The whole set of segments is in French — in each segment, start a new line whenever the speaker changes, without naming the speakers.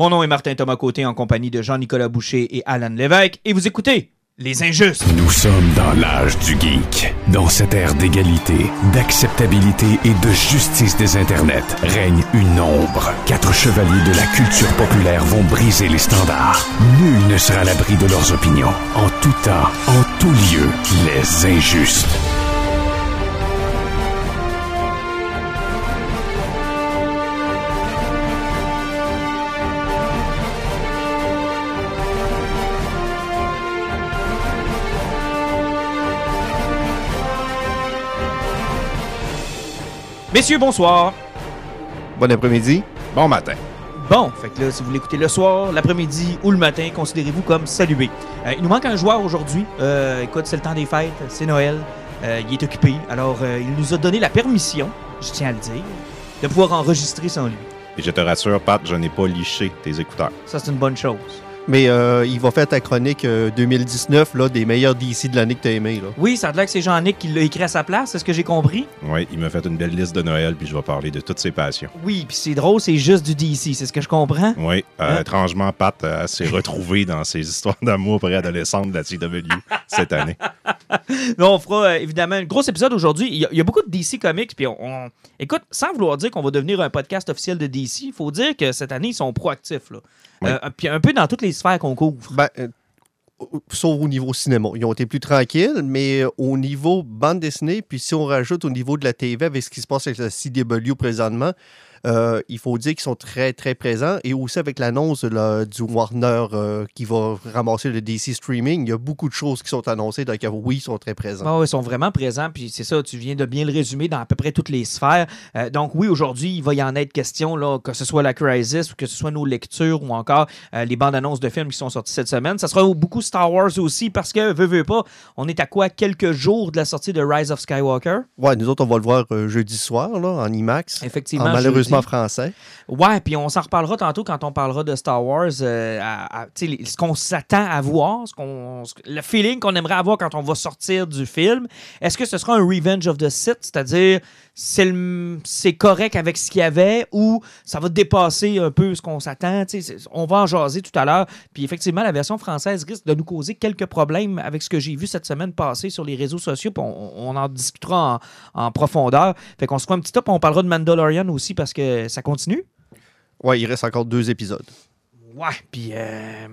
Mon nom est Martin Thomas Côté en compagnie de Jean-Nicolas Boucher et Alan Lévesque et vous écoutez Les Injustes.
Nous sommes dans l'âge du geek. Dans cette ère d'égalité, d'acceptabilité et de justice des internets, règne une ombre. Quatre chevaliers de la culture populaire vont briser les standards. Nul ne sera à l'abri de leurs opinions. En tout temps, en tout lieu, les injustes.
Messieurs, bonsoir.
Bon après-midi.
Bon matin.
Bon, fait que là, si vous l'écoutez le soir, l'après-midi ou le matin, considérez-vous comme salué. Euh, il nous manque un joueur aujourd'hui. Euh, écoute, c'est le temps des fêtes, c'est Noël. Euh, il est occupé. Alors, euh, il nous a donné la permission, je tiens à le dire, de pouvoir enregistrer sans lui.
Et je te rassure, Pat, je n'ai pas liché tes écouteurs.
Ça, c'est une bonne chose.
Mais euh, il va faire ta chronique euh, 2019 là, des meilleurs DC de l'année que t'as aimé. Là.
Oui, ça a l'air que c'est Jean-Nic qui l'a écrit à sa place, c'est ce que j'ai compris?
Oui, il m'a fait une belle liste de Noël, puis je vais parler de toutes ses passions.
Oui, puis c'est drôle, c'est juste du DC, c'est ce que je comprends.
Oui, euh,
Hein?
étrangement, Pat euh, s'est retrouvé dans ses histoires d'amour préadolescentes de la CW cette année.
Là, on fera euh, évidemment un gros épisode aujourd'hui. Il y, a- il y a beaucoup de DC Comics. Puis on, on- Écoute, sans vouloir dire qu'on va devenir un podcast officiel de DC, il faut dire que cette année, ils sont proactifs. Là.
Oui.
Euh, puis un peu dans toutes les sphères qu'on couvre.
Ben, euh, sauf au niveau cinéma. Ils ont été plus tranquilles, mais euh, au niveau bande dessinée, puis si on rajoute au niveau de la TV avec ce qui se passe avec la CW présentement, euh, il faut dire qu'ils sont très, très présents. Et aussi avec l'annonce du Warner euh, qui va ramasser le DC Streaming, il y a beaucoup de choses qui sont annoncées. Donc, oui, ils sont très présents.
Ah ils sont vraiment présents, puis c'est ça, tu viens de bien le résumer dans à peu près toutes les sphères. Euh, donc oui, aujourd'hui, il va y en être question, là, que ce soit la Crisis ou que ce soit nos lectures ou encore euh, les bandes annonces de films qui sont sortis cette semaine. Ça sera beaucoup Star Wars aussi parce que, veux, veux pas, on est à quoi quelques jours de la sortie de Rise of Skywalker?
Ouais, nous autres, on va le voir euh, jeudi soir là, en IMAX.
Effectivement.
En malheureusement
jeudi.
français.
Ouais, puis on s'en reparlera tantôt quand on parlera de Star Wars. euh, à- à- ce qu'on s'attend à voir, ce qu'on, ce- le feeling qu'on aimerait avoir quand on va sortir du film. Est-ce que ce sera un Revenge of the Sith, c'est-à-dire c'est, correct avec ce qu'il y avait ou ça va dépasser un peu ce qu'on s'attend? On va en jaser tout à l'heure. Puis effectivement, la version française risque de nous causer quelques problèmes avec ce que j'ai vu cette semaine passer sur les réseaux sociaux. Puis on, on en discutera en, en profondeur. Fait qu'on se fera un petit top. On parlera de Mandalorian aussi parce que ça continue.
Ouais, il reste encore deux épisodes.
Ouais, puis euh,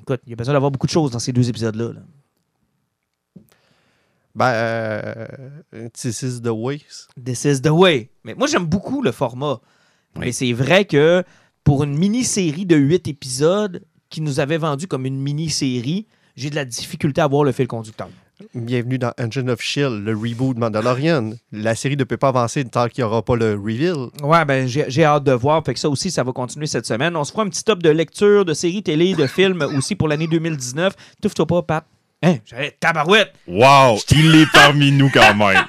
écoute, il y a besoin d'avoir beaucoup de choses dans ces deux épisodes-là. là.
Ben, euh, This is the way.
This is the way. Mais moi, j'aime beaucoup le format.
Oui.
Mais c'est vrai que pour une mini-série de huit épisodes qui nous avait vendu comme une mini-série, j'ai de la difficulté à voir le fil conducteur.
Bienvenue dans Engine of Shield, le reboot de Mandalorian. La série ne peut pas avancer tant qu'il n'y aura pas le reveal.
Ouais, ben j'ai j'ai hâte de voir. Fait que ça aussi, ça va continuer cette semaine. On se fera un petit top de lecture, de séries télé, de films aussi pour l'année 2019. Touffe-toi pas, Pat. Hein, j'avais tabarouette.
Wow, il est parmi nous quand même.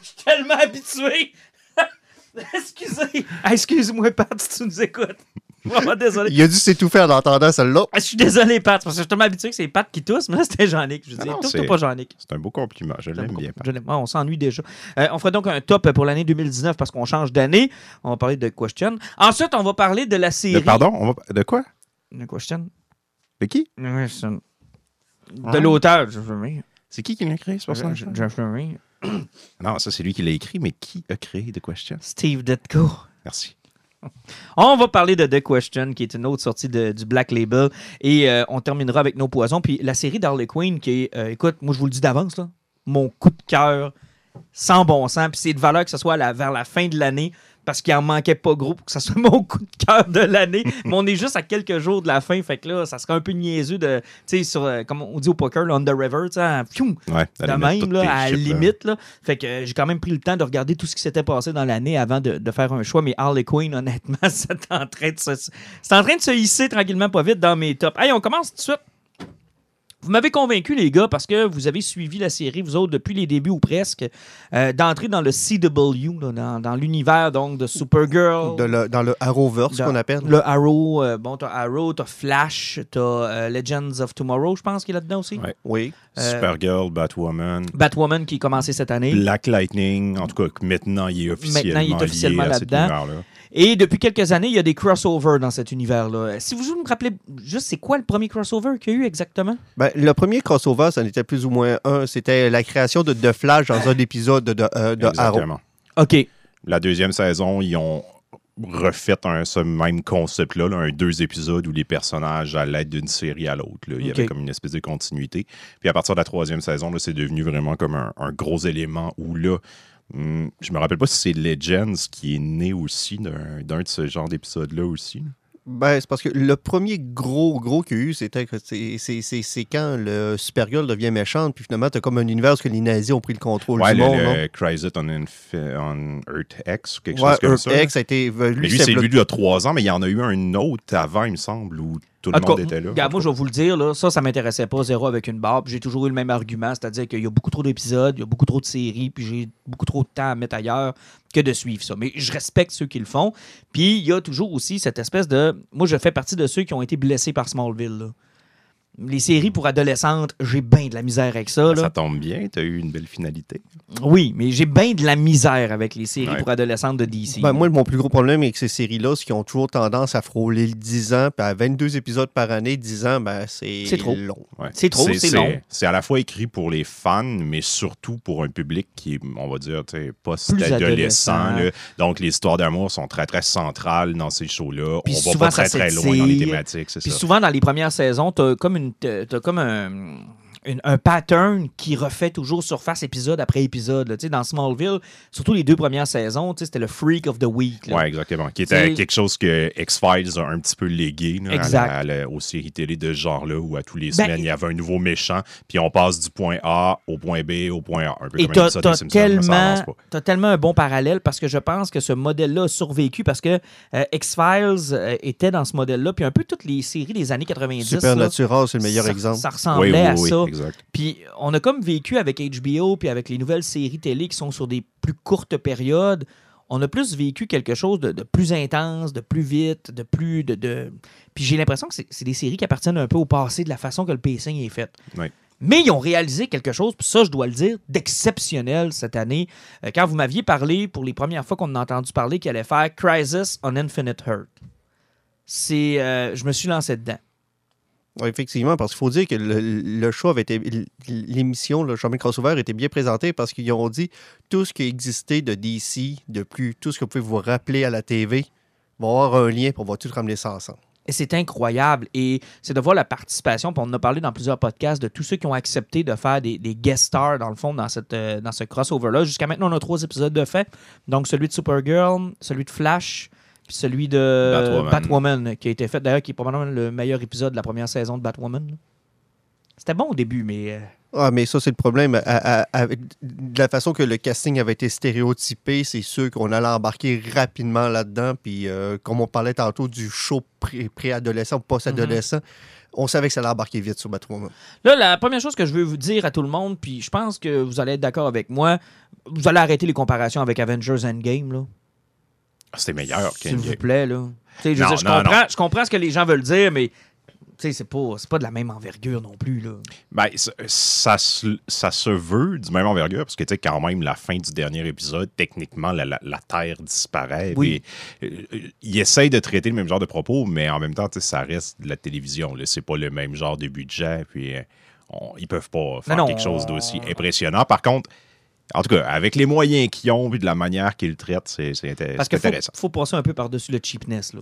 Je suis tellement habitué. Excusez. Ah, Excuse-moi, Pat, si tu nous écoutes. Vraiment désolé.
Il a dû s'étouffer en entendant celle-là.
Ah, je suis désolé, Pat, parce que je suis tellement habitué que c'est Pat qui tousse, mais là, c'était Jean-Nic. Je
Ah
dis, tousse
c'est-
pas Jean-Nic.
C'est un beau compliment, je l'aime bien.
Je. Ouais, on s'ennuie déjà. Euh, on fera donc un top pour l'année 2019 parce qu'on change d'année. On va parler de Question. Ensuite, on va parler de la série.
De, pardon, on va... de quoi?
De Question.
De qui?
De l'auteur. Jeff Lemire.
C'est qui qui l'a créé, ce personnage?
Jeff Lemire.
Non, ça, c'est lui qui l'a écrit, mais qui a créé The Question?
Steve Ditko.
Merci.
On va parler de The Question, qui est une autre sortie de- du Black Label. Et euh, on terminera avec Nos Poisons. Puis la série d'Harley Quinn, qui est, euh, écoute, moi je vous le dis d'avance, là, mon coup de cœur sans bon sens. Puis c'est de valeur que ce soit la- vers la fin de l'année, parce qu'il en manquait pas gros pour que ça soit mon coup de cœur de l'année. Mais on est juste à quelques jours de la fin. Fait que là, ça serait un peu niaiseux de, tu sais, sur, euh, comme on dit au poker, là, on the river, tu sais, en- pfiou,
Ouais,
de même, là, à la limite. Là. Fait que j'ai quand même pris le temps de regarder tout ce qui s'était passé dans l'année avant de, de faire un choix. Mais Harley Quinn, honnêtement, c'est en train de se, c'est en train de se hisser tranquillement pas vite dans mes tops. Hey, on commence tout de suite. Vous m'avez convaincu, les gars, parce que vous avez suivi la série, vous autres, depuis les débuts ou presque, euh, d'entrer dans le CW, là, dans, dans l'univers donc de Supergirl.
De le- dans le Arrowverse qu'on appelle.
Le Arrow, euh, bon, t'as Arrow, t'as Flash, t'as euh, Legends of Tomorrow, je pense qu'il est là-dedans aussi.
Ouais.
Oui.
Euh,
Supergirl, Batwoman,
Batwoman qui est commencé cette année.
Black Lightning, en tout cas, maintenant, il est officiellement,
Maintenant, il est officiellement
lié à cet
là-dedans. Et depuis quelques années, il y a des crossovers dans cet univers-là. Si vous voulez me rappeler juste, c'est quoi le premier crossover qu'il y a eu exactement?
Ben, le premier crossover, ça en était plus ou moins un. C'était la création de, de Flash dans un épisode de, euh, de Arrow.
Exactement.
OK.
La deuxième saison, ils ont refait un, ce même concept-là, là, un deux épisodes où les personnages allaient d'une série à l'autre. Il y avait comme une espèce de continuité. Puis à partir de la troisième saison, là, c'est devenu vraiment comme un, un gros élément où là, hum, je me rappelle pas si c'est Legends qui est né aussi d'un de ce genre d'épisodes-là aussi.
Ben, c'est parce que le premier gros, gros qu'il y a eu, c'était c'est- quand le Supergirl devient méchante, puis finalement, t'as comme un univers où que les nazis ont pris le contrôle
Ouais,
du
le,
monde.
le Crisis on, Earth X, quelque
Ouais,
chose comme
Earth
ça.
X a été.
Mais
Lui,
lui,
c'est
lui, il y a trois ans, mais il y en a eu un autre avant, il me semble, où tout le monde était là.
moi, je vais vous le dire, là, ça, ça m'intéressait pas, zéro avec une barbe. J'ai toujours eu le même argument, c'est-à-dire qu'il y a beaucoup trop d'épisodes, il y a beaucoup trop de séries, puis j'ai beaucoup trop de temps à mettre ailleurs que de suivre ça. Mais je respecte ceux qui le font. Puis il y a toujours aussi cette espèce de. Moi, je fais partie de ceux qui ont été blessés par Smallville. là. Les séries pour adolescentes, j'ai bien de la misère avec ça. là.
Ça tombe bien, tu as eu une belle finalité.
Oui, mais j'ai bien de la misère avec les séries
Ouais.
pour adolescentes de DC.
Ben, moi, mon plus gros problème avec ces séries-là, c'est qu'ils ont toujours tendance à frôler le 10 ans, puis à 22 épisodes par année, 10 ans, ben, c'est
trop.
long.
Ouais.
C'est trop, c'est long.
C'est à la fois écrit pour les fans, mais surtout pour un public qui est, on va dire, tu post-adolescent. Donc, les histoires d'amour sont très, très centrales dans ces shows-là. On va
souvent,
pas très, très loin dans les thématiques, c'est
Puis
ça.
souvent, dans les premières saisons, t'as comme, une, t'as t'as comme un, une- un pattern qui refait toujours surface épisode après épisode. là. Tu sais, Dans Smallville, surtout les deux premières saisons, tu sais, c'était le Freak of the Week.
Oui, exactement. Qui était quelque chose que X-Files a un petit peu légué là, à la-
Exact.
à la- aux séries télé de ce genre-là, où à tous les
Ben,
semaines, il y avait un nouveau méchant, puis on passe du point A au point B au point A. Un peu
Et
comme Simpsons, ça avance
tellement, t'as tellement un bon parallèle parce que je pense que ce modèle-là a survécu parce que euh, X-Files euh, était dans ce modèle-là. Puis un peu toutes les séries des années 90. là,
Supernatural, c'est le meilleur
ça,
exemple.
Ça
Oui,
ressemblait
oui,
à ça.
Exact.
Puis on a comme vécu avec HBO puis avec les nouvelles séries télé qui sont sur des plus courtes périodes. On a plus vécu quelque chose de, de plus intense, de plus vite, de plus de. de... Puis j'ai l'impression que c'est des séries qui appartiennent un peu au passé de la façon que le pacing est fait.
Oui.
Mais ils ont réalisé quelque chose, puis ça, je dois le dire, d'exceptionnel cette année. Euh, quand vous m'aviez parlé, pour les premières fois qu'on a entendu parler, qu'il allait faire Crisis on Infinite Earth. C'est, euh, je me suis lancé dedans.
Effectivement, parce qu'il faut dire que le, le show avait été. L'émission, le Chemin Crossover, était bien présenté parce qu'ils ont dit tout ce qui existait de DC, de plus, tout ce que vous pouvez vous rappeler à la TV, va avoir un lien, puis on va tout ramener ça ensemble.
Et c'est incroyable. Et c'est de voir la participation. On en a parlé dans plusieurs podcasts de tous ceux qui ont accepté de faire des, guest stars, dans le fond, dans, cette, euh, ce crossover-là. Jusqu'à maintenant, on a trois épisodes de fait. Donc, celui de Supergirl, celui de Flash, puis celui de
Batwoman.
Batwoman, qui a été fait, d'ailleurs, qui est probablement le meilleur épisode de la première saison de Batwoman. C'était bon au début, mais... euh,
Ah, mais ça, c'est le problème. À- à- avec- de la façon que le casting avait été stéréotypé, c'est sûr qu'on allait embarquer rapidement là-dedans. Puis, euh, comme on parlait tantôt du show pré- pré-adolescent ou post-adolescent, on savait que ça allait embarquer vite sur Batwoman.
Là, la première chose que je veux vous dire à tout le monde, puis je pense que vous allez être d'accord avec moi, vous allez arrêter les comparations avec Avengers Endgame, là.
Ah, C'était meilleur
S'il vous plaît, là. Je, veux
Non,
dire, je
non,
comprends, je comprends ce que les gens veulent dire, mais tu sais, c'est pas, c'est pas de la même envergure non plus, là.
Ben, ça, ça, se, ça se veut du même envergure, parce que, tu sais, quand même, la fin du dernier épisode, techniquement, la, la- la Terre disparaît.
Oui.
puis, euh, ils essayent de traiter le même genre de propos, mais en même temps, tu sais, ça reste de la télévision. C'est pas le même genre de budget, puis euh, on- ils peuvent pas faire quelque chose d'aussi impressionnant. Par contre, en tout cas, avec les moyens qu'ils ont, puis de la manière qu'ils le traitent, c'est c'est inté-
Parce qu'il faut,
intéressant.
faut passer un peu par-dessus le cheapness, là.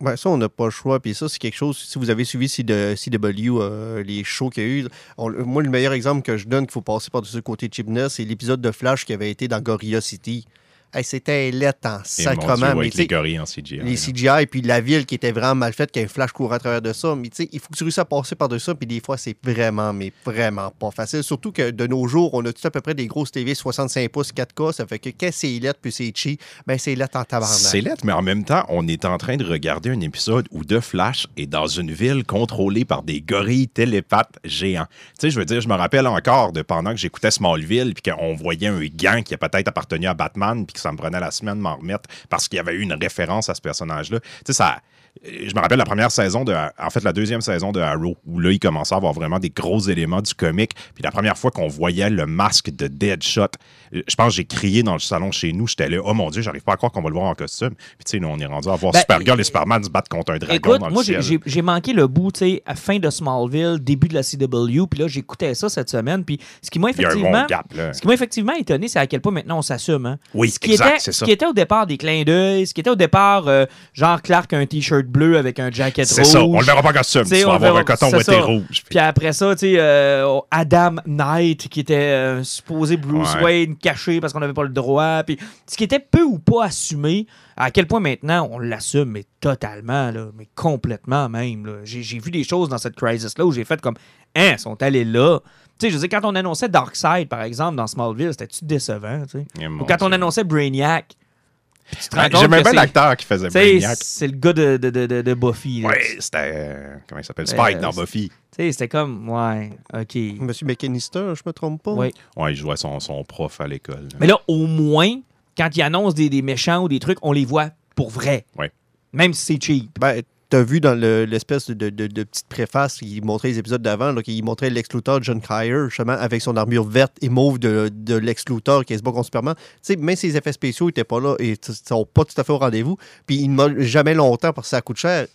Ouais, ça, on n'a pas le choix. Puis ça, c'est quelque chose, si vous avez suivi CW, CW, euh, les shows qu'il y a eu, on- moi, le meilleur exemple que je donne qu'il faut passer par-dessus le côté cheapness, c'est l'épisode de Flash qui avait été dans Gorilla City. Hey, C'était lettre en sacrement. Mais
les gorilles en CGI.
les. CGI, puis la ville qui était vraiment mal faite, qu'un flash court à travers de ça. Mais tu sais, il faut que tu réussisses à passer par-dessus ça, puis des fois, c'est vraiment, mais vraiment pas facile. Surtout que de nos jours, on a tout à peu près des grosses TV 65 pouces 4K, ça fait que quand c'est lettre puis c'est chi, ben c'est lettre en tabarnak.
C'est lettre, mais en même temps, on est en train de regarder un épisode où The Flash est dans une ville contrôlée par des gorilles télépathes géants. Tu sais, je veux dire, je me rappelle encore de pendant que j'écoutais Smallville, puis qu'on voyait un gang qui a peut-être appartenu à Batman, puis que ça me prenait la semaine de m'en remettre parce qu'il y avait eu une référence à ce personnage-là. Tu sais, ça. Je me rappelle la première saison de. En fait, la deuxième saison de Arrow, où là, il commençait à avoir vraiment des gros éléments du comique. Puis la première fois qu'on voyait le masque de Deadshot, je pense que j'ai crié dans le salon chez nous. J'étais là, oh mon Dieu, j'arrive pas à croire qu'on va le voir en costume. Puis tu sais, nous, on est rendu à voir
Ben,
Supergirl et Superman se battre contre un dragon
Écoute,
dans
moi,
le
j'ai-
ciel.
j'ai manqué le bout, tu sais, à fin de Smallville, début de la CW, puis là, j'écoutais ça cette semaine, puis ce qui m'a effectivement...
bon gap, là.
Ce qui m'a effectivement étonné, c'est à quel point maintenant on s'assume. Hein?
Oui,
ce qui
exact,
était, Ce
ça.
qui était au départ des clins d'œil, ce qui était au départ, euh, genre Clark un t-shirt bleu avec un jacket
C'est
rouge.
ça, on le verra pas en costume. Tu vas
on
avoir un coton
c'est
rouge.
Puis après ça, tu sais, euh, Adam Knight, qui était euh, supposé Bruce
Ouais.
Wayne caché parce qu'on n'avait pas le droit. Puis ce qui était peu ou pas assumé, à quel point maintenant on l'assume, mais totalement, là, mais complètement même. J'ai vu des choses dans cette crisis-là où j'ai fait comme, hein, ils sont allés là. Tu sais, je veux dire, quand on annonçait Darkseid, par exemple, dans Smallville, c'était-tu décevant, tu sais?
Eh,
Ou quand on annonçait Brainiac, puis tu te rends
Ouais,
compte
J'aimais bien l'acteur qui faisait Brainiac.
c'est le gars de, de, de, de- de Buffy. là.
Oui, c'était. euh, comment il s'appelle? Spike
Euh,
dans Buffy.
Tu sais, c'était comme, ouais, OK.
Monsieur McKinnister, je me trompe pas?
Oui.
Ouais, il jouait son, son prof à l'école.
Mais là, au moins, quand ils annoncent des, des méchants ou des trucs, on les voit pour vrai.
Ouais.
Même si c'est cheap.
Ben, t'as vu dans le- l'espèce de, de- de petite préface qui montrait les épisodes d'avant, qui montrait Lex Luthor, John Cryer, justement, avec son armure verte et mauve de, de Lex Luthor qui se bat contre Superman. Tu sais, même ses effets spéciaux n'étaient pas là et sont pas tout à fait au rendez-vous. Puis il ne m'a jamais longtemps parce que ça coûte cher.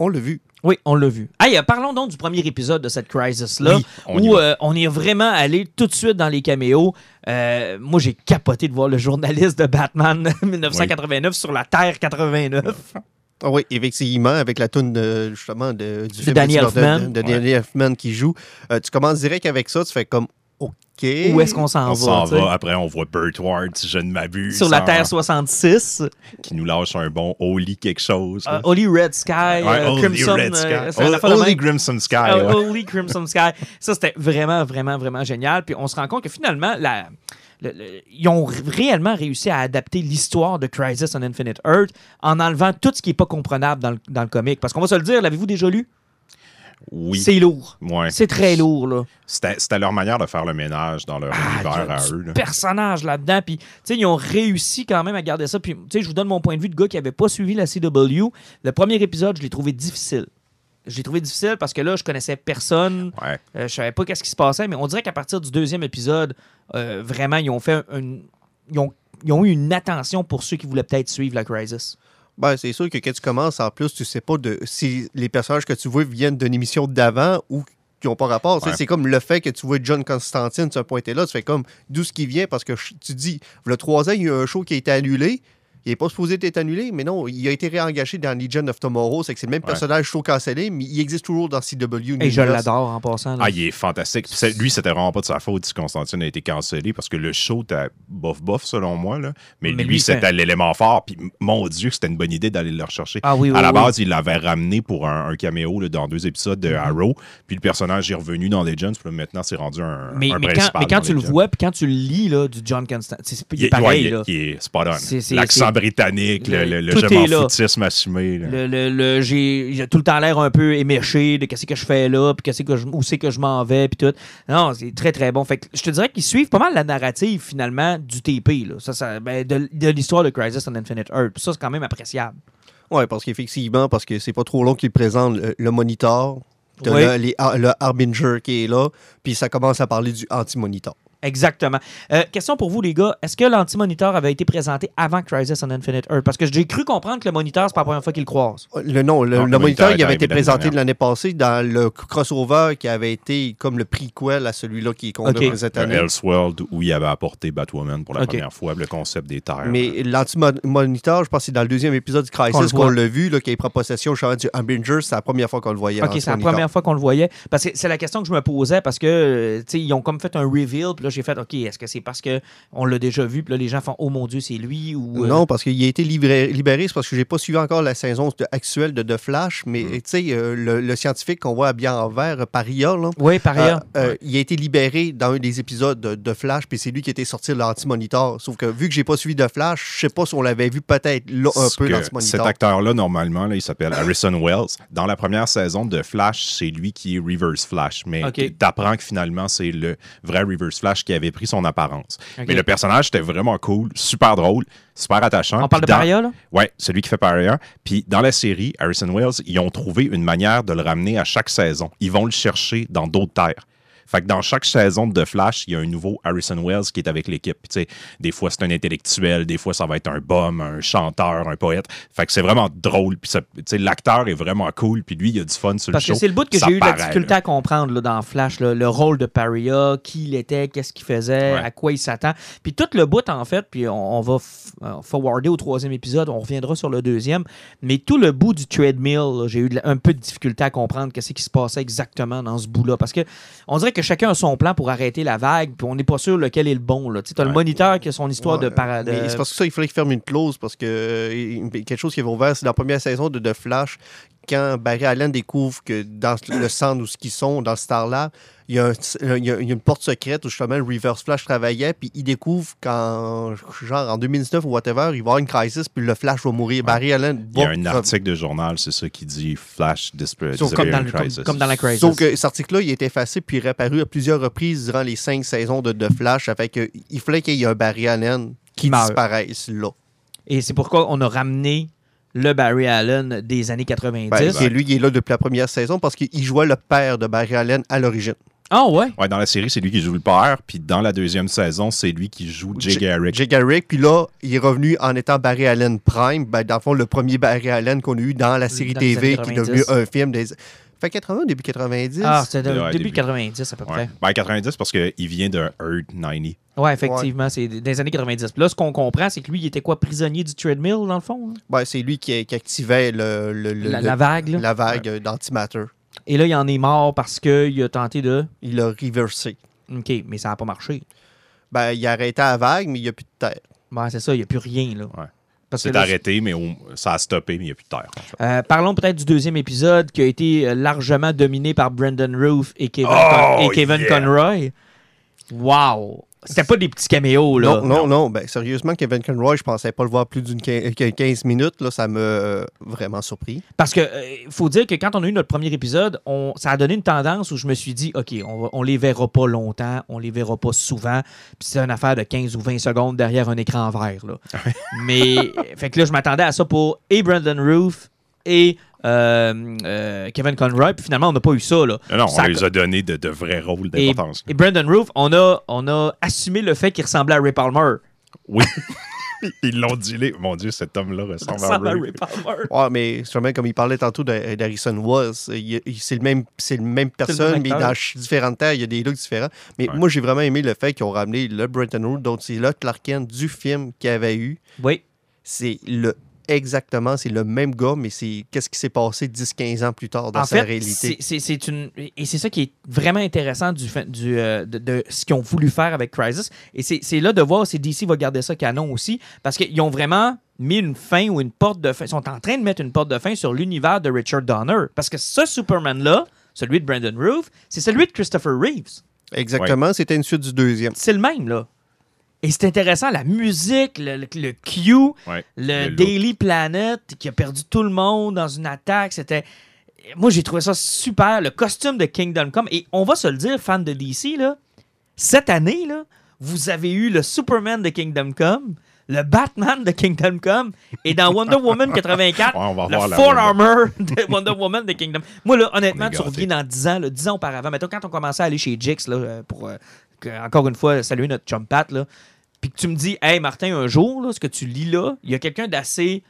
On l'a vu.
Oui, on l'a vu. Hey, euh, parlons donc du premier épisode de cette crisis-là,
Oui,
où euh, on est vraiment allé tout de suite dans les caméos. Euh, moi, j'ai capoté de voir le journaliste de Batman 1989 sur la Terre 89.
Ah oui, effectivement, avec la toune de, justement de, du film
Danny
de- de-
Elfman.
de, de Danny Elfman qui joue. Euh, tu commences direct avec ça, tu fais comme OK.
Où est-ce qu'on s'en
On
va?
s'en
tu sais?
va. Après, on voit Burt Ward, si je ne m'abuse.
Sur la
en-
Terre 66,
Qui nous lâche un bon Holy quelque chose.
euh. Holy Red Sky,
Ouais,
euh,
Holy
Crimson,
Red Sky. Holy. Crimson Sky. Ouais.
Holy Crimson Sky. Ça, c'était vraiment, vraiment, vraiment génial. Puis on se rend compte que finalement, la, le- le- ils ont réellement réussi à adapter l'histoire de Crisis on Infinite Earth en enlevant tout ce qui n'est pas comprenable dans le, dans le comic. Parce qu'on va se le dire, l'avez-vous déjà lu?
Oui.
C'est lourd.
Ouais.
C'est très lourd, là.
C'était c'était leur manière de faire le ménage dans leur
Ah,
univers à eux. là.
personnage là-dedans. Puis, tu sais, ils ont réussi quand même à garder ça. Puis, tu sais, je vous donne mon point de vue de gars qui n'avait pas suivi la CW. Le premier épisode, je l'ai trouvé difficile. Je l'ai trouvé difficile parce que là, je connaissais personne.
Ouais.
Euh, je savais pas qu'est-ce qui se passait, mais on dirait qu'à partir du deuxième épisode, euh, vraiment, ils ont fait un- ils, ont, ils ont eu une attention pour ceux qui voulaient peut-être suivre la Crisis.
Ben, c'est sûr que quand tu commences, en plus, tu sais pas de si les personnages que tu vois viennent d'une émission d'avant ou qui n'ont pas rapport.
Ouais.
C'est comme le fait que tu vois John Constantine se pointer là, tu fais comme d'où ce qui vient? Parce que tu dis, le trois ans, il y a eu un show qui a été annulé. Il n'est pas supposé être annulé, mais non, il a été réengagé dans Legion of Tomorrow. C'est que c'est le même
Ouais.
personnage show cancellé, mais il existe toujours dans CW.
Et je l'adore en passant. là.
Ah, il est fantastique. Lui, c'était vraiment pas de sa faute si Constantine a été cancellé parce que le show était bof-bof, selon moi. Là. Mais,
Mais
lui,
lui,
c'était
fait-
l'élément fort. Puis mon Dieu, c'était une bonne idée d'aller le rechercher.
Ah oui, oui,
à la
oui.
base, il l'avait ramené pour un, un caméo là, dans deux épisodes
Mhm.
de Arrow. Puis le personnage est revenu dans Legends. Puis là, maintenant, c'est rendu un,
mais,
un
mais quand,
principal
mais quand
dans
tu le vois, puis quand tu le lis là, du John Constantine, c'est il est
il,
pareil.
ouais, il est-
là.
il est spot on. L'accent
c'est-
britannique, le, le, le
Tout
je m'en foutisme assumé. là.
Le, le- le- j'ai j'ai tout le temps l'air un peu éméché de qu'est-ce que je fais là, puis qu'est-ce que je, où c'est que je m'en vais, puis tout. Non, c'est très très bon. Fait que je te dirais qu'ils suivent pas mal la narrative finalement du TP, là. Ça, ça, ben, de, de l'histoire de Crisis on Infinite Earth. Puis ça, c'est quand même appréciable.
Oui, parce qu'effectivement, parce que c'est pas trop long qu'il présente le, le monitor,
Oui.
le, les- ah, le Harbinger qui est là, puis ça commence à parler du anti-monitor.
Exactement. Euh, question pour vous, les gars. Est-ce que l'anti-moniteur avait été présenté avant Crisis on Infinite Earth? Parce que j'ai cru comprendre que le moniteur, c'est pas la première fois qu'il le croise.
Le, non, le,
Non,
le
le
moniteur, il
est
avait été présenté l'année passée dans le crossover qui avait été comme le prequel à celui-là qui est qu'on
Ok.
a pour cette
Un
année.
Elseworld où il avait apporté Batwoman pour la première fois, le concept des terres.
Mais l'anti-moniteur, je pense que c'est dans le deuxième épisode du Crisis qu'on l'a vu, là, qui prend possession justement, du Harbinger. C'est la première fois qu'on le voyait.
Ok, c'est la première fois qu'on le voyait. Parce que c'est la question que je me posais parce que, euh, tu sais, ils ont comme fait un reveal. Puis là, j'ai fait, OK, est-ce que c'est parce qu'on l'a déjà vu? Puis là, les gens font, oh mon Dieu, c'est lui ou. euh,
Non, parce qu'il a été libéré, c'est parce que j'ai pas suivi encore la saison de- actuelle de The Flash, mais
Mm.
tu sais, euh, le, le scientifique qu'on voit habillé en vert, euh, Paria, là,
Oui, par ailleurs.
euh, euh, il a été libéré dans un des épisodes de, de Flash, puis c'est lui qui était sorti de l'anti-monitor. Sauf que vu que j'ai pas suivi de Flash, je sais pas si on l'avait vu peut-être là un peu l'anti-monitor.
Cet acteur-là, normalement, là, il s'appelle Harrison Wells. Dans la première saison de Flash, c'est lui qui est Reverse Flash. Mais
Ok.
t'apprends que finalement, c'est le vrai Reverse Flash qui avait pris son apparence. Mais le personnage était vraiment cool, super drôle, super attachant.
On parle de
dans-
Paria, là?
Ouais, celui qui fait Paria. Puis dans la série, Harrison Wells, ils ont trouvé une manière de le ramener à chaque saison. Ils vont le chercher dans d'autres terres. Fait que dans chaque saison de The Flash, il y a un nouveau Harrison Wells qui est avec l'équipe. Des fois, c'est un intellectuel, des fois, ça va être un bum, un chanteur, un poète. Fait que c'est vraiment drôle. Puis, l'acteur est vraiment cool. Puis lui, il a du fun sur
Parce
le
que
show.
c'est le bout que j'ai eu de la difficulté
là.
à comprendre là, dans Flash, là, le rôle de Paria, qui il était, qu'est-ce qu'il faisait,
Ouais.
à quoi il s'attend. Puis tout le bout, en fait, puis on, on va euh, forwarder au troisième épisode, on reviendra sur le deuxième, mais tout le bout du treadmill, j'ai eu de un peu de difficulté à comprendre qu'est-ce qui se passait exactement dans ce bout-là. Parce que on dirait que chacun a son plan pour arrêter la vague, puis on n'est pas sûr lequel est le bon. Tu as le moniteur qui a son histoire de,
Ouais,
para- de-
mais C'est parce que ça, il fallait qu'il ferme une clause parce que euh, quelque chose qui avait ouvert, c'est dans la première saison de The Flash, quand Barry Allen découvre que dans le centre où ce qu'ils sont, dans le Star Lab, il y, a un- il y a il une porte secrète où justement le Reverse Flash travaillait, puis il découvre qu'en genre en 2019 ou whatever, il va y avoir une crisis, puis le Flash va mourir. Barry Allen
Il y a un article de journal, c'est ça qui dit Flash Disparate.
Comme dans, le- comme- comme dans la Crisis.
Sauf que cet article-là, il a été effacé puis réapparu à plusieurs reprises durant les cinq saisons de The Flash. Fait que il fallait qu'il y ait un Barry Allen qui disparaisse là.
Et c'est pourquoi on a ramené le Barry Allen des années 90.
Ben, c'est lui qui est là depuis la première saison parce qu'il jouait le père de Barry Allen à l'origine.
Ah ouais?
Ouais, dans la série, c'est lui qui joue le père. Puis dans la deuxième saison, c'est lui qui joue Jay
J-
Garrick.
Jay Garrick, puis là, il est revenu en étant Barry Allen Prime. Ben, dans le fond, le premier Barry Allen qu'on a eu dans la série
Dans
TV qui est devenu
90.
un film des. Fait 80, début 90.
Ah, c'était
Ouais,
début
début.
90 à peu
Ouais.
près.
Ben, 90 parce qu'il vient de Earth 90.
Ouais, effectivement, c'est des années 90. Puis là, ce qu'on comprend, c'est que lui, il était quoi, prisonnier du treadmill, dans le fond?
Ben, c'est lui qui, qui activait le, le- le-
La,
le-
la vague, là.
la vague d'antimatter.
Et là, il en est mort parce qu'il a tenté de.
Il l'a reversé.
OK, mais ça n'a pas marché.
Ben, il a arrêté la vague, mais il n'y a plus de terre.
Ouais, c'est ça, il n'y a plus rien, là.
Ouais. C'est arrêté, mais on- ça a stoppé, mais il n'y a plus de terre. en fait.
euh, parlons peut-être du deuxième épisode qui a été euh, largement dominé par Brendan Roof et Kevin,
Oh,
Con- et Kevin
yeah.
Conroy. Wow! C'était pas des petits caméos, là.
Non, non, non. Ben, sérieusement, Kevin Conroy, je pensais pas le voir plus d'une quin- que 15 minutes. Là, ça m'a euh, vraiment surpris.
Parce que euh, faut dire que quand on a eu notre premier épisode, on, ça a donné une tendance où je me suis dit, OK, on, va- on les verra pas longtemps, on les verra pas souvent. Puis c'est une affaire de 15 ou 20 secondes derrière un écran vert. Là. Mais, fait que là, je m'attendais à ça pour et Brandon Roof et euh, euh, Kevin Conroy. Puis finalement, on n'a pas eu ça. Là.
Non, non,
Ça
on les a donné de, de vrais rôles
et,
d'importance.
et Brandon Roof, on a, on a assumé le fait qu'il ressemblait à Ray Palmer.
Oui. Ils l'ont dilé. Mon Dieu, cet homme-là ressemble à Ray.
Palmer.
Ouais, mais justement, comme il parlait tantôt d'Ha- d'Harrison Wells, c'est le même, c'est le même personne, mais dans différentes terres, il y a des looks différents. Mais
Ouais.
moi, j'ai vraiment aimé le fait qu'ils ont ramené le Brenton Root, donc c'est le Clark Kent du film qu'il avait eu.
Oui.
C'est le exactement, c'est le même gars, mais c'est qu'est-ce qui s'est passé 10-15 ans plus tard dans
en
sa
fait,
réalité?
c'est- c'est c'est une et c'est ça qui est vraiment intéressant du, du euh, de, de ce qu'ils ont voulu faire avec Crisis. Et c'est c'est là de voir si DC va garder ça canon aussi, parce qu'ils ont vraiment mis une fin ou une porte de fin. Ils sont en train de mettre une porte de fin sur l'univers de Richard Donner, parce que ce Superman là, celui de Brandon Roof, c'est celui de Christopher Reeves.
Exactement, c'était une suite du deuxième.
C'est le même là. Et c'est intéressant, la musique, le, le, le Q,
Ouais.
le. Daily Planet qui a perdu tout le monde dans une attaque, c'était. Moi, j'ai trouvé ça super. Le costume de Kingdom Come. Et on va se le dire, fan de DC, là, cette année, là, vous avez eu le Superman de Kingdom Come, le Batman de Kingdom Come, et dans Wonder Woman 84,
Ouais, on va
le Full Armor de Wonder Woman de Kingdom. Moi, là, honnêtement, tu reviens dans 10 ans, là, 10 ans auparavant. Mettons, quand on commençait à aller chez Jix, là, euh, pour, euh, encore une fois, saluer notre chum Pat, là, puis que tu me dis, hey Martin, un jour, là, ce que tu lis là, il y a quelqu'un d'assez.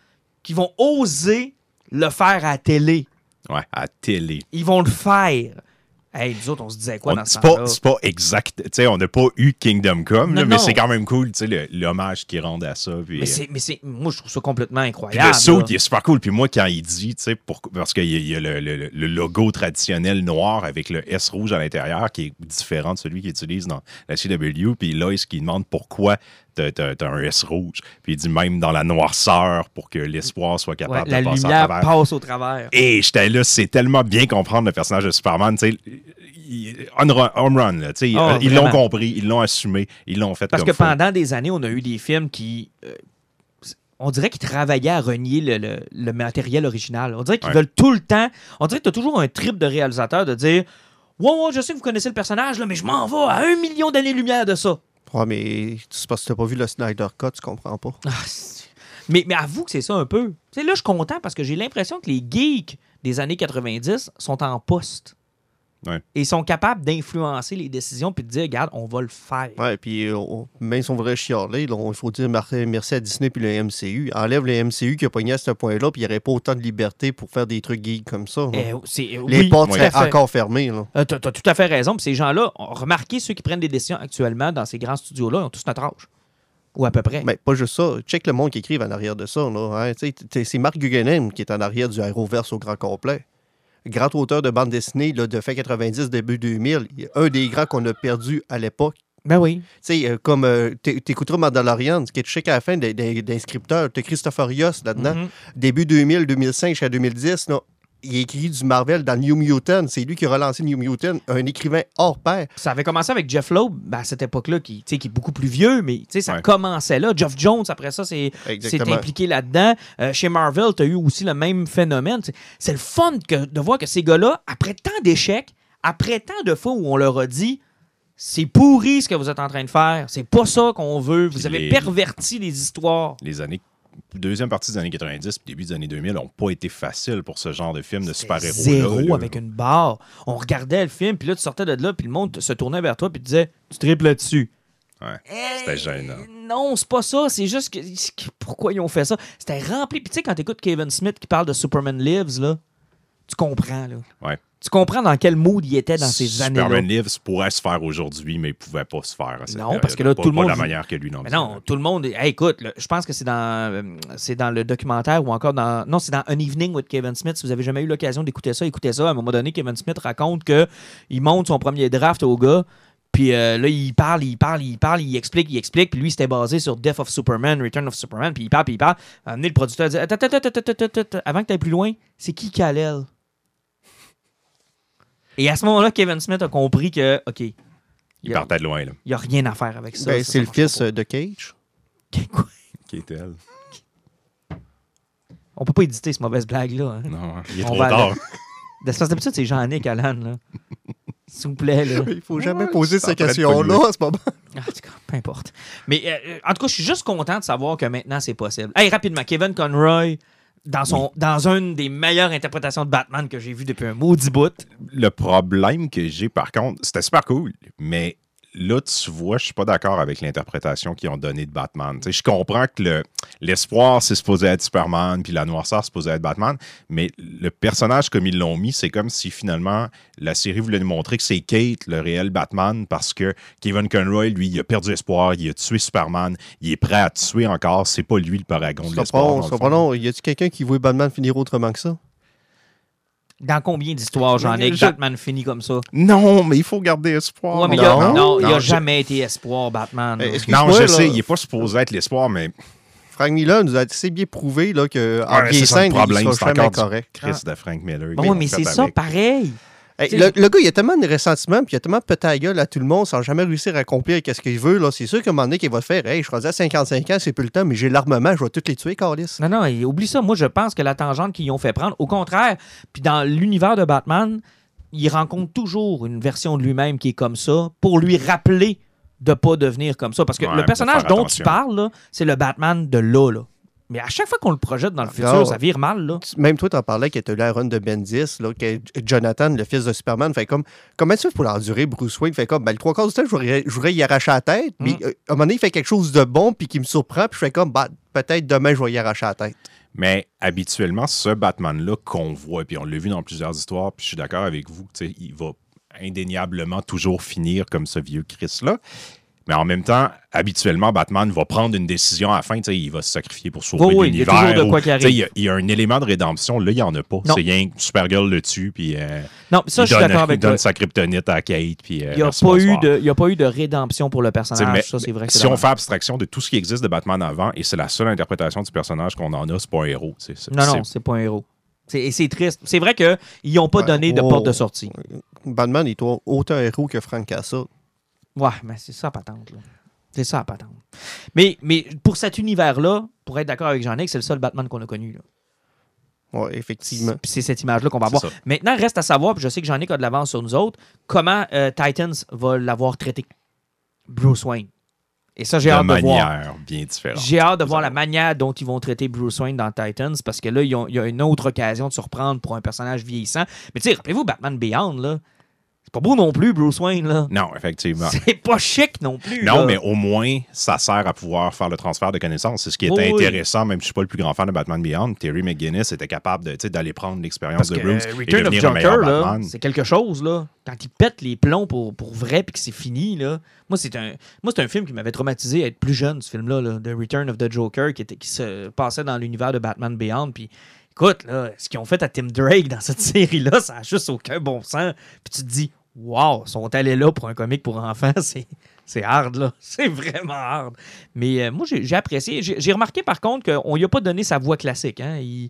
qui vont oser le faire à la télé.
Ouais, à télé.
Ils vont le faire. Hey, nous autres, on se disait quoi
On-
dans ce
C'est
temps-là?
pas, c'est pas exact. Tu sais, on n'a pas eu Kingdom Come, là, mais c'est quand même cool, tu sais, l'hommage qu'ils rendent à ça. Puis,
Mais c'est, mais c'est, moi, je trouve ça complètement
Puis
incroyable.
le saut, il est super cool. Puis moi, quand il dit, tu sais, parce qu'il y a, il y a le, le- le logo traditionnel noir avec le S rouge à l'intérieur qui est différent de celui qu'ils utilisent dans la CW. Puis Lois qui demande pourquoi t'as t'as- t'as un S rouge. Puis il dit même dans la noirceur pour que l'espoir soit capable de passer
lumière
à travers.
passe au travers.
Et j'étais là, c'est tellement bien comprendre le personnage de Superman. tu sais, On run, home run, là. tu sais,
Ah,
ils l'ont compris, ils l'ont assumé, ils l'ont fait
Parce
comme
que
faut.
pendant des années, on a eu des films qui. euh, on dirait qu'ils travaillaient à renier le, le- le matériel original. On dirait qu'ils
Ouais.
veulent tout le temps. On dirait que tu as toujours un trip de réalisateur de dire Ouais, ouais, je sais que vous connaissez le personnage, là, mais je m'en vais à un million d'années-lumière de ça.
Ouais, mais c'est parce que t'as pas vu le Snyder Cut, tu comprends pas.
Ah, mais, mais avoue que c'est ça un peu. Là, je suis content parce que j'ai l'impression que les geeks des années 90 sont en poste.
Ouais.
Et ils sont capables d'influencer les décisions puis de dire, regarde, on va le faire.
Ouais, puis euh, on- même si on voudrait chialer, il faut dire merci à Disney puis le MCU. Enlève le MCU qui a pogné à ce point-là, puis il n'y aurait pas autant de liberté pour faire des trucs geeks comme ça.
Eh, c'est-
Les
oui,
portes seraient encore fermées.
Euh, T'as t'as tout à fait raison. Puis ces gens-là, remarquez ceux qui prennent des décisions actuellement dans ces grands studios-là, ils ont tous notre âge. Ou à peu près.
Mais pas juste ça. Check le monde qui écrive en arrière de ça. Là, hein. Tu C'est Marc Guggenheim qui est en arrière du Aéroverse au grand complet. Grand auteur de bande dessinée là, de fin 90, début 2000. Il est Un des grands qu'on a perdu à l'époque.
Ben oui.
Tu sais, euh, comme euh, t'é- t'écouteras Mandalorian, ce qui est check à la fin scripteurs. T'as Christopher Rios là-dedans.
Mhm.
Début 2000, 2005 jusqu'à 2010, là, il a écrit du Marvel dans New Mutant. C'est lui qui a relancé New Mutant, un écrivain hors pair.
Ça avait commencé avec Jeff Loeb ben, à cette époque-là, qui, tu sais, qui est beaucoup plus vieux, mais tu sais, ça
Ouais.
commençait là. Jeff Jones, après ça, c'est s'est impliqué là-dedans. Euh, chez Marvel, tu as eu aussi le même phénomène. C'est- le fun que, de voir que ces gars-là, après tant d'échecs, après tant de fois où on leur a dit c'est pourri ce que vous êtes en train de faire, c'est pas ça qu'on veut, vous avez
les-
perverti les histoires.
Les années. Deuxième partie des années 90 puis début des années 2000 n'ont pas été faciles pour ce genre de film de super-héros.
Zéro avec une barre. On regardait le film, puis là, tu sortais de là, puis le monde se tournait vers toi, puis te disait Tu triples là-dessus.
Ouais, c'était gênant.
Non, c'est pas ça. C'est juste que. que- Pourquoi ils ont fait ça? C'était rempli. Puis tu sais, quand t'écoutes Kevin Smith qui parle de Superman Lives, là, tu comprends, là.
Ouais.
Tu comprends dans quel mood il était dans ces années-là?
Superman Lives pourrait se faire aujourd'hui, mais il pouvait pas se faire à cette
Non, parce que là, tout le monde-
Pas de la manière que lui non
Mais non, tout le monde. Hey, écoute, là, je pense que c'est dans, euh, c'est dans le documentaire ou encore dans. Non, c'est dans An Evening with Kevin Smith. Si vous avez jamais eu l'occasion d'écouter ça, écoutez ça. À un moment donné, Kevin Smith raconte que il monte son premier draft au gars. Puis euh, là, il parle, il parle, il parle, il explique, il explique. Puis lui, c'était basé sur Death of Superman, Return of Superman. Puis il parle, puis il parle. À donné, le producteur attends, attends, attends, attends, attends, avant que tu ailles plus loin, c'est qui Kal-El? Et à ce moment-là, Kevin Smith a compris que, OK, il
Il
n'y a,
partait de loin, là.
il y a rien à faire avec ça.
Ben,
Ça,
c'est le fils euh, de Cage.
Quoi?
Qui est-elle?
On peut pas éditer cette mauvaise blague-là. Hein.
Non, hein, il est
On
trop tard.
aller- D'habitude, d'habitude, c'est Jean-Nic Alan. là. S'il vous plaît. Là.
Il faut jamais
Ouais,
poser question-là
polluer.
en ce moment.
Ah, en tout cas, peu importe. Mais euh, en tout cas, je suis juste content de savoir que maintenant, c'est possible. Hey, rapidement, Kevin Conroy, dans, son, dans une des meilleures interprétations de Batman que j'ai vues depuis un maudit bout.
Le problème que j'ai, par contre, c'était super cool, mais là, tu vois, je suis pas d'accord avec l'interprétation qu'ils ont donnée de Batman. Je comprends que le- l'espoir, c'est supposé être Superman, puis la noirceur, c'est supposé être Batman, mais le personnage comme ils l'ont mis, c'est comme si finalement la série voulait nous montrer que c'est Kate, le réel Batman, parce que Kevin Conroy, lui, il a perdu espoir, il a tué Superman, il est prêt à tuer encore, c'est pas lui le paragon de l'espoir.
long. Y a-tu quelqu'un qui voit Batman finir autrement que ça?
Dans combien d'histoires, Jean-Nic,
Je-
Batman finit comme ça?
Non, mais il faut garder espoir.
Ouais, mais il y a-
non,
non, il n'y a
je-
jamais été espoir, Batman.
Eh, que-
Non, je
là.
sais, il n'est pas supposé être l'espoir, mais
Frank Miller nous a assez bien prouvé là, que en
Ouais,
bien
c'est ça le
scène,
problème,
il
c'est
sera jamais correct.
Chris de Frank Miller.
Bon, mais c'est ça, pareil.
Hey, le, le gars, il a tellement de ressentiment, puis il a tellement pété la gueule à tout le monde sans jamais réussir à accomplir ce qu'il veut. là. C'est sûr qu'à un moment donné, qu'il va faire Hey, je suis rendu à 55 ans, c'est plus le temps, mais j'ai l'armement, je vais tous les tuer, Carlis.
Non, non, et oublie ça. Moi, je pense que la tangente qu'ils ont fait prendre, au contraire, puis dans l'univers de Batman, il rencontre toujours une version de lui-même qui est comme ça pour lui rappeler de pas devenir comme ça. Parce que
Ouais,
le personnage dont
attention.
tu parles, c'est le Batman de là, là. Mais à chaque fois qu'on le projette dans le futur,
Non.
ça vire mal, là.
Même toi, t'en parlais t'as eu la run de Bendis, là, que Jonathan, le fils de Superman, fait comme comment tu fais pour l'endurer, Bruce Wayne? Fait comme ben, le trois quarts du temps, je voudrais, y arracher la tête, mais
Mm.
euh, à un moment donné, il fait quelque chose de bon, puis qui me surprend, puis je fais comme bah, peut-être demain, je vais y arracher la tête.
Mais habituellement, ce Batman-là qu'on voit, puis on l'a vu dans plusieurs histoires, puis je suis d'accord avec vous, tu sais, il va indéniable toujours finir comme ce vieux Chris-là. Mais en même temps, habituellement, Batman va prendre une décision à la fin, tu sais, il va se sacrifier pour sauver
Oui, oui, il y a
l'univers.
toujours de quoi
ou-
qui arrive.
Il y, a- il y a un élément de rédemption. Là, il n'y en a pas.
Non.
C'est rien que Supergirl le tue, puis euh,
Non, ça,
il
je suis
donne,
d'accord
il
avec
donne
toi.
sa kryptonite à Kate, puis euh,
Il n'y a, il a pas eu de rédemption pour le personnage.
mais-
ça, c'est vrai.
si on fait abstraction de tout ce qui existe de Batman avant, et c'est la seule interprétation du personnage qu'on en a, c'est pas un héros.
Non, non, c'est pas un héros. C'est- Et c'est triste. C'est vrai qu'ils n'ont pas
Ouais.
donné de
Oh.
porte de sortie.
Batman est au- autant héros que Frank Castle.
Ouais, mais c'est ça, patente. là. C'est ça, patente. Mais, mais pour cet univers-là, pour être d'accord avec Jean-Nic, c'est le seul Batman qu'on a connu. Là.
Ouais, effectivement.
Puis c'est cette image-là qu'on va avoir. Maintenant, reste à savoir, puis je sais que Jean-Nic a de l'avance sur nous autres, comment euh, Titans va l'avoir traité? Bruce Wayne. Et ça, j'ai hâte de voir.
bien différente.
J'ai hâte de voir la manière dont ils vont traiter Bruce Wayne dans Titans parce que là, il y a une autre occasion de se reprendre pour un personnage vieillissant. Mais tu sais, rappelez-vous, Batman Beyond, là, pas beau non plus, Bruce Wayne, là.
Non, effectivement.
C'est pas chic non plus.
Non,
là.
mais au moins, ça sert à pouvoir faire le transfert de connaissances. C'est ce qui
oui.
intéressant, même si je suis pas le plus grand fan de Batman Beyond. Terry McGuinness était capable d'aller prendre l'expérience de Bruce
euh,
et
Return of
devenir
Joker, c'est quelque chose, là. Quand il pète les plombs pour, pour vrai puis que c'est fini, là. Moi, c'est un, moi, c'est un film qui m'avait traumatisé à être plus jeune, ce film-là, là, The Return of the Joker, qui, était, qui se passait dans l'univers de Batman Beyond. Puis, écoute, là, ce qu'ils ont fait à Tim Drake dans cette série-là, ça a juste aucun bon sens. Puis tu te dis, wow, sont allés là pour un comique pour enfants, c'est. C'est hard, là. C'est vraiment hard. Mais euh, moi, j'ai j'ai apprécié. J'ai j'ai remarqué, par contre, qu'on lui a pas donné sa voix classique. Hein? Il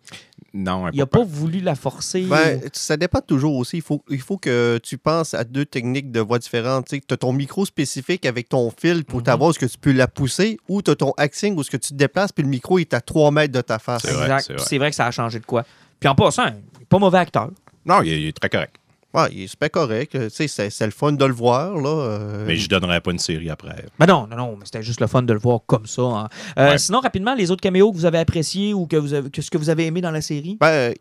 Non,
n'a pas voulu la forcer.
Ben, ça dépend toujours aussi. Il faut, il faut que tu penses à deux techniques de voix différentes. Tu as ton micro spécifique avec ton fil pour
Mhm.
ta voix, est-ce que tu peux la pousser, ou tu as ton acting où est-ce que tu te déplaces, puis le micro est à 3 mètres de ta face.
C'est vrai,
Exact.
c'est vrai.
C'est vrai que ça a changé de quoi. Puis en passant, il est pas mauvais acteur.
Non, il est, il est très correct.
Ouais, il est super correct. Tu sais, C'est c'est le fun de le voir. Là. euh,
Mais je donnerais pas une série après.
Ben non, non, non, mais c'était juste le fun de le voir comme ça. hein. Euh,
Ouais.
Sinon, rapidement, les autres caméos que vous avez appréciés ou que, vous avez, que ce que vous avez aimé dans la série?
Ben,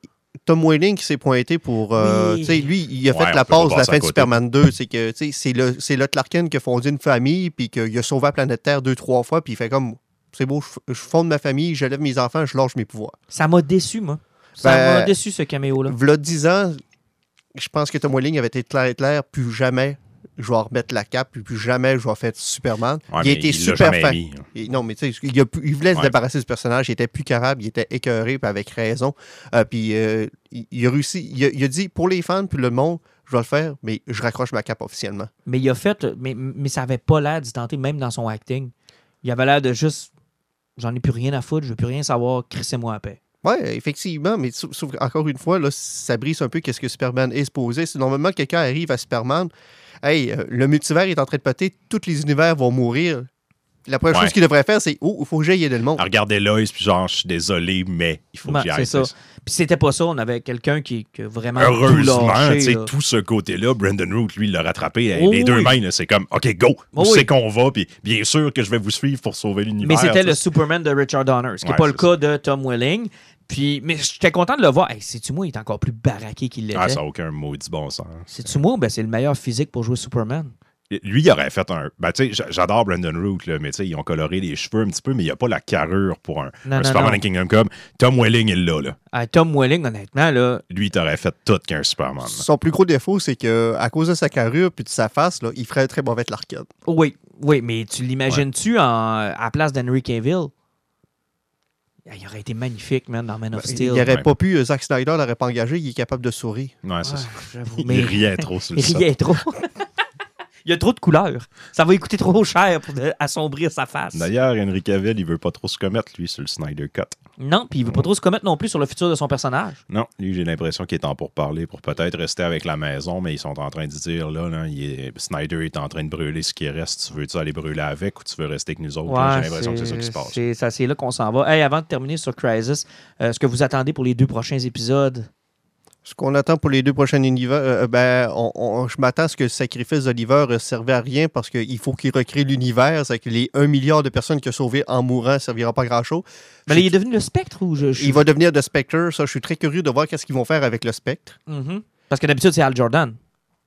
Tom Welling qui s'est pointé pour. euh,
Oui.
tu sais, Lui, il a
Ouais,
fait la
pas
pause de la fin de. Superman 2. C'est que tu sais, c'est le, c'est le Clark Kent qui a fondé une famille, puis qu'il a sauvé la planète Terre deux, trois fois, puis il fait comme. C'est beau, je, je fonde ma famille, j'élève mes enfants, je lâche mes pouvoirs.
Ça m'a déçu, moi. Ça
Ben,
m'a déçu, ce caméo-là.
V'là 10 ans, je pense que Tom Welling avait été clair et clair, plus jamais je vais remettre la cape, puis plus jamais je vais faire Superman.
Ouais,
il a
mais
été
l'a
super
mis, hein.
Et non, mais tu sais, il, voulait se débarrasser du personnage, il était plus capable, il était écœuré, puis avec raison. Euh, puis euh, il, il a réussi, il a, il a dit pour les fans, puis le monde, je vais le faire, mais je raccroche ma cape officiellement.
Mais il a fait. Mais, mais ça avait pas l'air d'y tenter, même dans son acting. Il avait l'air de juste. J'en ai plus rien à foutre, je veux plus rien savoir, crissez-moi à paix.
Ouais, effectivement, mais sauf, encore une fois, là, ça brise un peu qu'est-ce que Superman est supposé. Si normalement quelqu'un arrive à Superman, hey, euh, le multivers est en train de péter, tous les univers vont mourir. La première
Ouais.
chose qu'il devrait faire, c'est oh, il faut que j'aille aider le monde.
À regarder Lois, puis genre, je suis désolé, mais il faut
Ouais,
que j'y
c'est
aille.
ça.
c'est ça.
Puis c'était pas ça, on avait quelqu'un qui, qui a vraiment.
Heureusement, tu sais, tout ce côté-là, Brandon Root, lui, il l'a rattrapé.
Oh
les deux
oui.
mains, là, c'est comme, OK, go, où
Oh
c'est
oui.
qu'on va, puis bien sûr que je vais vous suivre pour sauver l'univers.
Mais c'était le. Superman de Richard Donner, ce qui n'est
Ouais,
pas le
c'est
cas de Tom Welling. Puis, mais j'étais content de le voir. Hey, C'est-tu moi, il est encore plus baraqué qu'il l'était?
Ah, ça n'a aucun maudit bon sens.
C'est-tu moi, ben, c'est le meilleur physique pour jouer Superman?
Lui, il aurait fait un. Ben, tu sais, j'a- j'adore Brandon Root, là, mais tu sais, ils ont coloré les cheveux un petit peu, mais il n'y a pas la carrure pour un,
Non,
un
non,
Superman
non.
in Kingdom Come. Tom Welling est là, là.
Ah, Tom Welling, honnêtement, là,
Lui, il t'aurait fait tout qu'un Superman. là.
Son plus gros défaut, c'est que à cause de sa carrure puis de sa face, là, il ferait très mauvais l'arcade.
oh oui, oui, mais tu l'imagines-tu en- à la place d'Henry Cavill? Ah, Il aurait été magnifique, man, dans Man of
Il
Steel.
n'aurait
Ouais.
pas pu, euh, Zack Snyder l'aurait pas engagé, il est capable de sourire.
Ouais, c'est
Ouais,
ça.
j'avoue,
Il
mais
riait trop sur le
il riait trop. il y a trop de couleurs. Ça va lui coûter trop cher pour de- assombrir sa face.
D'ailleurs, Henry Cavill, il veut pas trop se commettre, lui, sur le Snyder Cut.
Non, puis il veut pas trop se commettre non plus sur le futur de son personnage.
Non, lui, j'ai l'impression qu'il est en pour parler pour peut-être rester avec la maison, mais ils sont en train de dire, là, là il est- Snyder est en train de brûler ce qui reste. Tu veux-tu aller brûler avec ou tu veux rester avec nous autres? là? j'ai l'impression que c'est ça qui se passe.
C'est ça, c'est là qu'on s'en va. Hey, avant de terminer sur Crisis, euh, ce que vous attendez pour les deux prochains épisodes?
Ce qu'on attend pour les deux prochains univers, euh, ben, on- on- je m'attends à ce que le sacrifice d'Oliver ne servait à rien parce qu'il faut qu'il recrée l'univers. C'est que les 1 milliard de personnes qu'il a sauvées en mourant ne servira pas grand-chose.
Mais il est devenu le spectre ou je. je-
Il va devenir de Spectre. Ça, je suis très curieux de voir qu'est-ce qu'ils vont faire avec le Spectre.
Mhm. Parce que d'habitude, c'est Al Jordan.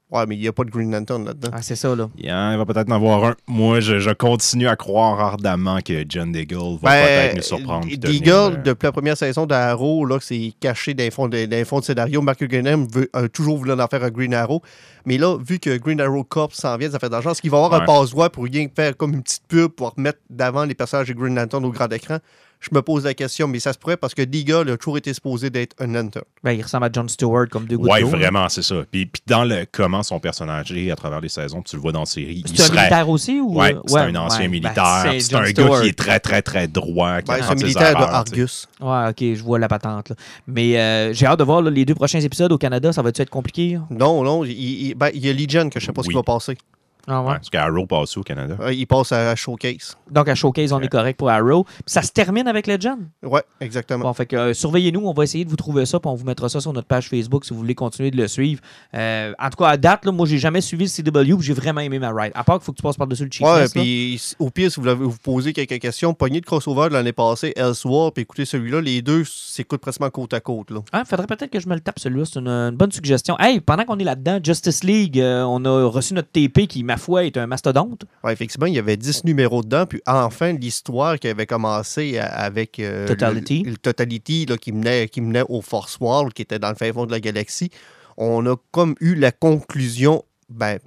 Ouais, mais il n'y a pas de Green Lantern là-dedans.
Ah, c'est ça, là.
Yeah, il va peut-être en avoir un. Moi, je, je continue à croire ardemment que John Deagle va
Ben,
peut-être nous surprendre.
Deagle,
euh,
depuis la première saison d'Arrow, là, c'est caché dans les fonds de, dans les fonds de scénario. Mark Guggenheim veut a toujours voulu en faire un Green Arrow. Mais là, vu que Green Arrow Corp s'en vient, ça fait d'argent, est-ce qu'il va avoir un passe-voix pour rien faire comme une petite pub pour remettre d'avant les personnages de Green Lantern au grand écran? Je me pose la question, mais ça se pourrait parce que Deagle a toujours été supposé d'être un Lantern.
Ben, il ressemble à John Stewart comme deux gouttes
Ouais, vraiment, c'est ça. Puis, puis dans le comment son personnage est à travers les saisons, tu le vois dans la série. il
C'est un
serait-
militaire aussi? Ou...
Ouais,
euh,
c'est un ancien
ouais.
militaire.
Ben,
c'est un
Stewart.
gars qui est très, très, très droit. Qui
Ben, c'est un militaire de
erreurs.
Argus.
Ouais, ok, je vois la patente. là. Mais euh, j'ai hâte de voir là, les deux prochains épisodes au Canada. Ça va-tu être compliqué? là?
Non, non, il, il- ben, il y a Legion que je sais pas ce qui va passer.
Ah ouais?
Ouais, parce qu'Arrow passe au Canada.
Euh, il passe à Showcase.
Donc, à Showcase, on est correct pour Arrow. Puis ça se termine avec Legend.
Ouais, exactement.
Bon, fait que euh, surveillez-nous, on va essayer de vous trouver ça, puis on vous mettra ça sur notre page Facebook si vous voulez continuer de le suivre. Euh, en tout cas, à date, là, moi, j'ai jamais suivi le CW, puis j'ai vraiment aimé ma ride. À part qu'il faut que tu passes par-dessus le cheapness.
Ouais, puis au pire, si vous vous poser quelques questions, pognez de crossover de l'année passée, Elsewhere, puis écoutez celui-là, les deux s'écoutent pratiquement côte à côte. Là.
Ah, faudrait peut-être que je me le tape celui-là. C'est une, une bonne suggestion. Hey, pendant qu'on est là-dedans, Justice League, euh, on a reçu notre TP qui, ma foi, est un mastodonte?
Ouais, effectivement, il y avait 10 numéros dedans, puis enfin, l'histoire qui avait commencé avec euh,
Totality.
le, le Totality là, qui, menait, qui menait au Force World, qui était dans le fin fond de la galaxie, on a comme eu la conclusion, ben,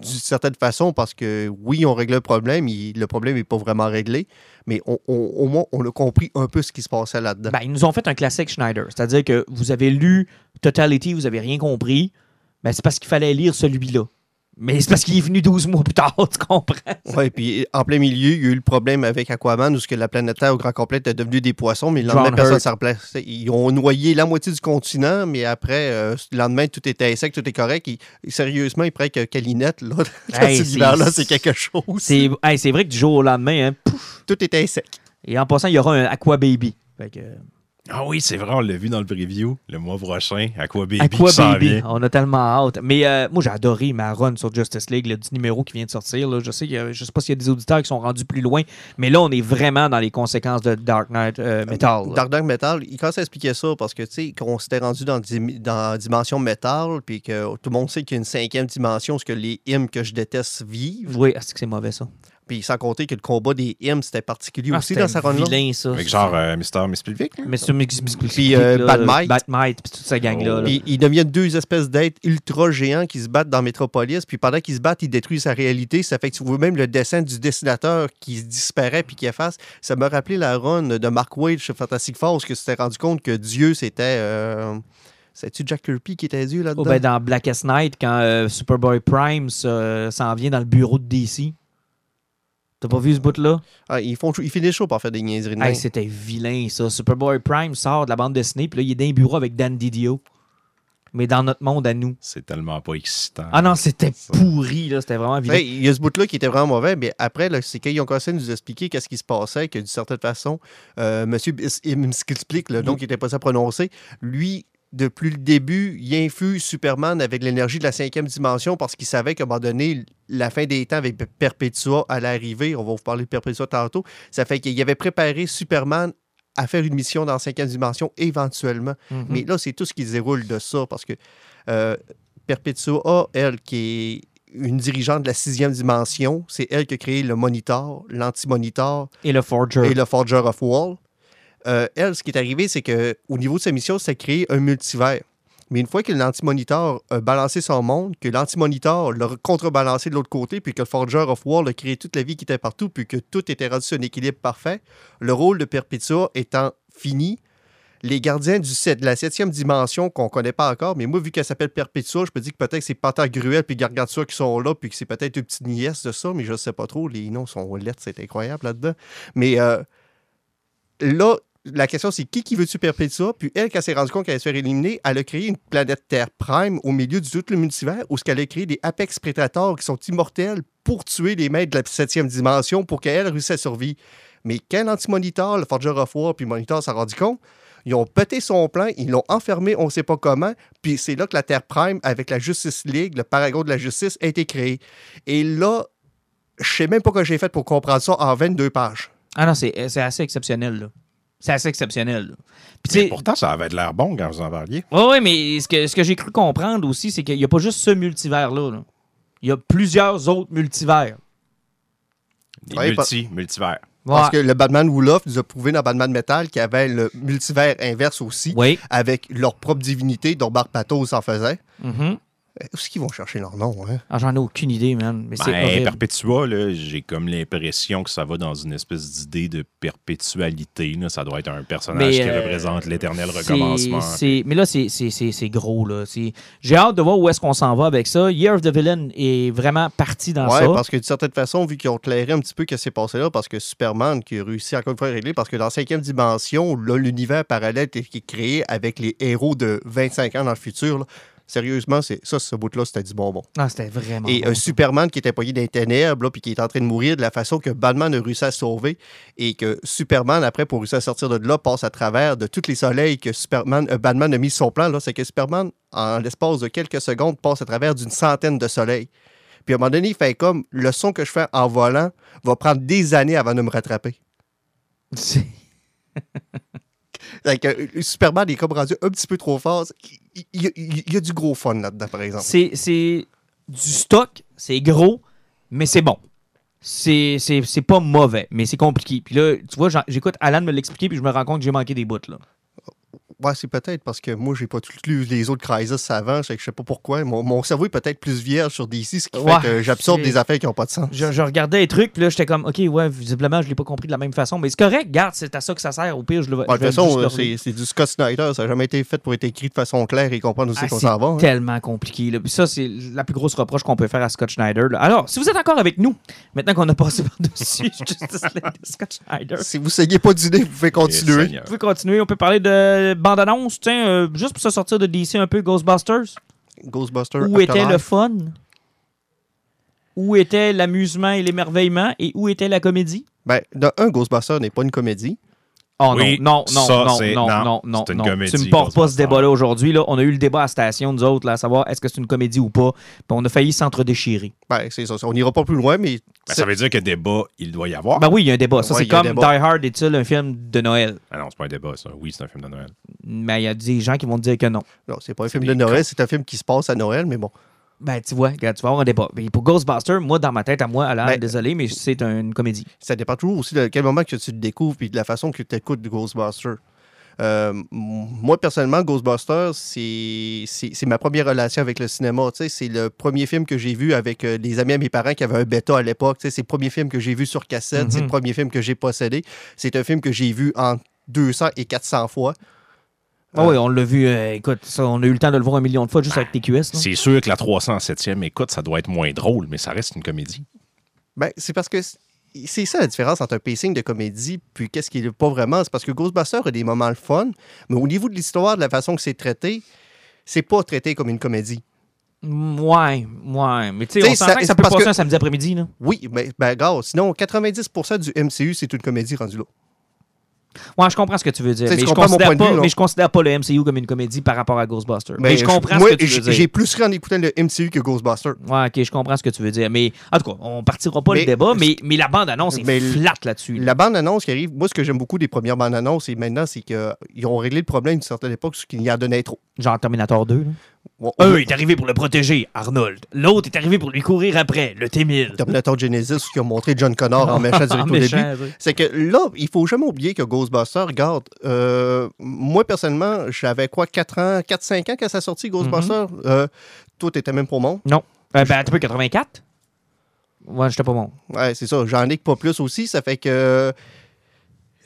d'une certaine façon, parce que oui, on réglait le problème, il- le problème n'est pas vraiment réglé, mais on- on- au moins, on a compris un peu ce qui se passait là-dedans.
Ben, ils nous ont fait un classique Schneider. C'est-à-dire que vous avez lu Totality, vous avez rien compris. Ben, c'est parce qu'il fallait lire celui-là. Mais c'est parce qu'il est venu 12 mois plus tard, tu comprends?
Ouais, puis en plein milieu, il y a eu le problème avec Aquaman, où ce que la planète Terre au grand complet était devenue des poissons, mais le lendemain,
John
personne s'en replaçait. Ils ont noyé la moitié du continent, mais après, euh, le lendemain, tout était sec, tout est correct. Ils- sérieusement, il paraît que Calinette, là,
Hey,
cet
c'est-
quelque chose.
C'est hey, c'est vrai que du jour au lendemain, hein, pouf.
Tout était sec.
Et en passant, il y aura un Aqua Baby. Fait que,
Ah oui, c'est vrai, on l'a vu dans le preview le mois prochain. Aqua Baby
Aqua
qui
Baby.
vient.
On a tellement hâte. Mais euh, moi, j'ai adoré ma run sur Justice League, le petit numéro qui vient de sortir. là. Je sais qu'il y a- je sais pas s'il y a des auditeurs qui sont rendus plus loin, mais là, on est vraiment dans les conséquences de Dark Knight euh, Metal. là.
Dark Dark Metal, il commence à expliquer ça parce que, tu sais, qu'on s'était rendu dans, dans Dimension Metal, puis que tout le monde sait qu'il y a une cinquième dimension, ce que les hymnes que je déteste vivent.
Oui, est-ce que c'est mauvais ça?
Puis sans compter que le combat des hymnes, c'était particulier
Ah,
aussi dans sa run-là.
vilain, ça.
Avec genre euh, Mr.
Mix- Mix- Mix-
Puis, euh. Bad Might,
puis toute cette gang-là. là.
Puis ils deviennent deux espèces d'êtres ultra géants qui se battent dans Metropolis. Puis pendant qu'ils se battent, ils détruisent sa réalité. Ça fait que tu vois même le dessin du dessinateur qui disparaît puis qui efface. Ça m'a rappelé la run de Mark Wade chez Fantastic Four, parce que tu t'es rendu compte que Dieu, c'était. Euh... C'est-tu Jack Kirby qui était Dieu là-dedans?
Oh, ben, dans Blackest Night, quand euh, Superboy Prime se- s'en vient dans le bureau de DC. T'as pas vu ce bout-là?
Ah, ils, font, ils finissent chaud par faire des niaiseries de
Hey,
même.
c'était vilain, ça. Superboy Prime sort de la bande dessinée, puis là, il est dans un bureau avec Dan Didio. Mais dans notre monde à nous.
C'est tellement pas excitant.
Ah non, c'était pourri, là. C'était vraiment vilain.
Il y a ce bout-là qui était vraiment mauvais, mais après, là, c'est qu'ils ont commencé à nous expliquer qu'est-ce qui se passait, que d'une certaine façon, euh, Monsieur explique, le nom qui n'était pas à prononcer, lui, depuis le début, il infuse Superman avec l'énergie de la cinquième dimension parce qu'il savait qu'à un moment donné, la fin des temps avec Perpetua allait arriver. On va vous parler de Perpetua tantôt. Ça fait qu'il avait préparé Superman à faire une mission dans la cinquième dimension éventuellement.
Mhm.
Mais là, c'est tout ce qui se déroule de ça parce que euh, Perpetua, elle, qui est une dirigeante de la sixième dimension, c'est elle qui a créé le Monitor, l'anti-Monitor
Et le Forger.
et le Forger of Wall. Euh, elle, ce qui est arrivé, c'est qu'au niveau de sa mission, c'est créer un multivers. Mais une fois que l'anti-monitor a balancé son monde, que l'anti-monitor l'a contrebalancé de l'autre côté, puis que le Forger of War a créé toute la vie qui était partout, puis que tout était rendu sur un équilibre parfait, le rôle de Perpetua étant fini, les gardiens de la septième dimension qu'on connaît pas encore, mais moi, vu qu'elle s'appelle Perpetua, je peux dire que peut-être c'est Pantagruel puis Gargantua qui sont là, puis que c'est peut-être une petite nièce de ça, mais je ne sais pas trop. Les noms sont lettres, c'est incroyable là-dedans. Mais euh, là, la question, c'est qui qui veut tuer Perpetua? Puis elle, quand elle s'est rendue compte qu'elle allait se faire éliminer, elle a créé une planète Terre Prime au milieu de tout le multivers où ce qu'elle a créé des Apex Predators qui sont immortels pour tuer les maîtres de la septième dimension pour qu'elle réussisse à survivre. Mais quand l'anti-monitor, le Forger of War, puis Monitor s'en rendu compte, ils ont pété son plan, ils l'ont enfermé, on ne sait pas comment, puis c'est là que la Terre Prime, avec la Justice League, le paragon de la justice, a été créé. Et là, je sais même pas que j'ai fait pour comprendre ça en 22 pages.
Ah non, c'est c'est assez exceptionnel, là. C'est assez exceptionnel, là. Puis, tu
Mais
sais,
pourtant, ça avait l'air bon quand vous en parliez.
Oui, ouais, mais ce que, ce que j'ai cru comprendre aussi, c'est qu'il n'y a pas juste ce multivers-là. là. Il y a plusieurs autres multivers.
Des
Ouais,
multi, multivers.
Parce que le Batman Wolof nous a prouvé dans Batman Metal qu'il y avait le multivers inverse aussi,
Oui.
avec leur propre divinité, dont Bart Patos en faisait.
Mhm.
Où est-ce qu'ils vont chercher leur nom? Hein?
Ah, J'en ai aucune idée, man. Mais
Ben. Perpetua, là, j'ai comme l'impression que ça va dans une espèce d'idée de perpétualité. là. Ça doit être un personnage
Mais,
qui
euh,
représente l'éternel recommencement.
Mais là, c'est- c'est c'est- c'est gros. J'ai hâte de voir où est-ce qu'on s'en va avec ça. Year of the Villain est vraiment parti dans
Ouais,
ça.
parce que d'une certaine façon, vu qu'ils ont clairé un petit peu ce qui s'est passé là, parce que Superman qui a réussi encore une fois à régler, parce que dans la cinquième dimension, là, l'univers parallèle qui est créé avec les héros de 25 ans dans le futur, là, Sérieusement, c'est ça, ce bout-là, c'était du bonbon.
Ah, c'était vraiment.
Et
bon,
un. Superman qui était poigné dans les ténèbres, là, puis qui est en train de mourir de la façon que Batman a réussi à sauver, et que Superman, après, pour réussir à sortir de là, passe à travers de tous les soleils que Superman, euh, Batman a mis sur son plan. là, C'est que Superman, en l'espace de quelques secondes, passe à travers d'une centaine de soleils. Puis à un moment donné, il fait comme le son que je fais en volant va prendre des années avant de me rattraper. Fait que, euh, Superman est comme rendu un petit peu trop fort. Il, y a du gros fun là-dedans, par exemple.
C'est du stock, c'est gros, mais c'est bon. C'est c'est- c'est pas mauvais, mais c'est compliqué. Puis là, tu vois, j'écoute Alan me l'expliquer, puis je me rends compte que j'ai manqué des bouts.
Ouais, c'est peut-être parce que moi, j'ai pas tout lu les autres Crisis avant, c'est que je sais pas pourquoi. Mon, mon cerveau est peut-être plus vierge sur DC, ce qui
Ouais,
fait que j'absorbe
c'est-
des affaires qui n'ont pas de sens.
Je, je regardais les trucs, puis là, j'étais comme, OK, ouais, visiblement, je l'ai pas compris de la même façon. Mais c'est correct, garde, c'est à ça que ça sert. Au pire, je le je
de toute façon, euh, c'est c'est du Scott Snyder. Ça n'a jamais été fait pour être écrit de façon claire et comprendre aussi
Ah,
qu'on
c'est
s'en va. hein.
tellement compliqué. là. Puis ça, c'est la plus grosse reproche qu'on peut faire à Scott Schneider. là. Alors, si vous êtes encore avec nous, maintenant qu'on a passé par-dessus Scott Schneider,
Si vous ne saignez pas du nez, vous pouvez continuer.
Vous pouvez continuer. On peut parler de bande-annonce, tiens, euh, juste pour se sortir de DC un peu, Ghostbusters.
Ghostbusters.
Où était le fun? Où était l'amusement et l'émerveillement? Et où était la comédie?
Ben, de un, Ghostbusters n'est pas une comédie.
Oh
Oui,
non, non,
ça,
non, non, non,
non,
non, non,
c'est une
non.
comédie,
Tu me portes pas ce débat-là aujourd'hui. Là. On a eu le débat à la station, nous autres, là, à savoir est-ce que c'est une comédie ou pas. Puis on a failli s'entre-déchirer.
Ben, c'est ça. On n'ira pas plus loin, mais.
Ben, ça veut dire que débat, il doit y avoir.
Ben oui, il y a un débat. Ça,
Ouais,
c'est comme Die. Hard est-il un film de Noël?
Ah non, c'est pas un débat, ça. Oui, c'est un film de Noël.
Mais il y a des gens qui vont te dire que non.
Non, c'est pas un
C'est
film de Noël, c'est un film qui se passe à Noël, mais bon.
Ben, tu vois, regarde, tu vas avoir un débat. Mais pour Ghostbusters, moi, dans ma tête, à moi, Alain,
Ben-
désolé, mais c'est une comédie.
Ça dépend toujours aussi de quel moment que tu le découvres puis de la façon que tu écoutes Ghostbusters. Euh, moi, personnellement, Ghostbusters, c'est ma première relation avec le cinéma. C'est le premier film que j'ai vu avec euh, des amis à mes parents qui avaient un bêta à l'époque. C'est le premier film que j'ai vu sur cassette. C'est
Mhm.
le premier film que j'ai possédé. C'est un film que j'ai vu en 200 et 400 fois.
Ah oui, on l'a vu, euh, écoute, ça, on a eu le temps de le voir un million de fois juste avec TQS.
C'est sûr que la 307e écoute, ça doit être moins drôle, mais ça reste une comédie.
Ben, c'est parce que c'est ça la différence entre un pacing de comédie puis qu'est-ce qui est pas vraiment. C'est parce que Ghostbusters a des moments le fun, mais au niveau de l'histoire, de la façon que c'est traité, c'est pas traité comme une comédie.
Mm, Ouais, ouais. Mais tu sais,
T'sais,
on s'entend
ça-
que ça peut passer
que-
un samedi après-midi, là.
Oui, mais ben, gars, sinon 90% du MCU, c'est une comédie rendue là.
Ouais, je comprends ce que tu veux dire.
T'sais,
Mais je, considère pas,
vue,
mais je considère pas le MCU comme une comédie par rapport à Ghostbusters. Mais, je comprends
moi,
ce que tu veux
j'ai-
dire.
J'ai plus ri en écoutant le MCU que Ghostbusters.
Ouais, ok, je comprends ce que tu veux dire. Mais en tout cas, on partira pas
Mais-
le débat, mais, mais la bande-annonce est
Mais
flat là-dessus. là.
La bande-annonce qui arrive, moi, ce que j'aime beaucoup des premières bandes-annonces, et maintenant, c'est qu'ils ont réglé le problème d'une certaine époque, c'est qu'il y en donnait trop.
Genre Terminator 2. là. Un est arrivé pour le protéger, Arnold. L'autre est arrivé pour lui courir après, le T-1000.
Terminator Genesis qui a montré John Connor en méchant direct au début.
méchant, oui.
C'est que là, il faut jamais oublier que Ghostbusters, regarde, euh, moi personnellement, j'avais quoi, 4 ans, 4-5 ans quand ça sorti Ghostbusters?
Mm-hmm.
Euh, toi, t'étais même pour mon.
Non. Euh, ben, tu peux 84? Ouais, j'étais pas bon.
Ouais, c'est ça. J'en ai que pas plus aussi. Ça fait que.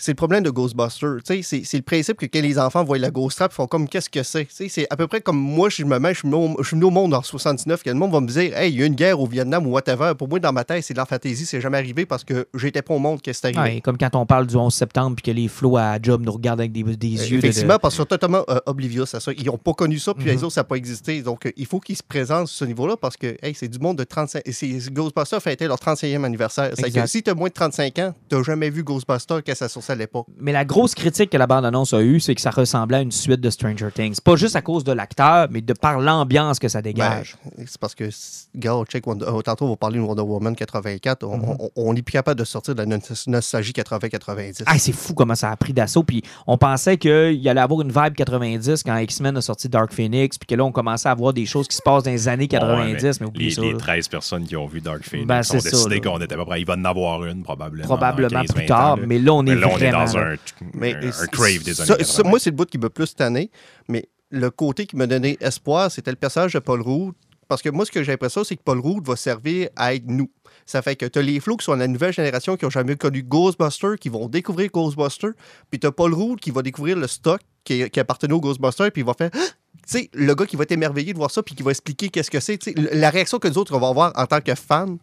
C'est le problème de Ghostbusters. Tu sais, C'est c'est le principe que quand les enfants voient la Ghost Trap, ils font comme qu'est-ce que c'est? Tu sais, C'est à peu près comme moi, je me mets, je suis venu au- monde en 79, que le monde va me dire Hey, il y a eu une guerre au Vietnam ou whatever. Pour moi, dans ma tête, c'est de la fantaisie, c'est jamais arrivé parce que j'étais pas au monde que c'est arrivé.
Ouais, comme quand on parle du 11 septembre puis que les flots à job nous regardent avec des, des yeux
Effectivement,
de...
parce qu'ils sont totalement euh, oblivious à ça. Ils n'ont pas connu ça, puis
Mhm.
les autres, ça n'a pas existé. Donc, euh, il faut qu'ils se présentent sur ce niveau-là parce que hey, c'est du monde de 35 et c'est- Ghostbusters fêtait leur 35e anniversaire. C'est
Exact.
que si tu as moins de 35 ans, tu n'as jamais vu Ghostbusters quand ça sortait à.
Mais la grosse critique que la bande-annonce a eue, c'est que ça ressemblait à une suite de Stranger Things. Pas juste à cause de l'acteur, mais de par l'ambiance que ça dégage.
Ben, c'est parce que, gars, check Wonder- euh, tantôt, on va parler de Wonder Woman 84. On, on- on est plus capable de sortir de la no- nostalgie 80-90.
Ah, c'est fou comment ça a pris d'assaut. Puis on pensait qu'il allait avoir une vibe 90 quand X-Men a sorti Dark Phoenix, puis que là, on commençait à voir des choses qui se passent dans les années 90,
Ouais,
mais, oublie
les,
ça.
les
là.
13 personnes qui ont vu Dark Phoenix
Ben,
ont
c'est ça,
décidé qu'on était pas prêt. Il va en avoir une, probablement.
Probablement
dans 15,
plus
20
tard,
ans, là.
mais là, on est
Mais là, on est
vraiment...
dans un,
Mais,
un, un crave des années
ça-
80.
ça, moi, c'est le bout qui m'a plus tanné. Mais le côté qui me donnait espoir, c'était le personnage de Paul Rudd. Parce que moi, ce que j'ai l'impression, c'est que Paul Rudd va servir à être nous. Ça fait que tu as les flots qui sont la nouvelle génération qui n'ont jamais connu Ghostbusters, qui vont découvrir Ghostbusters. Puis tu as Paul Rudd qui va découvrir le stock qui, qui appartenait au Ghostbusters, puis il va faire. Ah! Tu sais, le gars qui va être émerveillé de voir ça, puis qui va expliquer qu'est-ce que c'est. Tu sais, La réaction que nous autres, on va avoir en tant que fans,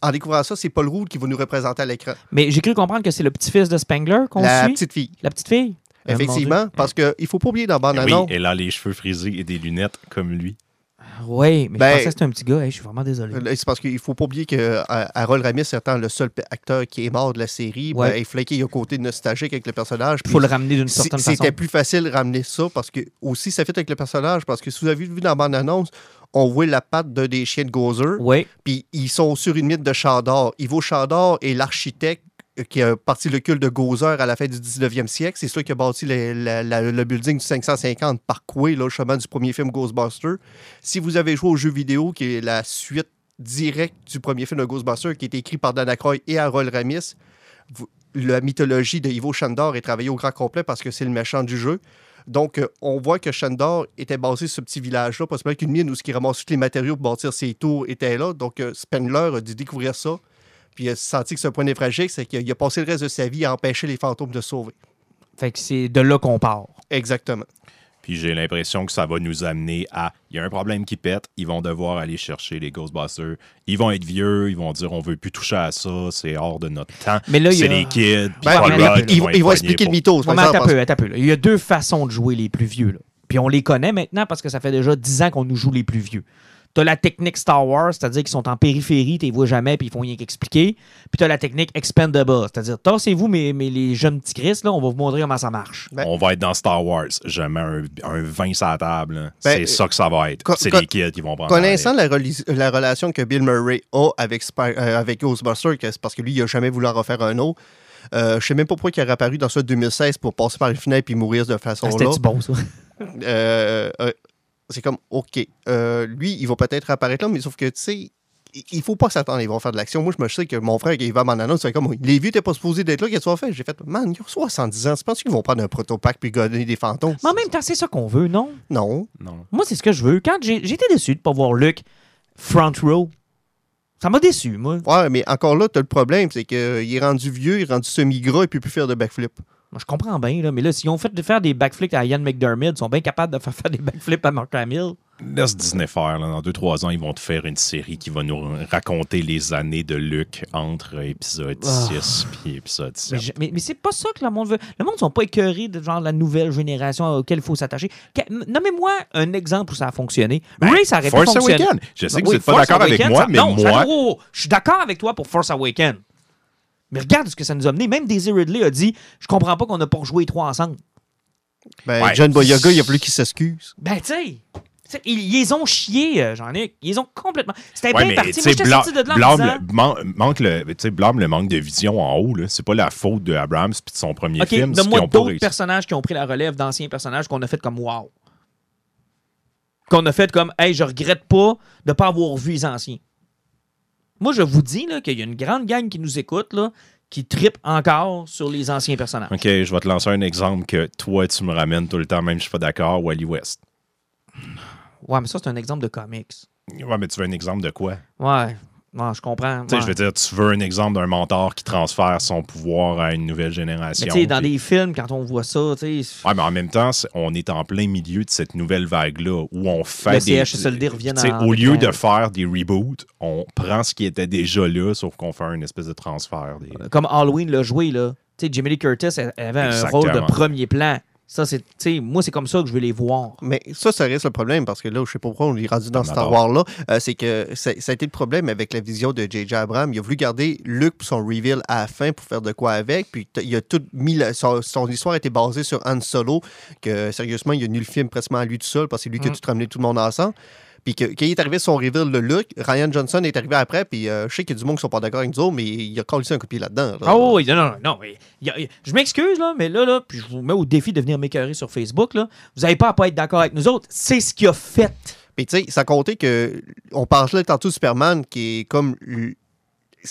en découvrant ça, c'est Paul Rudd qui va nous représenter à l'écran.
Mais j'ai cru comprendre que c'est le petit-fils de Spengler qu'on
La
suit.
petite fille.
La petite fille. Mon
Effectivement, parce qu'il ne faut pas oublier dans la bande
Oui,
annonce.
elle a les cheveux frisés et des lunettes comme lui.
Oui, mais
Ben-
je pensais que c'était un petit gars. Hey, je suis vraiment désolé.
Euh, C'est parce qu'il faut pas oublier que euh, Harold Ramis étant le seul acteur qui est mort de la série,
Ouais.
ben, il fallait qu'il y ait un côté nostalgique avec le personnage.
Il faut le ramener d'une certaine façon.
C'était plus facile de ramener ça parce que aussi ça fait avec le personnage parce que si vous avez vu dans la bande-annonce, on voit la patte d'un des chiens de Gozer,
Oui,
puis ils sont sur une mythe de Chandor. Ivo Chandor est l'architecte qui a parti le culte de Gozer à la fin du 19e siècle. C'est celui qui a bâti le, building du 550 Parkway, là, le chemin du premier film Ghostbuster. Si vous avez joué au jeu vidéo, qui est la suite directe du premier film de Ghostbuster, qui est écrit par Dan Aykroyd et Harold Ramis, la mythologie de Ivo Chandor est travaillée au grand complet parce que c'est le méchant du jeu. Donc, euh, on voit que Chandor était basé sur ce petit village-là, possiblement qu'une mine où ce qui ramasse tous les matériaux pour bâtir ses tours était là. Donc, euh, Spengler a dû découvrir ça. Puis, il a senti que c'est un point névralgique, c'est qu'il a- passé le reste de sa vie à empêcher les fantômes de sauver.
fait que c'est de là qu'on part.
Exactement.
Puis j'ai l'impression que ça va nous amener à. Il y a un problème qui pète, ils vont devoir aller chercher les Ghostbusters. Ils vont être vieux, ils vont dire on veut plus toucher à ça, c'est hors de notre temps.
Mais là, il y
c'est
a-
des kids. puis
Ben,
Ouais,
Paul
mais
il-
là,
Rudd,
il, il
vont
expliquer le mythos.
Ouais, attends peu, attends peu. là. Il y a deux façons de jouer les plus vieux. là. Puis on les connaît maintenant parce que ça fait déjà 10 ans qu'on nous joue les plus vieux. T'as la technique Star Wars, c'est-à-dire qu'ils sont en périphérie, tu les vois jamais, puis ils font rien qu'expliquer. Puis t'as la technique Expendable, c'est-à-dire tassez-vous, mais, mais les jeunes petits Chris, là, on va vous montrer comment ça marche.
Ben-
on va être dans Star Wars. Je mets un, un vin sur la table.
Ben,
c'est ça que ça va être. C'est les kids qui vont prendre.
Connaissant la, relation que Bill Murray a avec, Spy- euh, avec Ghostbusters, c'est parce que lui, il n'a jamais voulu en refaire un autre. Euh, je sais même pas pourquoi il est apparu dans ça 2016 pour passer par une fenêtre et mourir de façon
Ah,
là.
C'était-tu bon, ça?
Euh, euh, c'est comme, OK, euh, lui, il va peut-être apparaître là, mais sauf que, tu sais, il- il faut pas s'attendre, ils vont faire de l'action. Moi, je me sais que mon frère, qui va m'en annonce, c'est comme, les vieux, t'es pas supposé d'être là, qu'est-ce qu'ils fait? J'ai fait, man, ils ont 70 ans, tu penses qu'ils vont prendre un protopack puis donner des fantômes?
Mais en même temps, c'est ça qu'on veut, non?
Non.
Non.
Moi, c'est ce que je veux. Quand j'ai- j'étais déçu de pas voir Luke front row, ça m'a déçu, moi.
Ouais, mais encore là, t'as le problème, c'est qu'il est rendu vieux, il est rendu semi-gras, et puis il plus faire de backflip.
Moi, je comprends bien, là, mais là, s'ils ont fait de faire des backflips à Ian McDermott, ils sont bien capables de faire, faire des backflips à Mark Hamill.
Laisse Disney faire. là. Dans 2-3 ans, ils vont te faire une série qui va nous raconter les années de Luke entre épisode
Ah.
6 puis épisode 7.
Mais, je- mais, mais c'est pas ça que le monde veut. Le monde ne sont pas écœurés de genre la nouvelle génération auquel il faut s'attacher. Que- Nommez-moi un exemple où ça a fonctionné. Ray, ça aurait
Ben, Force. Awakens. Je sais que
Oui,
vous n'êtes pas d'accord avec moi, mais
non,
moi,
oh, oh, je suis d'accord avec toi pour Force Awakens. Mais regarde ce que ça nous a mené. Même Daisy Ridley a dit Je comprends pas qu'on n'a pas rejoué les trois ensemble.
Ben,
Ouais.
John Boyaga, il a fallu qu'il s'excuse.
Ben, tu sais. Ils, ils les ont chiés, euh, Jean-Nic. Ils les ont complètement. C'était
Ouais,
bien parti. Moi,
blâme,
sorti de là
blâme
disant,
le, man- manque le, tu sais, blâme le manque de vision en haut. là. C'est pas la faute de Abrams puis de son premier
OK,
film.
donne-moi d'autres personnages qui ont pris la relève d'anciens personnages qu'on a fait comme wow. Qu'on a fait comme hey, je regrette pas de pas avoir vu les anciens. Moi, je vous dis qu'il y a une grande gang qui nous écoute, là, qui tripe encore sur les anciens personnages.
OK, je vais te lancer un exemple que toi, tu me ramènes tout le temps, même si je suis pas d'accord, Wally West.
Ouais, mais ça, c'est un exemple de comics.
Ouais, mais tu veux un exemple de quoi?
Ouais, ouais je comprends.
Tu sais,
ouais.
je veux dire, tu veux un exemple d'un mentor qui transfère son pouvoir à une nouvelle
Mais
génération.
tu sais, dans des films, quand on voit ça, tu sais.
Ouais, mais en même temps, on est en plein milieu de cette nouvelle vague-là où on fait
Le
des.
CHSLD revient en
Au lieu de faire des reboots, on prend ce qui était déjà là, sauf qu'on fait une espèce de transfert. Des...
Comme Halloween l'a joué, là. Tu sais, Jamie Lee Curtis, elle, avait un rôle de premier plan. Ça, c'est. Moi, c'est comme ça que je veux les voir.
Mais ça, ça reste le problème parce que là, je sais pas pourquoi on est rendu dans Star. Wars-là. euh, c'est que ça, ça a été le problème avec la vision de J.J. Abrams. Il a voulu garder Luke pour son reveal à la fin pour faire de quoi avec. Puis t- il a tout mis. la- son, son histoire était basée sur Han Solo. Que sérieusement, il a nu le film presque à lui tout seul parce que c'est lui qui a
Mm.
tout ramené tout le monde ensemble. Puis que, quand il est arrivé son reveal de Luke, Ryan Johnson est arrivé après. Puis euh, je sais qu'il y a du monde qui sont pas d'accord avec nous autres, mais il a collé un coup de pied là-dedans. là.
Ah oui, non, non, non. mais il y a- il y a- je m'excuse, là, mais là, là, puis je vous mets au défi de venir m'écœurer sur Facebook, là. Vous n'avez pas à pas être d'accord avec nous autres. C'est ce qu'il a fait.
Puis tu sais, sans compter que on parlait tantôt de Superman qui est comme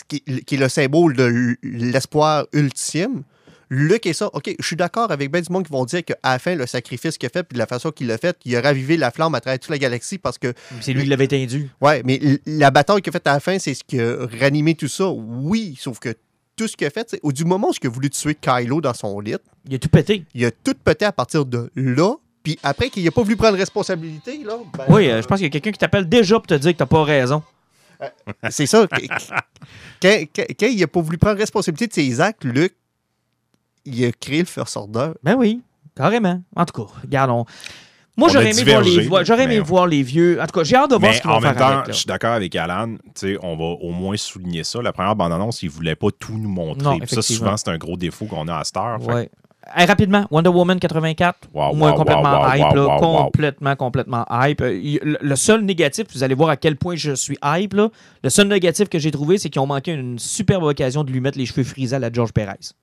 qui, qui est le symbole de l'espoir ultime. Luc est ça. OK, je suis d'accord avec ben du monde qui vont dire qu'à la fin, le sacrifice qu'il a fait, puis de la façon qu'il l'a fait, il a ravivé la flamme à travers toute la galaxie parce que,
C'est lui qui l'avait étendu.
ouais, mais la bataille qu'il a faite à la fin, c'est ce qui a ranimé tout ça. Oui, sauf que tout ce qu'il a fait, c'est au du moment où il a voulu tuer Kylo dans son lit,
Il a tout pété.
il a tout pété à partir de là. Puis après qu'il n'a pas voulu prendre responsabilité, là. ben,
Oui, euh, je pense qu'il y a quelqu'un qui t'appelle déjà pour te dire que t'as pas raison.
C'est ça. Qu- quand, quand- quand il n'a pas voulu prendre responsabilité de ses actes, Luc, il a créé le First Order.
Ben oui, carrément. En tout cas, regardons. Moi, j'aurais aimé, voir les, j'aurais aimé voir les vieux. En tout cas, j'ai hâte de voir ce qu'ils vont
en même
faire
temps,
avec.
je suis d'accord avec Alan. tu sais, On va au moins souligner ça. La première bande-annonce, il ne voulait pas tout nous montrer.
Non,
ça, souvent, c'est un gros défaut qu'on a à cette heure. Fait
Ouais. Hey, rapidement, Wonder Woman 84.
Wow,
moi,
wow,
complètement
wow,
hype. là, complètement, complètement hype. Euh, le seul négatif, vous allez voir à quel point je suis hype. Là, le seul négatif que j'ai trouvé, c'est qu'ils ont manqué une superbe occasion de lui mettre les cheveux frisés à la George Perez.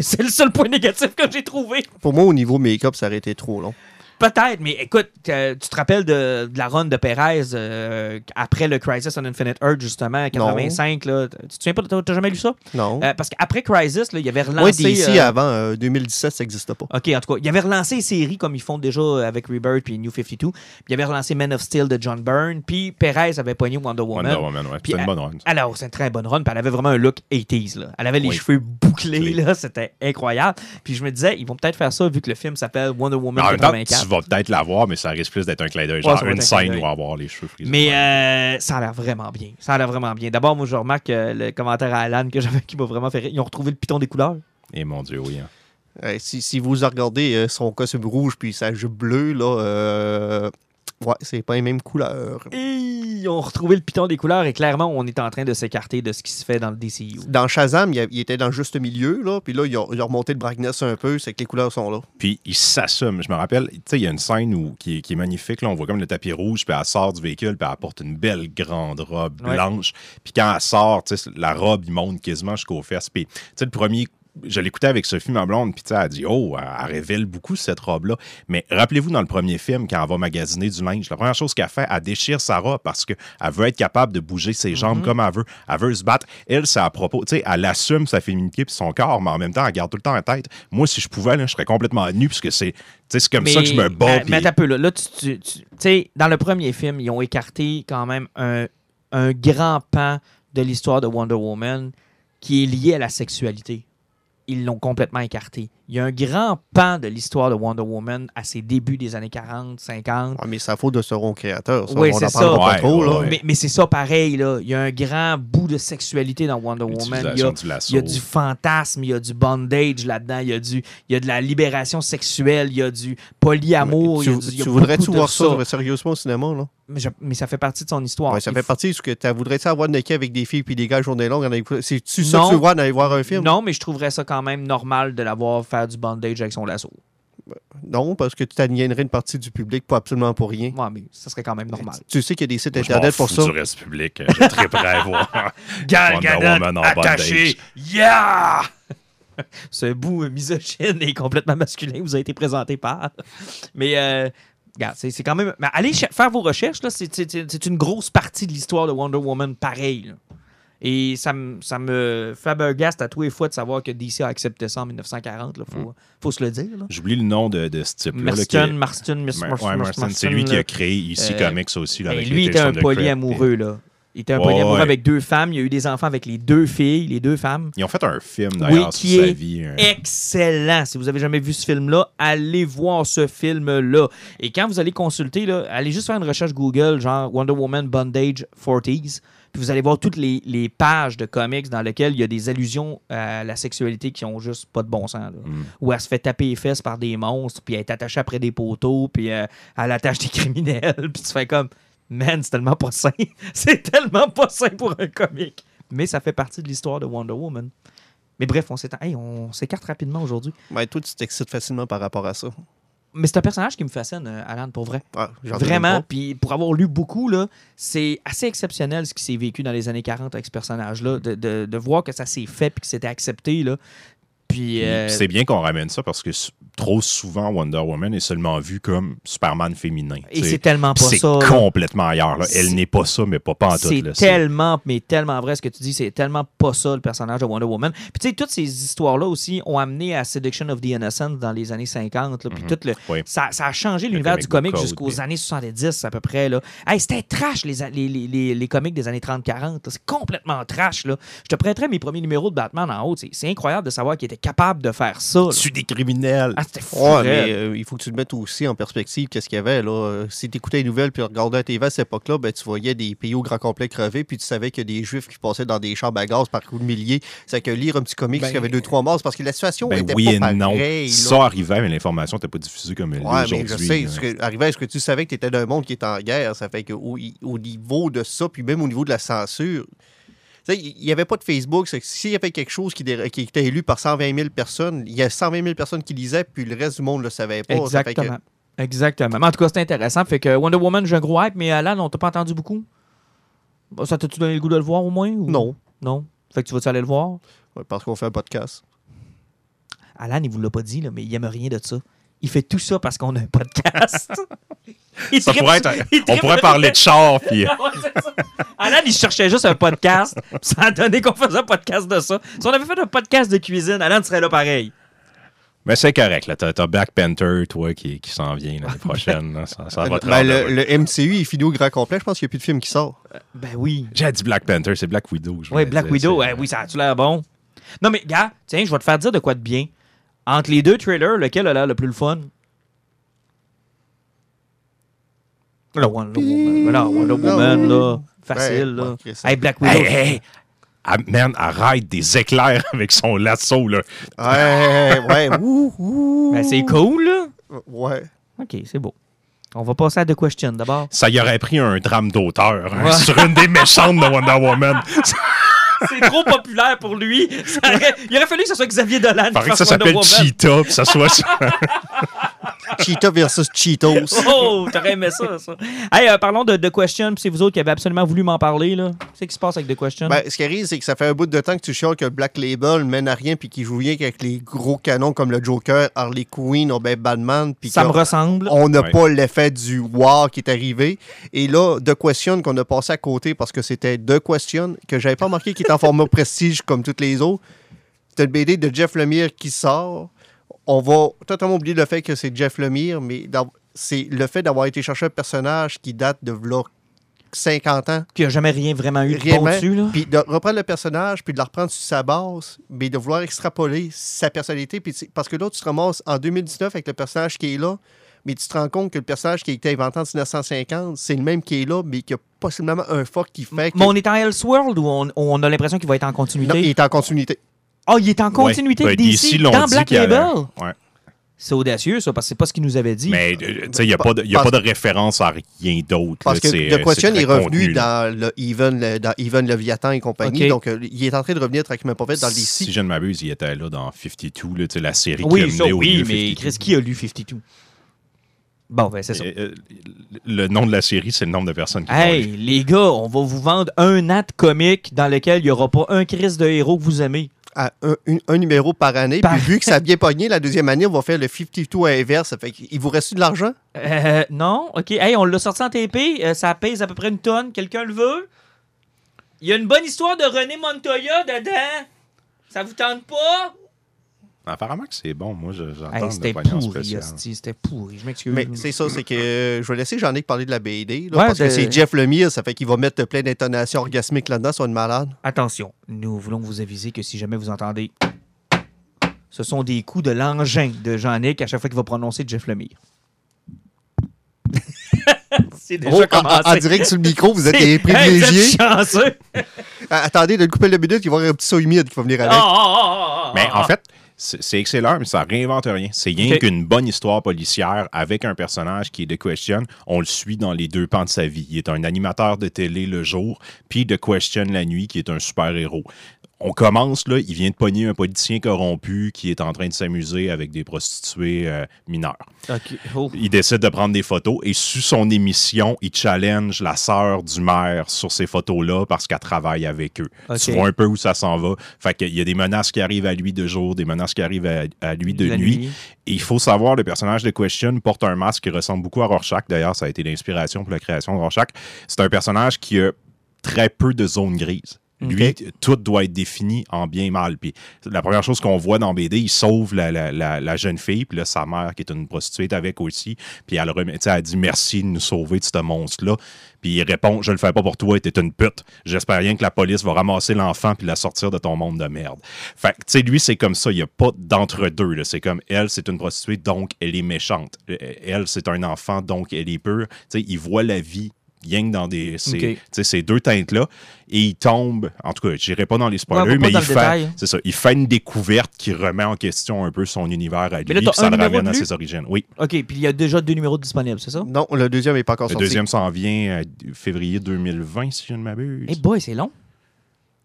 C'est le seul point négatif que j'ai trouvé.
Pour moi, au niveau make-up, ça aurait été trop long.
Peut-être, mais écoute, euh, tu te rappelles de, de la run de Perez euh, après le Crisis on Infinite Earth, justement, en 85. Là, tu te souviens pas, t'as jamais lu ça?
Non.
Euh, parce qu'après Crisis, là, il y avait relancé...
DC,
euh,
avant euh, 2017, ça n'existe pas.
OK, en tout cas, il avait relancé les séries comme ils font déjà avec Rebirth puis New 52. Puis il avait relancé Man of Steel de John Byrne. Puis Perez avait pogné Wonder Woman.
Wonder Woman, ouais. Une bonne run.
Alors, c'est une très bonne run. Puis elle avait vraiment un look 80s. Là. Elle avait les
Oui.
cheveux bouclés.
Clé.
là C'était incroyable. Puis je me disais, ils vont peut-être faire ça vu que le film s'appelle Wonder Woman
en même temps,
84.
Vas peut-être la voir, mais ça risque plus d'être un clin d'œil.
Ouais,
Genre
va
une scène où avoir les cheveux frisés.
Mais euh, ça a l'air vraiment bien. Ça a l'air vraiment bien. D'abord, moi, je remarque euh, le commentaire à Alan que j'avais qui m'a vraiment fait rire. Ils ont retrouvé le piton des couleurs.
Et mon Dieu, oui. hein.
Euh, si, si vous regardez euh, son costume rouge puis sa jupe bleue, là, euh, ouais, c'est pas les mêmes couleurs.
Et ils ont retrouvé le piton des couleurs et clairement, on est en train de s'écarter de ce qui se fait dans le DCU.
Dans Shazam, il, a- il était dans le juste milieu, là, puis là, ils ont, ils ont remonté le brightness un peu, c'est que les couleurs sont là.
Puis il s'assume. Je me rappelle, tu sais, il y a une scène où, qui, est, qui est magnifique. Là, on voit comme le tapis rouge, puis elle sort du véhicule, puis elle porte une belle grande robe
Ouais.
blanche. Puis quand elle sort, tu sais, la robe, il monte quasiment jusqu'aux fesses. Puis, tu sais, le premier. Je l'écoutais avec Sophie, ma blonde, puis elle a dit Oh, elle, révèle beaucoup cette robe-là. Mais rappelez-vous, dans le premier film, quand elle va magasiner du linge, la première chose qu'elle fait, elle déchire sa robe parce qu'elle veut être capable de bouger ses jambes
Mhm.
comme elle veut. Elle veut se battre. Elle, c'est à propos. Tu sais, elle assume sa féminité puis son corps, mais en même temps, elle garde tout le temps en tête. Moi, si je pouvais, là, je serais complètement nu, parce que c'est comme ça que je me bats.
Mais,
puis-
mais un peu, là. Là, tu, tu- tu- tu sais, dans le premier film, ils ont écarté quand même un, un grand pan de l'histoire de Wonder Woman qui est lié à la sexualité. Ils l'ont complètement écarté. Il y a un grand pan de l'histoire de Wonder Woman à ses débuts des années 40, 50.
Ah, mais ça faute de ce rond créateur. Ça,
Oui,
on
c'est ça.
parlera pas
Ouais,
trop, là.
ouais.
Mais, mais c'est ça pareil, là. Il y a un grand bout de sexualité dans Wonder Woman. Il y a, il y a du fantasme, il y a du bondage là-dedans, il y a, du, il y a de la libération sexuelle, il y a du polyamour.
tu voudrais-tu voir ça, sérieusement au cinéma, là?
Mais, je- mais ça fait partie de son histoire.
Ouais, ça
Il
fait
faut-
partie de ce que tu voudrais-tu avoir de avec des filles puis des gars journée longue. C'est-tu ça que tu voir d'aller voir un film?
Non, mais je trouverais ça quand même normal de l'avoir faire du bondage avec son lasso.
Non, parce que tu t'aliénerais une partie du public pour absolument pour rien.
Ouais, mais ça serait quand même normal.
Tu sais qu'il y a des sites
Moi, je
internet pour
fous
ça.
du reste public. Je très prêt à voir.
Gal
Wonder
Gadot
Woman en
attaché. Yeah! Ce bout euh, misogyne et complètement masculin vous a été présenté par. Mais, euh, regarde, c'est c'est quand même. Mais allez faire vos recherches, là. C'est- C'est c'est- c'est une grosse partie de l'histoire de Wonder Woman, pareil. là. Et ça me, ça me flabbergaste à tous les fois de savoir que DC a accepté ça en 1940. Il faut, faut se le dire.
J'oublie le nom de, de ce type-là. qui
Marston, Marston, Miss Marston,
ouais, Marston, C'est lui qui a créé ici
Euh,
Comics aussi. Là, avec
lui était un polyamoureux, là. Il était un polyamoureux
ouais.
avec deux femmes. Il a eu des enfants avec les deux filles, les deux femmes.
Ils ont fait un film d'ailleurs
Oui,
sur sa vie. un-
excellent. Si vous avez jamais vu ce film-là, allez voir ce film-là. Et quand vous allez consulter, là, allez juste faire une recherche Google, genre Wonder Woman Bondage 40s. Puis vous allez voir toutes les, les pages de comics dans lesquelles il y a des allusions à la sexualité qui ont juste pas de bon sens. là.
Mm.
Où elle se fait taper les fesses par des monstres, puis elle est attachée après des poteaux, puis euh, elle attache des criminels. Puis tu fais comme, man, c'est tellement pas sain. c'est tellement pas sain pour un comic. Mais ça fait partie de l'histoire de Wonder Woman. Mais bref, on s'étend- hey, s'écarte rapidement aujourd'hui.
Ouais, toi, tu t'excites facilement par rapport à ça.
Mais c'est un personnage qui me fascine, euh, Alan, pour vrai.
Ah,
Vraiment. Puis pour avoir lu beaucoup, là, c'est assez exceptionnel ce qui s'est vécu dans les années 40 avec ce personnage-là. De, de- de voir que ça s'est fait puis que c'était accepté. Là. Puis.
Puis
euh,
C'est bien qu'on ramène ça parce que trop souvent, Wonder Woman est seulement vu comme Superman féminin.
et c'est tellement pas
C'est
ça. là.
complètement ailleurs. là. Elle
C'est-
n'est pas ça, mais pas, pas en tout.
C'est tellement, mais tellement vrai ce que tu dis. C'est tellement pas ça le personnage de Wonder Woman. Puis tu sais, toutes ces histoires-là aussi ont amené à Seduction of the Innocent dans les années 50. là. Puis
Mhm.
tout le,
Oui.
ça, ça a changé l'univers du comic jusqu'aux années 70 à peu près. Là. Hey, c'était trash les, les, les, les, les comics des années 30-40. là. C'est complètement trash. Là. Je te prêterais mes premiers numéros de Batman en haut. C'est c'est incroyable de savoir qu'ils étaient capable de faire ça. là.
Tu des criminels.
Ah, c'était fou.
Ouais, mais euh, il faut que tu le mettes aussi en perspective. Qu'est-ce qu'il y avait là? Euh, Si tu écoutais les nouvelles puis regardais la TV à cette époque-là, ben, tu voyais des pays au grand complet crever, puis tu savais qu'il y a des juifs qui passaient dans des chambres à gaz par coups de milliers. C'est que lire un petit comic
Ben,
qu'il y avait deux, trois morts, parce que la situation
Ben
était
oui
pas
et non.
là.
Ça arrivait, mais l'information n'était pas diffusée comme elle
Ouais, mais
aujourd'hui.
je sais,
là.
ce que, arrivé à ce que tu savais que tu étais d'un monde qui est en guerre, ça fait qu'au au niveau de ça, puis même au niveau de la censure, il n'y avait pas de Facebook. S'il y avait quelque chose qui, était élu par 120 000 personnes, il y a 120 000 personnes qui lisaient, puis le reste du monde ne le savait pas. Fait que-
Exactement. Exactement. Mais en tout cas, c'est intéressant. Fait que Wonder Woman, j'ai un gros hype, mais Alan, on t'a pas entendu beaucoup? Ça t'a-tu donné le goût de le voir au moins? ou-
Non,
Non? Fait que tu vas-tu aller le voir?
Ouais, parce qu'on fait un podcast.
Alan, il vous l'a pas dit, là, mais il aime rien de ça. Il fait tout ça parce qu'on a un podcast. Il
Ça pourrait être-
il
on pourrait parler de char, puis...
Alan, il cherchait juste un podcast. Ça a donné qu'on faisait un podcast de ça. Si on avait fait un podcast de cuisine, Alan serait là pareil.
Mais c'est correct, là. T'as t'as Black Panther, toi, qui, qui s'en vient l'année prochaine. là. Ça, ça va
Ben,
rendre
le, MCU est fini au grand complet. Je pense qu'il n'y a plus de film qui sort.
Ben oui.
J'ai dit Black Panther, c'est Black Widow. je
Oui, Black
dire,
Widow, ouais, oui, ça a-tu l'air bon? Non, mais gars, tiens, je vais te faire dire de quoi de bien. Entre les deux trailers, lequel a l'air le plus le fun? Le Wonder Woman. Non, Wonder Woman, là. Facile, là. Hey, Black Widow.
Hey, hey! Ah, man, arrête des éclairs avec son lasso, là.
Ouais, ouais, ouh, ouh.
Ben, c'est cool, là.
Ouais.
OK, c'est beau. On va passer à The Question d'abord.
Ça y aurait pris un drame d'auteur hein,
Ouais.
sur une des méchantes de Wonder Woman.
C'est trop populaire pour lui. Aurait- Il aurait fallu que ce soit Xavier Dolan
Paraît que ça s'appelle. Cheetah, ça soit ça.
Cheetah versus Cheetos.
Oh, t'aurais aimé ça, ça. Hey, euh, parlons de The Question, puis c'est vous autres qui avez absolument voulu m'en parler, là. Qu'est-ce qui se passe avec The Question?
Ben, ce qui arrive, c'est que ça fait un bout de temps que tu chiales que Black Label mène à rien puis qu'il joue rien qu'avec les gros canons comme le Joker, Harley Quinn ou ben Batman. Puis
ça me ressemble.
on n'a
Ouais.
pas l'effet du wow qui est arrivé. Et là, The Question qu'on a passé à côté parce que c'était The Question que j'avais pas marqué qui est en format prestige comme toutes les autres. C'est une BD de Jeff Lemire qui sort. On va totalement oublier le fait que c'est Jeff Lemire, mais c'est le fait d'avoir été chercher un personnage qui date de v'là 50 ans.
Qu'il n'y a jamais rien vraiment eu de
Rien,
bon
mais-
dessus, là.
Puis de reprendre le personnage, puis de le reprendre sur sa base, mais de vouloir extrapoler sa personnalité. Puis parce que là, tu te ramasses en 2019 avec le personnage qui est là, mais tu te rends compte que le personnage qui a été inventé en 1950, c'est le même qui est là, mais qui a possiblement un fuck qui fait que.
Mais on est en Elseworld ou on, on a l'impression qu'il va être en
Non,
continuité?
il est en continuité.
Ah, il est en continuité
Ouais.
de
Ben,
DC, dans Black Label?
Ouais.
C'est audacieux, ça, parce que c'est pas ce qu'il nous avait dit.
Mais, euh, tu sais, il n'y a, pas de- y a
Parce-
pas de référence à rien d'autre.
Parce
là,
que The
euh,
Question est revenu dans le Even, le- dans Even Leviathan et compagnie. Donc, euh, il est en train de revenir tranquillement pas vite dans DC.
Si je ne m'abuse, il était là dans 52, là, tu sais, la série qui
oui,
a
ça,
mené au
oui,
lieu
mais
52.
Chris, qui a lu 52? Bon, ben, c'est ça.
Euh, Le nom de la série, c'est le nombre de personnes qui
Hey,
l'ont lu.
les gars, on va vous vendre un at comique dans lequel il n'y aura pas un Chris de héros que vous aimez.
À un, numéro par année.
Par-
Puis vu que ça a bien pogné, la deuxième année, on va faire le 52 à inverse. Ça fait qu'il vous reste de l'argent?
Euh, non, ok. Hey, on l'a sorti en TP, euh, ça pèse à peu près une tonne. Quelqu'un le veut? Il y a une bonne histoire de René Montoya dedans. Ça vous tente pas?
Apparemment que c'est bon. Moi, je- j'entends
Hey,
de
c'était pourri, c'était pourri. Je m'excuse.
Mais c'est ça, c'est que euh, je vais laisser Jean-Nic parler de la BD. là,
Ouais,
parce
de-
que c'est Jeff Lemire, ça fait qu'il va mettre plein d'intonations orgasmiques là-dedans, soit une malade.
Attention, nous voulons vous aviser que si jamais vous entendez, ce sont des coups de l'engin de Jean-Nic à chaque fois qu'il va prononcer Jeff Lemire. c'est déjà
Oh, en,
commencé.
en direct sur le micro, vous êtes
Hey,
privilégiés.
vous êtes chanceux.
Ah, Attendez, de le couper le minute, il va y avoir un petit saut humide qui va venir avec.
Ah, ah, ah, ah,
Mais
ah,
en fait, c'est excellent, mais ça réinvente rien. C'est rien qu'une bonne histoire policière avec un personnage qui est The Question. On le suit dans les deux pans de sa vie. Il est un animateur de télé le jour, puis The Question la nuit, qui est un super-héros. On commence, là, il vient de pogner un politicien corrompu qui est en train de s'amuser avec des prostituées euh, mineures.
Oh.
Il décide de prendre des photos et sur son émission, il challenge la sœur du maire sur ces photos-là parce qu'elle travaille avec eux. Tu vois un peu où ça s'en va. Fait qu'il y a des menaces qui arrivent à lui de jour, des menaces qui arrivent à, à lui de
La
nuit. Et il faut savoir, le personnage de Question porte un masque qui ressemble beaucoup à Rorschach. D'ailleurs, ça a été l'inspiration pour la création de Rorschach. C'est un personnage qui a très peu de zones grises. Lui, tout doit être défini en bien et mal. Puis la première chose qu'on voit dans BD, il sauve la, la- la- la jeune fille, puis là, sa mère, qui est une prostituée, est avec aussi. Puis elle, remet, elle dit merci de nous sauver de ce monstre-là. Puis il répond Je le fais pas pour toi, t'es une pute. J'espère rien que la police va ramasser l'enfant puis la sortir de ton monde de merde. Fait que, tu sais, lui, c'est comme ça. Il n'y a pas d'entre-deux. C'est comme elle, c'est une prostituée, donc elle est méchante. Euh, Elle, c'est un enfant, donc elle est pure. Tu sais, il voit la vie que dans des, ces, ces deux teintes-là. Et il tombe, en tout cas, je n'irai pas dans les spoilers, mais il
le
fait, c'est ça, il fait une découverte qui remet en question un peu son univers à lui,
là,
puis ça le ramène à ses origines. Oui.
OK, puis il y a déjà deux numéros disponibles, c'est ça?
Non, le deuxième n'est pas encore
Le
sorti.
deuxième s'en vient euh, février 2020, si je ne m'abuse.
Eh boy, c'est long.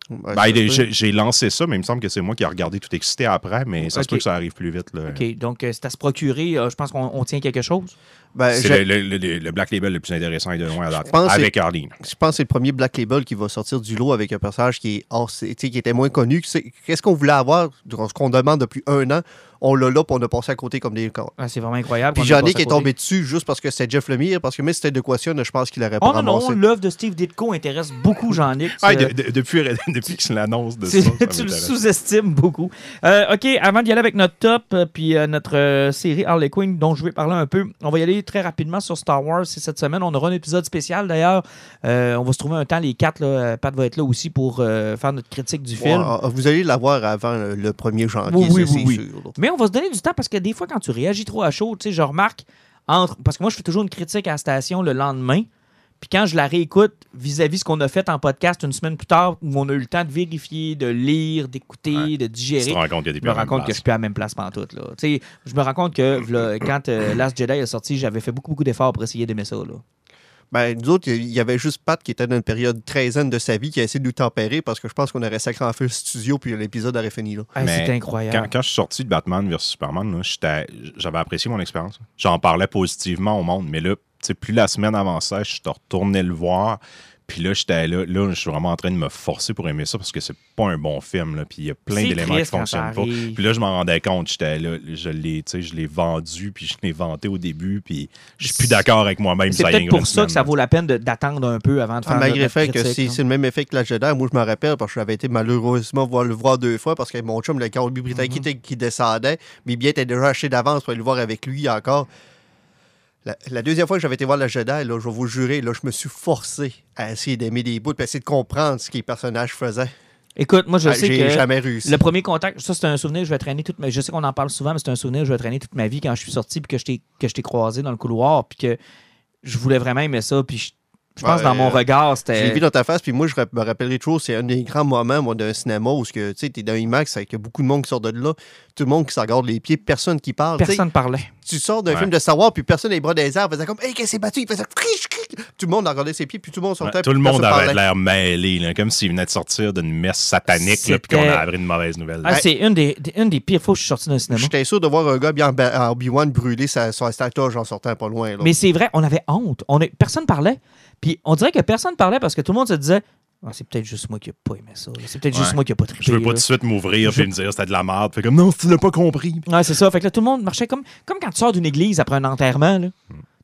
Ouais,
Ben,
se
j'ai lancé ça, mais il me semble que c'est moi qui ai regardé tout excité après, mais ça se peut que ça arrive plus vite. Là.
OK, donc euh, c'est à se procurer. euh, je pense qu'on on tient quelque chose?
Ben,
C'est le, le- le- le Black Label le plus intéressant et de loin à date, avec Arlene.
Je pense que c'est le premier Black Label qui va sortir du lot avec un personnage qui est hors- tu sais, qui était moins connu. Qu'est-ce qu'on voulait avoir, ce qu'on demande depuis un an, on l'a là, puis on a passé à côté comme des cons.
Ah, c'est vraiment incroyable.
Puis Yannick
à
est tombé dessus juste parce que c'était Jeff Lemire, parce que même si c'était de Question, je pense qu'il n'aurait pas
Oh non, non, l'œuvre de Steve Ditko intéresse beaucoup Jean-Nic.
Ah, de- de- depuis depuis que c'est l'annonce de ça,
tu le sous-estimes beaucoup. Euh, OK, avant d'y aller avec notre top, euh, puis euh, notre euh, série Harley Quinn, dont je vais parler un peu, on va y aller très rapidement sur Star Wars. C'est cette semaine. On aura un épisode spécial d'ailleurs. Euh, on va se trouver un temps, les quatre. Là, Pat va être là aussi pour euh, faire notre critique du film.
Ouais, vous allez l'avoir avant le le 1er janvier,
Oui, oui, oui,
c'est
oui.
sûr. là.
Mais on va se donner du temps parce que des fois, quand tu réagis trop à chaud, tu sais, je remarque entre. Parce que moi, je fais toujours une critique à la station le lendemain. Puis quand je la réécoute vis-à-vis ce qu'on a fait en podcast une semaine plus tard, où on a eu le temps de vérifier, de lire, d'écouter,
Ouais.
de digérer, je me rends compte que je suis plus à la même place pantoute. Là. Je me rends compte que quand euh, Last Jedi est sorti, j'avais fait beaucoup, beaucoup d'efforts pour essayer d'aimer ça. Là.
Ben, nous autres, il y avait juste Pat qui était dans une période treizaine de sa vie qui a essayé de nous tempérer parce que je pense qu'on aurait sacré en feu le studio puis l'épisode aurait fini là.
Hey,
Mais
c'est incroyable.
Quand, quand je suis sorti de Batman vs Superman, là, j'étais- j'avais apprécié mon expérience. J'en parlais positivement au monde, mais là, tu sais, plus la semaine avançait, je suis retourné le voir. Puis là, j'étais là, là, je suis vraiment en train de me forcer pour aimer ça parce que c'est pas un bon film. Là, puis il y a plein d'éléments qui fonctionnent pas. Puis là, je m'en rendais compte, j'étais là, je l'ai, tu sais, je l'ai vendu, puis je l'ai vanté au début, puis je suis plus d'accord avec moi-même.
C'est
ça y
peut-être pour ça
semaine,
que ça vaut la peine d'attendre un peu avant de faire
Ah, malgré le fait que c'est le même effet que la Jedi, moi je me rappelle parce que j'avais été malheureusement voir le voir deux fois parce que mon chum, le Cowboy Britannique qui, était- qui descendait, mais bien était déjà acheté d'avance pour aller le voir avec lui encore. La, la deuxième fois que j'avais été voir la Jedi, là, je vais vous jurer, là, je me suis forcé à essayer d'aimer des bouts et essayer de comprendre ce que les personnages faisaient.
Écoute, moi, je
Ah,
sais que
jamais réussi.
le premier contact, ça, c'est un souvenir que je vais traîner toute ma Je sais qu'on en parle souvent, mais c'est un souvenir que je vais traîner toute ma vie quand je suis sorti puis que je t'ai que je t'ai croisé dans le couloir puis que je voulais vraiment aimer ça. Puis je, pense
Ouais,
dans mon regard,
Je l'ai
c'était.
vu dans ta face, puis moi, je me rappellerai toujours, c'est un des grands moments moi, d'un cinéma où tu es dans IMAX avec beaucoup de monde qui sort de là, tout le monde qui s'en garde les pieds, personne qui parle. sais.
Personne parlait.
tu sors d'un
Ouais.
film de Star Wars, puis personne les bras des airs, faisait comme Hey, qu'est-ce qui s'est battu? Il faisait cric, cric. Tout le monde a regardé ses pieds, puis tout le monde sortait.
Ouais, tout le monde avait l'air mêlé, là, comme s'il venait de sortir d'une messe satanique, là, puis qu'on a appris une mauvaise nouvelle.
Ah, c'est une des, des- une des pires fois que je suis sorti d'un cinéma.
J'étais sûr de voir un gars bien Obi-Wan brûler sa, son statoge en sortant pas loin. là.
Mais c'est vrai, on avait honte. On est, personne parlait. Puis on dirait que personne parlait parce que tout le monde se disait Ah, c'est peut-être juste moi qui n'ai pas aimé ça. C'est peut-être juste moi qui n'ai pas trippé.
Je veux pas tout de suite m'ouvrir
Je-
et me dire c'était de la merde. Fait comme non, tu l'as pas compris.
Ouais, c'est ça. Fait que là, tout le monde marchait comme, comme quand tu sors d'une église après un enterrement. là.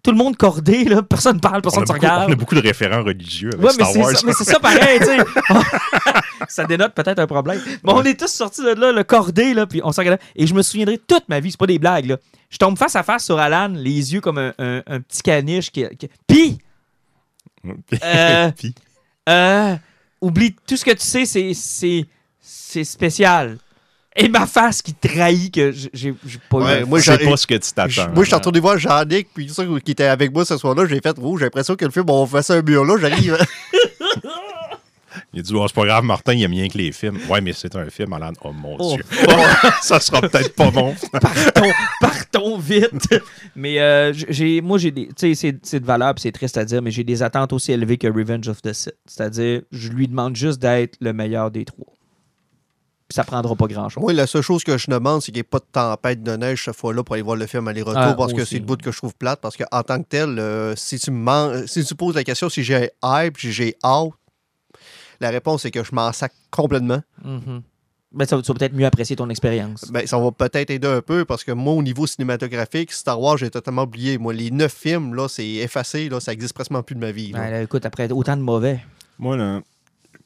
Tout le monde cordé, là. personne parle, personne ne regarde.
on a beaucoup de référents religieux avec
Ouais, mais
Star
c'est
Wars.
ça, mais c'est ça pareil, tu sais. ça dénote peut-être un problème. Mais on est tous sortis de là, le cordé, là, puis on s'en regardait. Et je me souviendrai toute ma vie, c'est pas des blagues, là. Je tombe face à face sur Alan, les yeux comme un, un- un petit caniche qui. qui... Puis, Euh,
Puis,
euh, oublie tout ce que tu sais, c'est, c'est, c'est spécial. Et ma face qui trahit que j'ai, pas
Ouais,
eu.
moi,
c'est
j'ai-
pas ce que tu
Je-
t'attends.
moi, je suis retourné voir Jean-Nic, puis ça qui était avec moi ce soir-là, j'ai fait, oh, j'ai l'impression que le film, on fait ça un mur là, j'arrive.
Il a dit, oh, c'est pas grave, Martin, il aime bien que les films. Ouais, mais c'est un film, Alan. Oh mon
Oh.
Dieu. ça sera peut-être pas bon.
partons, partons vite. Mais euh, j'ai, moi, j'ai des. Tu sais, c'est, c'est de valeur, puis c'est triste à dire, mais j'ai des attentes aussi élevées que Revenge of the Sith. C'est-à-dire, je lui demande juste d'être le meilleur des trois. Puis ça prendra pas grand-chose.
Moi, la seule chose que je demande, c'est qu'il n'y ait pas de tempête de neige cette fois-là pour aller voir le film aller-retour,
Ah,
parce que c'est le bout que je trouve plate. Parce qu'en tant que tel, euh, si, tu me si tu poses la question si j'ai hype, si j'ai out, la réponse est que je m'en sac complètement.
Mhm. Ben, ça, va- tu vas peut-être mieux apprécier ton expérience.
Ben, ça va peut-être aider un peu parce que moi, au niveau cinématographique, Star Wars, j'ai totalement oublié. Moi, les neuf films, là, c'est effacé, là, ça existe presque plus de ma vie.
Ben, là, écoute, après autant de mauvais.
Moi, là,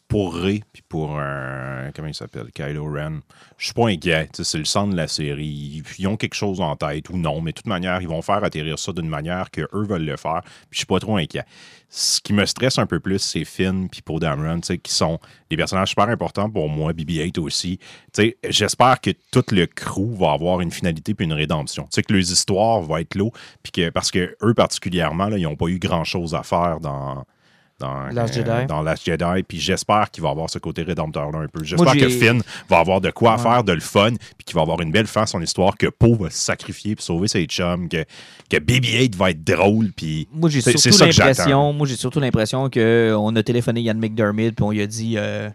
pour Ray puis pour euh, comment il s'appelle? Kylo Ren, je suis pas inquiet. C'est le centre de la série. Ils ont quelque chose en tête ou non, mais de toute manière, ils vont faire atterrir ça d'une manière que eux veulent le faire. Puis je suis pas trop inquiet. Ce qui me stresse un peu plus, c'est Finn puis Poe Dameron, qui sont des personnages super importants pour moi, BB-8 aussi. J'espère que tout le crew va avoir une finalité puis une rédemption. Sais, que leurs histoires vont être lourdes, puis que parce que eux particulièrement, là, ils n'ont pas eu grand chose à faire dans dans
Last Jedi.
dans Last Jedi. Puis j'espère qu'il va avoir ce côté rédempteur-là un peu. J'espère que Finn va avoir de quoi
Ouais.
faire, de le fun, puis qu'il va avoir une belle fin à son histoire, que Poe va se sacrifier pour sauver ses chums, que, que BB-8 va être drôle, puis
Moi, j'ai
C'est- c'est
surtout
ça que j'attends.
l'impression, moi, j'ai surtout l'impression qu'on a téléphoné Yann McDermott puis on lui a dit euh,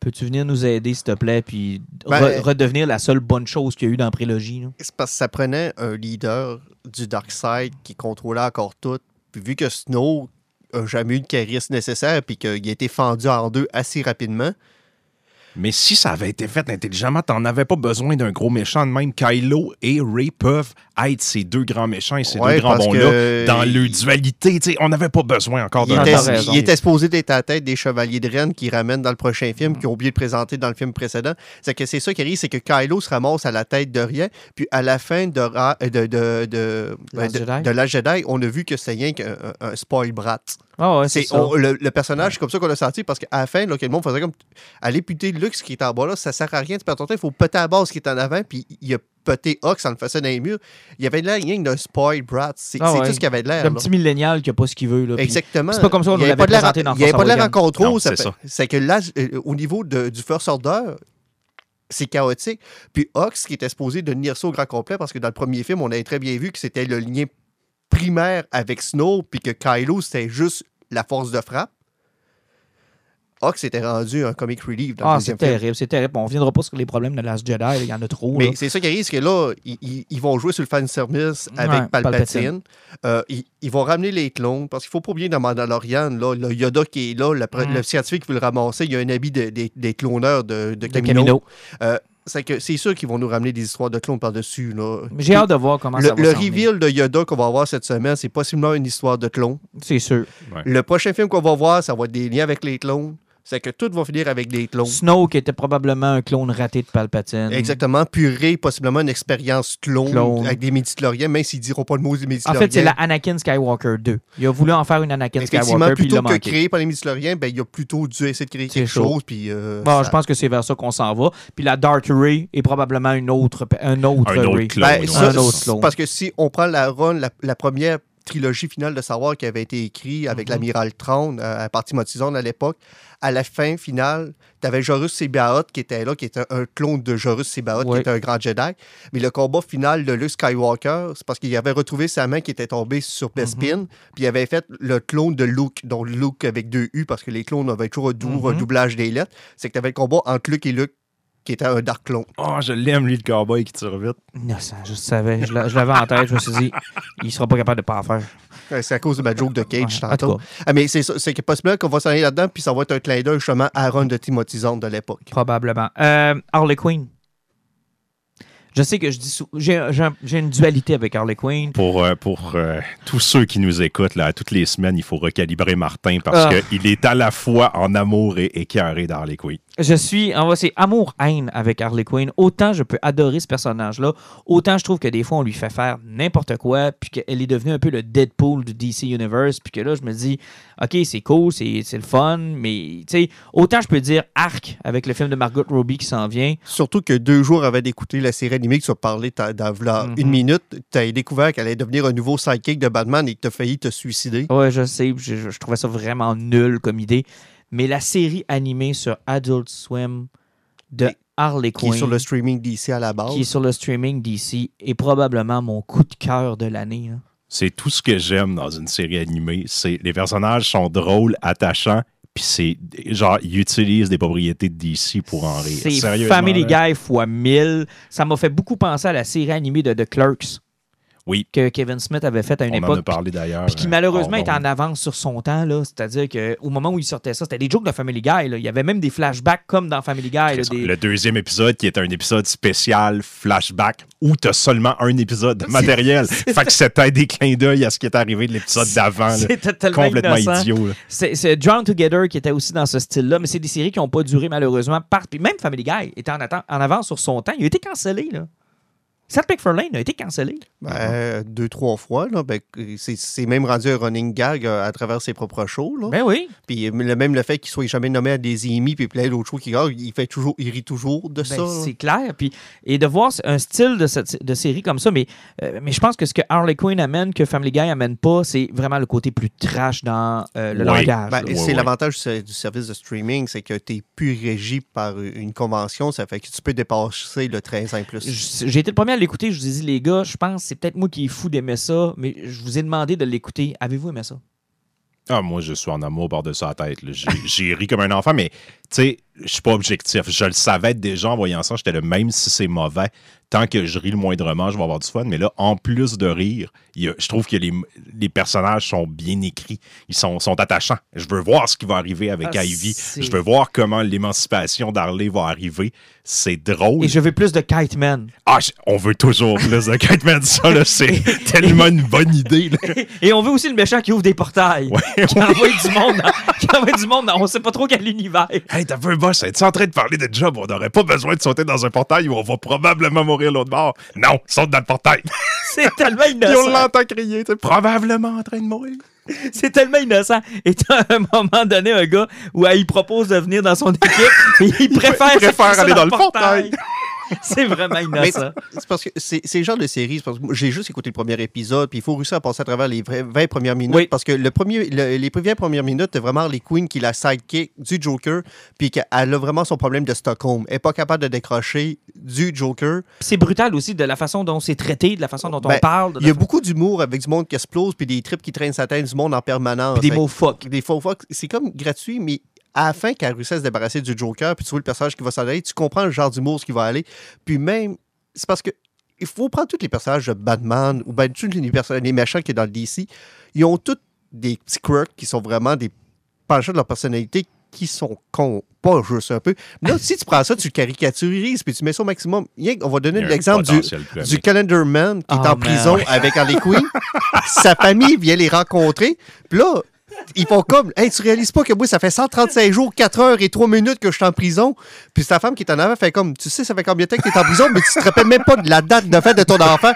Peux-tu venir nous aider, s'il te plaît, puis
Ben,
re- redevenir la seule bonne chose qu'il y a eu dans la prélogie. là.
C'est parce que ça prenait un leader du Dark Side qui contrôlait encore tout. Puis vu que Snow a jamais eu de charisme nécessaire puis qu'il a été fendu en deux assez rapidement,
Mais si ça avait été fait intelligemment, t'en avais pas besoin d'un gros méchant de même. Kylo et Ray peuvent être ces deux grands méchants et ces
Ouais,
deux grands bons-là dans leur dualité. On n'avait pas besoin encore
il
d'un
il était supposé d'être à la tête des Chevaliers de Rennes qui ramènent dans le prochain film, qui ont oublié de présenter dans le film précédent. C'est que c'est ça qui arrive, c'est que Kylo se ramasse à la tête de rien, puis à la fin de, Ra- de, de, de,
Last
de-
Jedi.
de Last Jedi, on a vu que c'est rien qu'un un spoil brat.
Ah ouais, c'est
le, le personnage, c'est comme ça qu'on l'a senti, parce qu'à la fin, là, que le monde faisait comme aller puter Lux qui est en bas là, ça sert à rien de perdre ton temps, il faut péter à la base qui est en avant, puis il a pété Ox en le faisant dans les murs. Il y avait de l'air rien d'un spoil brat. C'est
Ah ouais.
tout ce qu'il y avait de l'air.
C'est un petit millénial qui n'a pas ce qu'il veut. Là,
Exactement.
c'est pas comme ça qu'on l'avait présenté dans
Il n'y avait pas de l'air en contrôle.
C'est
fait-
ça.
C'est que là, euh, au niveau de- du First Order, c'est chaotique. Puis Ox, qui était supposé de tenir ça au grand complet, parce que dans le premier film, on avait très bien vu que c'était le lien primaire avec Snow, puis que Kylo, c'était juste la force de frappe. Ox était rendu un comic relief dans le
Ah, c'est terrible, c'est terrible. On ne reviendra pas sur les problèmes de Last Jedi, il y en a trop.
Mais c'est ça qui arrive, c'est que là, ils, vont jouer sur le fan service avec
Ouais,
Palpatine.
Palpatine.
Euh, ils, ils vont ramener les clones parce qu'il faut pas oublier dans Mandalorian, là, le Yoda qui est là, le,
Mm.
scientifique qui veut le ramasser, il y a un habit de- des- des cloneurs de, de
de
Camino.
Camino.
C'est que c'est sûr qu'ils vont nous ramener des histoires de clones par-dessus.
J'ai hâte de voir comment
Le,
ça va
le reveal de Yoda qu'on va avoir cette semaine, c'est possiblement une histoire de clones.
C'est sûr.
Le prochain film qu'on va voir, ça va être des liens avec les clones. C'est que tout va finir avec des clones.
Snow qui était probablement un clone raté de Palpatine.
Exactement. Purée, possiblement une expérience clone,
Clone.
avec des médicloriens, même s'ils diront pas le mot des
En
médicloriens.
fait, c'est la Anakin Skywalker 2. Il a voulu en faire une Anakin
Effectivement,
Skywalker, puis il
plutôt que créé par les médicloriens, ben, il a plutôt dû essayer de créer quelque
chaud.
chose. Puis, euh,
Bon,
ça-
je pense que c'est vers ça qu'on s'en va. Puis la Dark Ray est probablement une autre, un autre,
Un autre
Ray.
clone.
Ben, ça,
Un autre clone.
Parce que si on prend la run, la, la première trilogie finale de savoir qui avait été écrite avec
Mhm.
l'amiral Traun euh, à partir Motisone à l'époque, à la fin finale, tu avais Jorus Sebaot qui était là, qui était un clone de Jorus Sebaot,
Ouais.
qui était un grand Jedi. Mais le combat final de Luke Skywalker, c'est parce qu'il avait retrouvé sa main qui était tombée sur Bespin,
Mhm.
puis il avait fait le clone de Luke, donc Luke avec deux U, parce que les clones avaient toujours un, dou-
Mhm.
un doublage des lettres. C'est que tu avais le combat entre Luke et Luke, qui était un Dark Clone.
Oh, je l'aime, lui, le cowboy qui tire vite.
Innocent, je le savais. Je l'a- je l'avais en tête. Je me suis dit, il sera pas capable de pas en faire.
Ouais, C'est à cause de ma joke de Cage
Ouais,
tantôt. Ah, mais c'est ça, c'est que possiblement qu'on va s'en aller là-dedans, puis ça va être un clin d'œil justement à Ron de Timothy Zahn de l'époque.
probablement. Euh, Harley Quinn. Je sais que je dis j'ai une dualité avec Harley Quinn.
Pour, euh, pour euh, tous ceux qui nous écoutent, là, toutes les semaines, il faut recalibrer Martin parce
Ah.
qu'il est à la fois en amour et écœuré d'Harley Quinn.
Je suis, on va c'est amour-haine avec Harley Quinn. Autant je peux adorer ce personnage-là, autant je trouve que des fois on lui fait faire n'importe quoi, puis qu'elle est devenue un peu le Deadpool du DC Universe, puis que là je me dis, ok c'est cool, c'est c'est le fun, mais tu sais, autant je peux dire arc avec le film de Margot Robbie qui s'en vient.
Surtout que deux jours avant d'écouter la série animée que tu as parlé dans
Mhm.
une minute, tu as découvert qu'elle allait devenir un nouveau sidekick de Batman et que tu as failli te suicider.
Ouais, je sais, je, je- je trouvais ça vraiment nul comme idée, mais la série animée sur Adult Swim de Harley
Qui
Quinn,
est sur le streaming d'ici à la base.
qui est sur le streaming DC, est probablement mon coup de cœur de l'année. hein.
C'est tout ce que j'aime dans une série animée. C'est les personnages sont drôles, attachants, puis c'est genre ils utilisent des propriétés de DC pour en rire.
C'est Family
là.
Guy fois 1000. Ça m'a fait beaucoup penser à la série animée de The Clerks.
Oui.
que Kevin Smith avait fait à une
On en a
époque.
parlé d'ailleurs.
Puis qui
euh,
malheureusement
hors
était en avance sur son temps. là. C'est-à-dire qu'au moment où il sortait ça, c'était des jokes de Family Guy. là. Il y avait même des flashbacks comme dans Family Guy. là, des-
Le deuxième épisode, qui est un épisode spécial flashback, où tu as seulement un épisode de matériel. fait que c'était des clins d'œil à ce qui est arrivé de l'épisode d'avant.
C'était tellement
Complètement
innocent.
idiot.
C'est Drawn Together qui était aussi dans ce style-là, mais c'est des séries qui n'ont pas duré malheureusement. Par... Puis même Family Guy était en, en avance sur son temps. Il a été cancellé. Là. Seth MacFarlane a été cancellé.
Ben, deux, trois fois. Là, ben, c'est, c'est même rendu un running gag euh, à travers ses propres shows. Là.
Ben oui.
Puis euh, le, même le fait qu'il soit jamais nommé à des Emmy puis plein d'autres shows qui regardent, il fait toujours, il rit toujours de
Ben,
ça. là.
c'est clair. Puis, et de voir un style de, cette, de série comme ça, mais, euh, mais je pense que ce que Harley Quinn amène, que Family Guy amène pas, c'est vraiment le côté plus trash dans euh, le
Oui.
langage.
Ben, c'est
ouais.
l'avantage du, ser- du service de streaming, c'est que tu n'es plus régi par une convention. Ça fait que tu peux dépasser le 13 ans plus.
J'ai été le premier à l'écouter. Je vous ai dit, les gars, je pense c'est peut-être moi qui est fou d'aimer ça, mais je vous ai demandé de l'écouter. Avez-vous aimé ça?
Ah, moi, je suis en amour par-dessus la tête. J'ai ri comme un enfant, mais tu sais, je suis pas objectif. Je le savais déjà en voyant ça. J'étais le même si c'est mauvais. Tant que je ris le moindrement, je vais avoir du fun. Mais là, en plus de rire, il y a- je trouve que les, les personnages sont bien écrits. Ils sont, sont attachants. Je veux voir ce qui va arriver avec
Ah,
Ivy. Je veux voir comment l'émancipation d'Harley va arriver. C'est drôle.
Et je veux plus de Kite Man.
Ah, je- on veut toujours plus de Catman. Ça, là, c'est tellement une bonne idée. là.
Et on veut aussi le méchant qui ouvre des portails.
Ouais,
Qui envoie du monde dans, qui envoie du monde dans on sait pas trop quel univers.
Hey, t'as peu boss, es-tu en train de parler de job? On n'aurait pas besoin de sauter dans un portail où on va probablement mourir l'autre bord. Non, saute dans le portail.
C'est tellement
Puis on
innocent.
l'entend crier, t'es probablement en train de mourir.
C'est tellement innocent. Et à un moment donné un gars où euh, il propose de venir dans son équipe il préfère,
il préfère aller
faire
dans le portail.
C'est vraiment
Mais
innocent.
c'est parce que c'est le genre de série, c'est parce que moi, j'ai juste écouté le premier épisode, puis il faut réussir à passer à travers les vrais- 20 premières minutes,
Oui.
parce que le premier, le- les premières premières minutes, c'est vraiment Harley Quinn qui est la sidekick du Joker, puis qu'elle a vraiment son problème de Stockholm. Elle n'est pas capable de décrocher du Joker.
C'est brutal aussi de la façon dont c'est traité, de la façon dont on
Ben,
parle.
Il y a beaucoup d'humour avec du monde qui explose, puis des trips qui traînent sa tête, du monde en permanence.
Puis des mots fuck.
des faux fuck, c'est comme gratuit, mais à la fin, quand elle réussit à se débarrasser du Joker, puis tu vois le personnage qui va s'en aller, tu comprends le genre d'humour ce qui va aller. Puis même, c'est parce que il faut prendre tous les personnages de Batman ou ben, tous les, personnages, les méchants qui sont dans le DC, ils ont tous des petits quirks qui sont vraiment des penchants de leur personnalité qui sont cons, pas juste un peu. Là, si tu prends ça, tu le caricaturises, puis tu mets ça au maximum. Qu'on va donner l'exemple du, du Calendar Man qui est
Oh,
en
man.
prison avec Harley Quinn. Sa famille vient les rencontrer. Puis là, ils font comme Hey, tu réalises pas que moi, ça fait 135 jours, 4 heures et 3 minutes que je suis en prison. Puis sa femme qui est en avant fait comme Tu sais, ça fait combien de temps que tu es en prison, mais tu te rappelles même pas de la date de fête de ton enfant.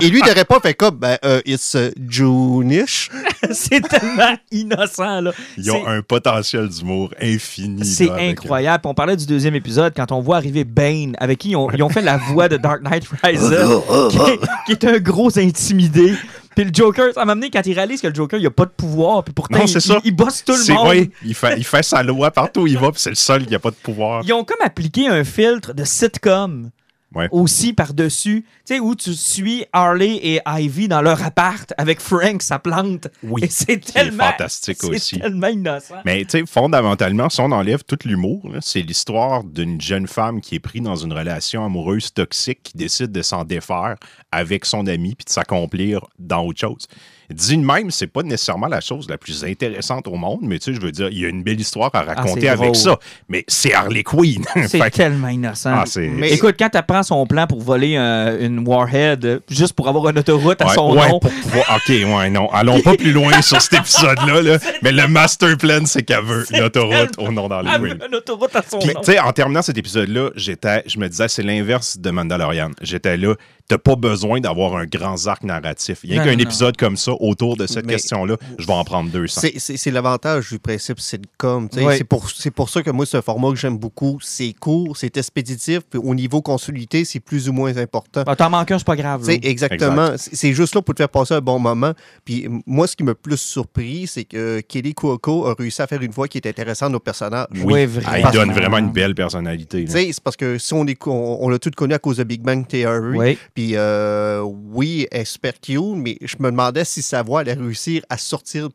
Et lui, de répondre, fait comme Ben, euh, it's uh, June-ish.
c'est tellement innocent, là.
Ils ont un potentiel d'mour infini.
C'est
là, avec-
incroyable. Puis on parlait du deuxième épisode quand on voit arriver Bane, avec qui ils ont, ils ont fait la voix de Dark Knight Rises, qui est un gros intimidé. Puis le Joker, ça m'a amené quand il réalise que le Joker, il a pas de pouvoir, puis pourtant,
Non,
il, il- il bosse tout le
C'est-
monde.
oui, il fait, il fait sa loi partout où il va, puis c'est le seul qui n'a pas de pouvoir.
Ils ont comme appliqué un filtre de sitcom
Ouais.
aussi par-dessus, tu sais, où tu suis Harley et Ivy dans leur appart avec Frank, sa plante.
Oui,
c'est tellement.
fantastique
c'est
aussi.
tellement innocent.
Mais tu sais, fondamentalement, si on enlève tout l'humour, c'est l'histoire d'une jeune femme qui est prise dans une relation amoureuse toxique qui décide de s'en défaire avec son ami puis de s'accomplir dans autre chose. Dit de même, c'est pas nécessairement la chose la plus intéressante au monde, mais tu sais, je veux dire, il y a une belle histoire à raconter
Ah, c'est
avec
drôle.
ça. Mais c'est Harley Quinn.
C'est
que-
tellement innocent.
Ah,
Mais-
Écoute, quand tu apprends son plan pour voler un- une Warhead euh, juste pour avoir une autoroute à
Ouais,
son
ouais,
nom,
pour pouvoir- OK, ouais, non. Allons pas plus loin sur cet épisode-là. là. Mais le master plan, c'est qu'elle veut une autoroute au nom d'Harley Quinn.
une autoroute à son
Puis,
nom.
tu sais, en terminant cet épisode-là, j'étais, je me disais, c'est l'inverse de Mandalorian. J'étais là, t'as pas besoin d'avoir un grand arc narratif. Il y a qu'un épisode comme ça autour de cette question-là, je vais en prendre 200.
C'est- C'est c'est l'avantage du principe sitcom. tu sais.
Ouais.
C'est pour, c'est pour ça que moi, c'est un format que j'aime beaucoup. C'est court, c'est expéditif, puis au niveau consolidé, c'est plus ou moins important.
Ah, T'en manques un, c'est pas grave.
Exactement. C'est juste là pour te faire passer un bon moment. Puis moi, ce qui m'a plus surpris, c'est que Kelly Cuoco a réussi à faire une voix qui est intéressante aux personnages.
Oui,
il
vraiment.
donne vraiment une belle personnalité.
C'est parce que si on, est, on, on l'a tout connu à cause de Big Bang Theory.
Oui.
Puis euh, oui, super cute, mais je me demandais si sa voix allait réussir à sortir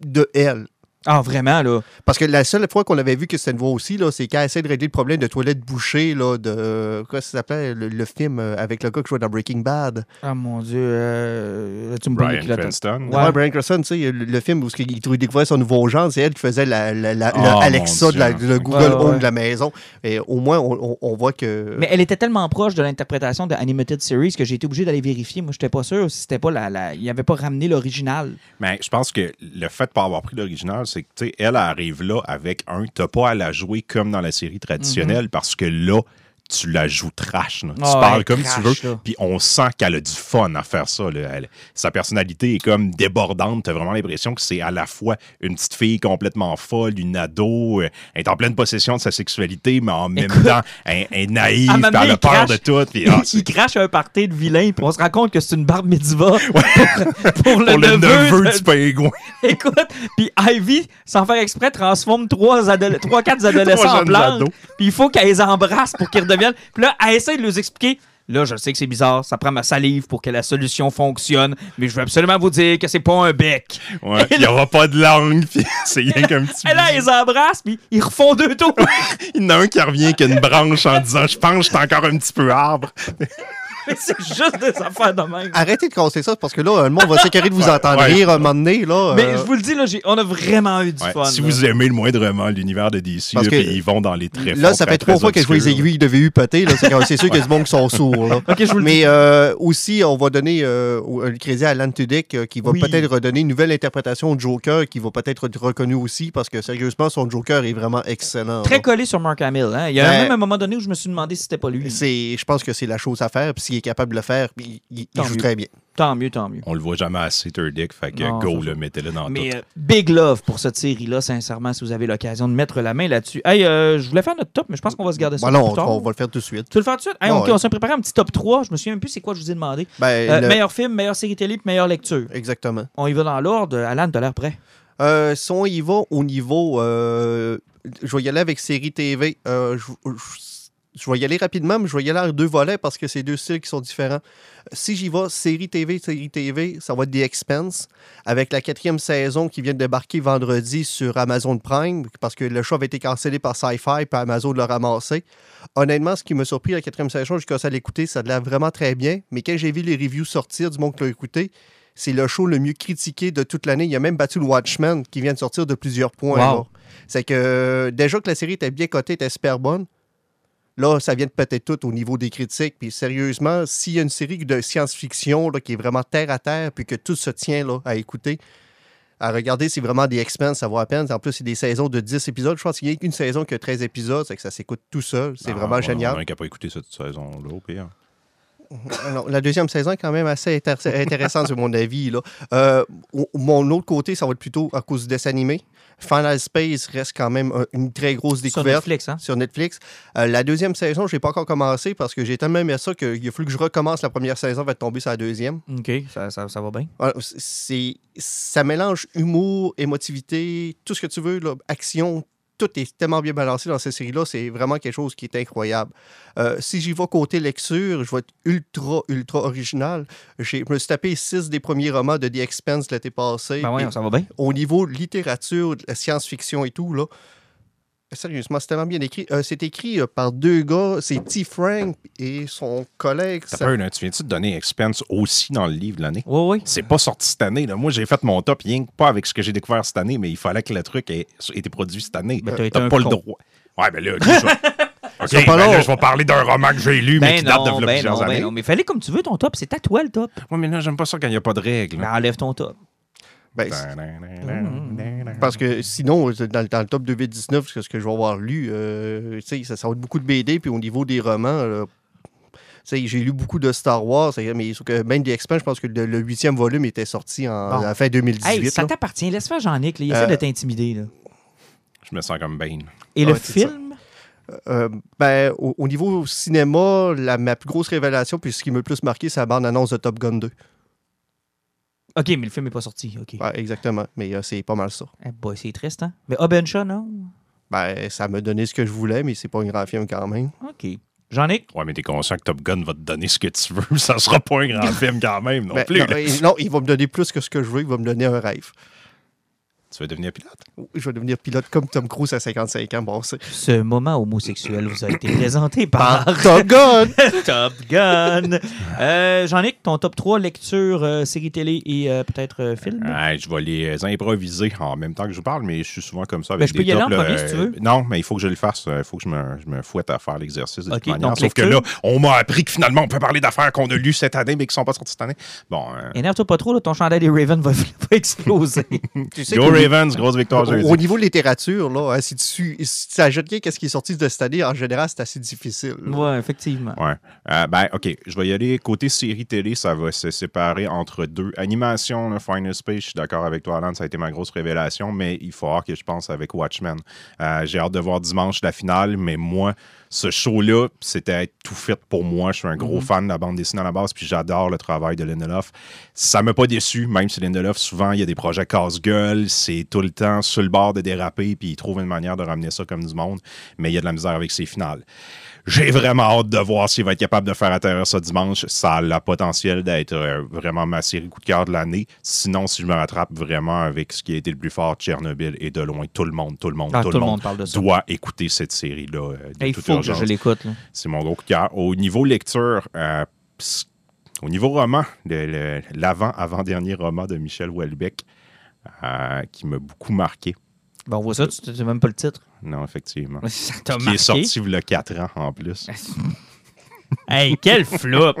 de elle.
Ah, vraiment, là?
Parce que la seule fois qu'on avait vu que c'était une voix aussi, là, c'est quand elle essaie de régler le problème de toilette bouchée là, de. Quoi ça s'appelait le, le film euh, avec le gars qui jouait dans Breaking Bad.
Ah, mon Dieu. euh, tu me
Brian. Cranston.
Ouais.
Ouais, Brian Cranston, tu sais, le, le film où il il découvrait son nouveau genre, c'est elle qui faisait la, la- la-
Oh,
le
mon
Alexa, de la- le Google
Ouais, ouais,
Home
ouais.
de la maison. Et au moins, on, on- on voit que.
Mais elle était tellement proche de l'interprétation de Animated Series que j'ai été obligé d'aller vérifier. Moi, j'étais pas sûr si c'était pas la. la... Il avait pas ramené l'original.
Mais je pense que le fait de pas avoir pris l'original, c'est que, tu sais, elle arrive là avec un, t'as pas à la jouer comme dans la série traditionnelle parce que là, tu la joues trash. là. Tu
Ah,
parles comme tu veux. Puis on sent qu'elle a du fun à faire ça. là. Elle- sa personnalité est comme débordante. T'as vraiment l'impression que c'est à la fois une petite fille complètement folle, une ado. euh, Elle est en pleine possession de sa sexualité, mais en même
Écoute,
temps, elle, elle est naïve, elle a peur
crache.
de tout. Puis, ah,
il crache un party de vilain, puis on se rend compte que c'est une barbe mitzvah pour, pour le
pour le neveu
de-
du pingouin.
Écoute, puis Ivy, sans faire exprès, transforme trois, trois quatre adolescents
Trois
en
ados.
Puis il faut qu'elle les embrasse pour qu'ils redeviennent. Puis là, elle essaie de leur expliquer. Là, je sais que c'est bizarre, ça prend ma salive pour que la solution fonctionne, mais je veux absolument vous dire que c'est pas un bec.
Ouais, il n'y aura pas de langue, puis c'est rien qu'un petit
Et là, elle les embrasse, puis ils refont deux tours.
Il y en a un qui revient avec une branche en disant Je pense que je suis encore un petit peu arbre.
Mais c'est juste des affaires de même.
Arrêtez de casser ça parce que là, le monde va s'écœurer de vous entendre
Ouais.
rire un moment donné. Là,
Mais
euh,
je vous le dis, là, on a vraiment eu du
Ouais,
fun.
si
là.
vous aimez le moindrement l'univers de DC,
Parce
là,
que
puis ils vont dans les très
Là, ça fait trois fois que je vois les aiguilles de VU péter. là. C'est sûr qu'il y a du monde qui sont sourds. là.
Ok, je vous le dis.
Mais euh, aussi, on va donner euh, le crédit à Alan Tudyk euh, qui va
Oui.
peut-être redonner une nouvelle interprétation de Joker qui va peut-être être reconnue aussi parce que sérieusement, son Joker est vraiment excellent.
Très
là.
collé sur Mark Hamill. Hein? Il y a
Ben-
même un moment donné où je me suis demandé si c'était pas lui.
C'est, je pense que c'est la chose à faire. Puis s'il est capable de le faire, il, il- il
Tant
joue
mieux.
très bien.
Tant mieux, tant mieux.
On le voit jamais assez, Turdick, fait que
Non,
go, le
ça.
mettez-le dans
Mais
tout.
euh, big love pour cette série-là, sincèrement, si vous avez l'occasion de mettre la main là-dessus. Hey, euh, je voulais faire notre top, mais je pense qu'on va se garder ça
Bon, non, on,
plus tard.
on va le faire tout de suite.
Tu veux le faire tout de suite? Hey,
Ah
ok,
ouais.
on s'est préparé un petit top 3. Je me souviens même plus c'est quoi je vous ai demandé.
Ben,
Euh,
le-
Meilleur film, meilleure série télé, puis meilleure lecture.
Exactement.
On y va dans l'ordre. Alan, t'as l'air prêt?
Euh, si on y va au niveau. euh, je vais y aller avec série TV. Euh, je, je- vais y aller rapidement, mais je vais y aller en deux volets parce que c'est deux styles qui sont différents. Si j'y vais, série TV, série TV, ça va être The Expense, avec la quatrième saison qui vient de débarquer vendredi sur Amazon Prime, parce que le show avait été cancellé par Sci-Fi, puis Amazon l'a ramassé. Honnêtement, ce qui m'a surpris, la quatrième saison, j'ai commencé à l'écouter, ça a l'air vraiment très bien, mais quand j'ai vu les reviews sortir du monde qui l'a écouté, c'est le show le mieux critiqué de toute l'année. Il y a même battu le Watchmen qui vient de sortir de plusieurs points.
Wow.
C'est que euh, déjà que la série était bien cotée, était super bonne. Là, ça vient de péter tout au niveau des critiques. Puis sérieusement, s'il y a une série de science-fiction qui est vraiment terre à terre, puis que tout se tient là, à écouter, à regarder, c'est vraiment des expenses, ça vaut à peine. En plus, c'est des saisons de 10 épisodes. Je pense qu'il n'y a qu'une saison qui a 13 épisodes, c'est que ça s'écoute tout seul. C'est
Ah,
vraiment
ouais,
génial.
On n'a pas écouté cette saison-là, au pire.
Non, la deuxième saison est quand même assez intér- intéressante, c'est mon avis. Là. Euh, mon autre côté, ça va être plutôt à cause du dessin animé. Final Space reste quand même un- une très grosse
Sur
découverte
Netflix, hein?
sur Netflix. Euh, la deuxième saison, je n'ai pas encore commencé parce que j'ai tellement aimé ça qu'il a fallu que je recommence la première saison, va tomber sur la deuxième.
OK, ça, ça, ça va bien.
C'est, ça mélange humour, émotivité, tout ce que tu veux, là, action. Tout est tellement bien balancé dans cette série-là. C'est vraiment quelque chose qui est incroyable. Euh, si j'y vais côté lecture, je vais être ultra, ultra original. Je me suis tapé six des premiers romans de The Expense l'été passé.
Ben ouais, ça va bien.
au niveau littérature, de la science-fiction et tout, là, sérieusement, c'est tellement bien écrit. Euh, c'est écrit euh, par deux gars, c'est T. Frank et son collègue.
T'as
ça-
peur, là, tu viens-tu de donner Expense aussi dans le livre de l'année?
Oui, oui.
C'est pas sorti cette année. Là. Moi, j'ai fait mon top, rien que pas avec ce que j'ai découvert cette année, mais il fallait que le truc ait ait été produit cette année.
Ben, t'as
pas le droit. Ouais, ben là, ok, ben là, je vais parler d'un roman que j'ai lu, mais
Ben
qui date de
ben
plusieurs
non, ben
années.
non. Mais fallait comme tu veux ton top. C'est à toi le top.
Ouais, mais là, j'aime pas ça quand il n'y a pas de règles.
Ben, enlève ton top.
Ben, Parce que sinon, euh, dans, le- dans le top 2019, ce que, ce que je vais avoir lu, euh, tu sais, ça, ça va être beaucoup de BD, puis au niveau des romans, là, tu sais, j'ai lu beaucoup de Star Wars, mais que même des je pense que le le huitième volume était sorti en,
Bon.
à la fin 2018.
Hey, ça
là.
t'appartient. Laisse faire Jean-Nic. Il essaie
Euh,
de t'intimider. là.
Je me sens comme Bane.
Et le
ouais,
film?
Euh, ben, au, au niveau cinéma, la, ma plus grosse révélation, puis ce qui m'a le plus marqué, c'est la bande-annonce de Top Gun 2.
OK, mais le film n'est pas sorti. OK.
Ouais, exactement, mais euh, c'est pas mal ça.
Eh boy, c'est triste, hein? Mais Obenshaw, non?
Ben, ça m'a donné ce que je voulais, mais c'est pas un grand film quand même.
OK. Jean-Nic?
Ouais, mais t'es conscient que Top Gun va te donner ce que tu veux. Ça sera pas un grand film quand même non
Ben,
plus.
non, il va me donner plus que ce que je veux, il va me donner un rêve.
Tu veux devenir pilote?
Je vais devenir pilote comme Tom Cruise à 55 ans. Bon, c'est
Ce moment homosexuel vous a été présenté par
Top Gun!
Top Gun. Euh, Jean-Nic, ton top 3 lecture, euh, série télé et euh, peut-être euh, film?
Ouais, je vais les improviser en même temps que je vous parle, mais je suis souvent comme ça avec
Ben, je peux
des
y aller en premier, si tu veux.
Non, mais il faut que je le fasse. Il faut que je me, je me fouette à faire l'exercice de
Ok,
toute manière.
donc
Sauf que là, on m'a appris que finalement, on peut parler d'affaires qu'on a lues cette année, mais qui sont pas sorties cette année. Bon, euh,
Énerve-toi pas trop, là, ton chandail des Ravens va, va exploser.
Tu sais
Ravens, grosse victoire
Au,
jeudi.
au niveau littérature, là, hein, si tu si tu ajoutes qu'est-ce qui est sorti de cette année, en général, c'est assez difficile. là.
ouais, effectivement.
Ouais. Euh, ben, OK. Je vais y aller. Côté série télé, ça va se séparer entre deux. Animation, le Final Space, je suis d'accord avec toi, Alan, ça a été ma grosse révélation, mais il faut voir que je pense avec Watchmen. Euh, J'ai hâte de voir dimanche la finale, mais moi, ce show-là, c'était tout fait pour moi. Je suis un gros fan de la bande dessinée à la base, puis j'adore le travail de Lindelof. Ça m'a pas déçu, même si Lindelof, souvent, il y a des projets casse-gueule, c'est tout le temps sur le bord de déraper, puis il trouve une manière de ramener ça comme du monde, mais il y a de la misère avec ses finales. J'ai vraiment hâte de voir s'il va être capable de faire atterrir ça dimanche. Ça a le potentiel d'être euh, vraiment ma série coup de cœur de l'année. Sinon, si je me rattrape vraiment avec ce qui a été le plus fort, Tchernobyl et de loin, tout le monde, tout le monde,
Ah,
tout,
tout
le monde,
parle de ça.
doit écouter cette série-là. euh,
Hey, Il faut que je l'écoute.
C'est mon gros coup de cœur. Au niveau lecture, euh, au niveau roman, l'avant-avant-dernier roman de Michel Houellebecq, euh, qui m'a beaucoup marqué.
Bon, on voit ça, tu sais même pas le titre.
Non, effectivement.
Ça t'a
Qui
marqué?
est sorti il y a 4 ans en plus.
Hey, quel flop!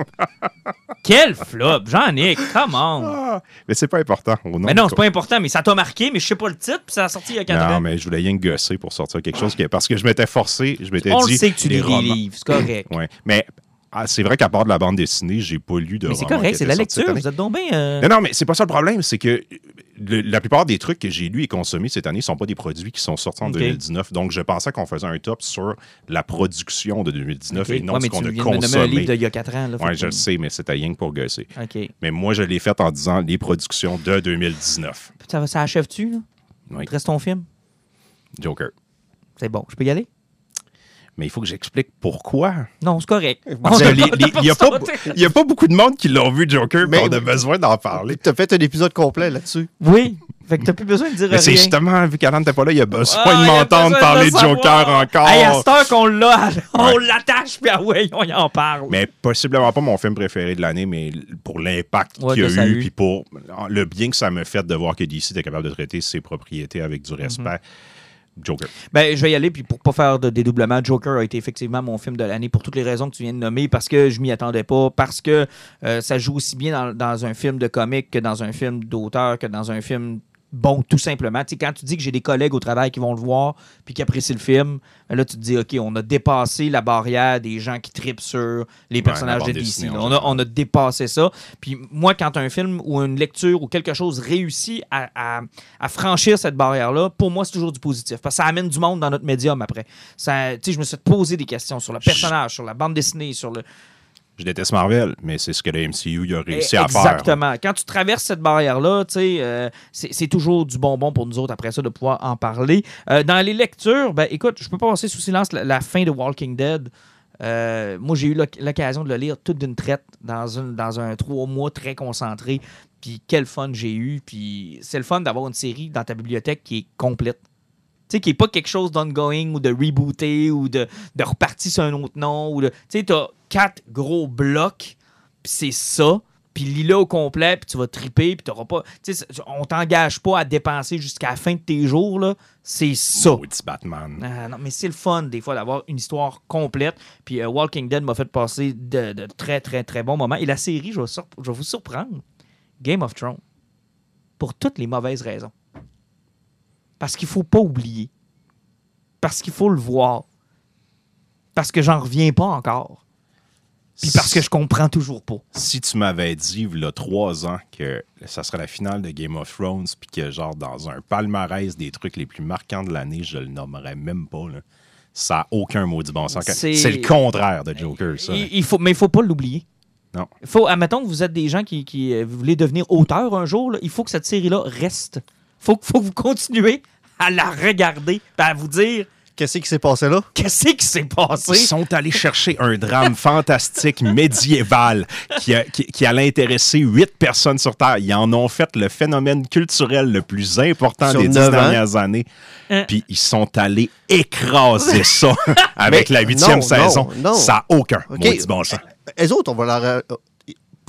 quel flop! Jean-Nic, come on!
Ah, mais c'est pas important. Au nom
Mais non, c'est pas important, mais ça t'a marqué, mais je sais pas le titre, puis ça a sorti il y a 4
Non,
ans.
mais je voulais rien gosser pour sortir quelque chose. qui- parce que je m'étais forcé, je m'étais
On
dit.
le sait que tu lis des
romans-
livres, c'est correct.
Ouais. Mais ah, c'est vrai qu'à part de la bande dessinée, j'ai pas lu de
mais c'est correct,
qui
c'est de la lecture. Vous êtes donc bien. euh,
Non, non, mais c'est pas ça le problème. C'est que le- la plupart des trucs que j'ai lus et consommés cette année ne sont pas des produits qui sont sortis en
Ok.
2019. Donc, je pensais qu'on faisait un top sur la production de 2019
ok.
et non
Ouais,
ce qu'on a consommé.
livre d'il y a 4 ans.
Oui, je le sais, mais c'était rien que pour gosser.
OK.
Mais moi, je l'ai fait en disant les productions de 2019.
Ça, ça achève-tu?
Oui.
Il te reste ton film?
Joker.
C'est bon. Je peux y aller?
Mais il faut que j'explique pourquoi.
Non, c'est correct.
Il n'y a, pas- il y a pas beaucoup de monde qui l'ont vu, Joker, mais
Mais-
on a besoin d'en parler.
Tu as fait un épisode complet là-dessus.
Oui. Fait que t'as plus besoin de dire
Mais c'est justement, vu qu'Alan n'était pas là, il a besoin
Ah,
de
il a
m'entendre
besoin
parler
de
de. Joker encore.
Hey, à cette heure qu'on l'a, on
Ouais.
l'attache, puis ah ouais, on y en parle.
Mais possiblement pas mon film préféré de l'année, mais pour l'impact
Ouais,
qu'il a eu,
eu.
puis pour le bien que ça me fait de voir que DC était capable de traiter ses propriétés avec du respect. Joker.
Ben, je vais y aller, puis pour pas faire de dédoublement, Joker a été effectivement mon film de l'année pour toutes les raisons que tu viens de nommer, parce que je m'y attendais pas, parce que euh, ça joue aussi bien dans, dans un film de comique que dans un film d'auteur, que dans un film bon, tout simplement. Tu sais, quand tu dis que j'ai des collègues au travail qui vont le voir, puis qui apprécient le film, ben là, tu te dis, OK, on a dépassé la barrière des gens qui tripent sur les personnages de DC. On, a, on a dépassé ça. Puis moi, quand un film ou une lecture ou quelque chose réussit à, à- à franchir cette barrière-là, pour moi, c'est toujours du positif. Parce que ça amène du monde dans notre médium après. Ça, je me suis posé des questions sur le personnage, sur la bande dessinée, sur le.
Je déteste Marvel, mais c'est ce que le MCU a réussi
Eh,
à faire.
Exactement. Quand tu traverses cette barrière-là, euh, c'est toujours du bonbon pour nous autres après ça de pouvoir en parler. Euh, dans les lectures, ben écoute, je peux pas passer sous silence la, la fin de Walking Dead. Euh, moi, j'ai eu l'oc- l'occasion de le lire toute d'une traite dans, une, dans un trois mois très concentré. Puis quel fun j'ai eu. Puis c'est le fun d'avoir une série dans ta bibliothèque qui est complète. Tu sais, qui n'est pas quelque chose d'ongoing ou de rebooté ou de, de reparti sur un autre nom. Ou de, tu sais, quatre gros blocs, puis c'est ça. Puis lis-le au complet, puis tu vas triper, puis t'auras pas. Tu sais, c'est- on t'engage pas à dépenser jusqu'à la fin de tes jours, là. C'est ça.
Maudit Batman.
Ah, non, mais c'est le fun, des fois, d'avoir une histoire complète. Puis euh, Walking Dead m'a fait passer de, de très, très, très bons moments. Et la série, je vais, sur- je vais vous surprendre, Game of Thrones, pour toutes les mauvaises raisons. Parce qu'il faut pas oublier. Parce qu'il faut le voir. Parce que j'en reviens pas encore. Puis parce que je comprends toujours pas.
Si tu m'avais dit, il y a trois ans, que ça serait la finale de Game of Thrones, puis que, genre, dans un palmarès des trucs les plus marquants de l'année, je le nommerais même pas, là. Ça n'a aucun maudit bon sens.
C'est-
le contraire de Joker, ça.
Il, il faut, mais il faut pas l'oublier.
Non.
Il faut, admettons que vous êtes des gens qui, qui, euh, voulez devenir auteur un jour, là, il faut que cette série-là reste. Il faut, faut que vous continuez à la regarder, à vous dire
Qu'est-ce qui s'est passé là?
Qu'est-ce qui s'est passé?
Ils sont allés chercher un drame fantastique médiéval qui, a- qui- qui allait intéresser huit personnes sur Terre. Ils en ont fait le phénomène culturel le plus important
Sur
des dix
ans.
dernières années.
Hein.
Puis ils sont allés écraser ça avec
Mais
la huitième saison.
non, non.
Ça n'a aucun
OK.
maudit bon sens.
Elles autres, on va leur.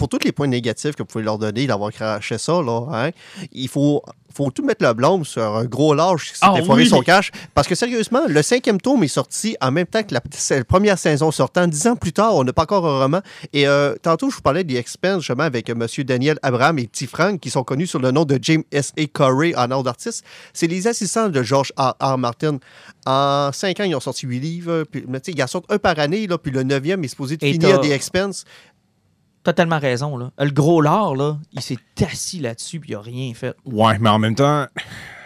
Pour tous les points négatifs que vous pouvez leur donner d'avoir craché ça, là, hein, il faut, faut tout mettre le blâme sur un gros lâche qui s'était
Ah oui.
son cash. Parce que sérieusement, le cinquième tome est sorti en même temps que la, la première saison sortant. Dix ans plus tard, on n'a pas encore un roman. Et euh, tantôt, je vous parlais des Expense, justement, avec euh, M. Daniel Abraham et T. Frank, qui sont connus sur le nom de James S. A. Corey en ordre d'artiste. C'est les assistants de George R. R. Martin. En cinq ans, ils ont sorti huit livres. Puis, ils en sortent un par année, là, puis le neuvième est supposé de
Et
finir des Expense.
T'as tellement raison, là. Le gros lard, là, il s'est assis là-dessus puis il a rien fait.
Ouais, mais en même temps,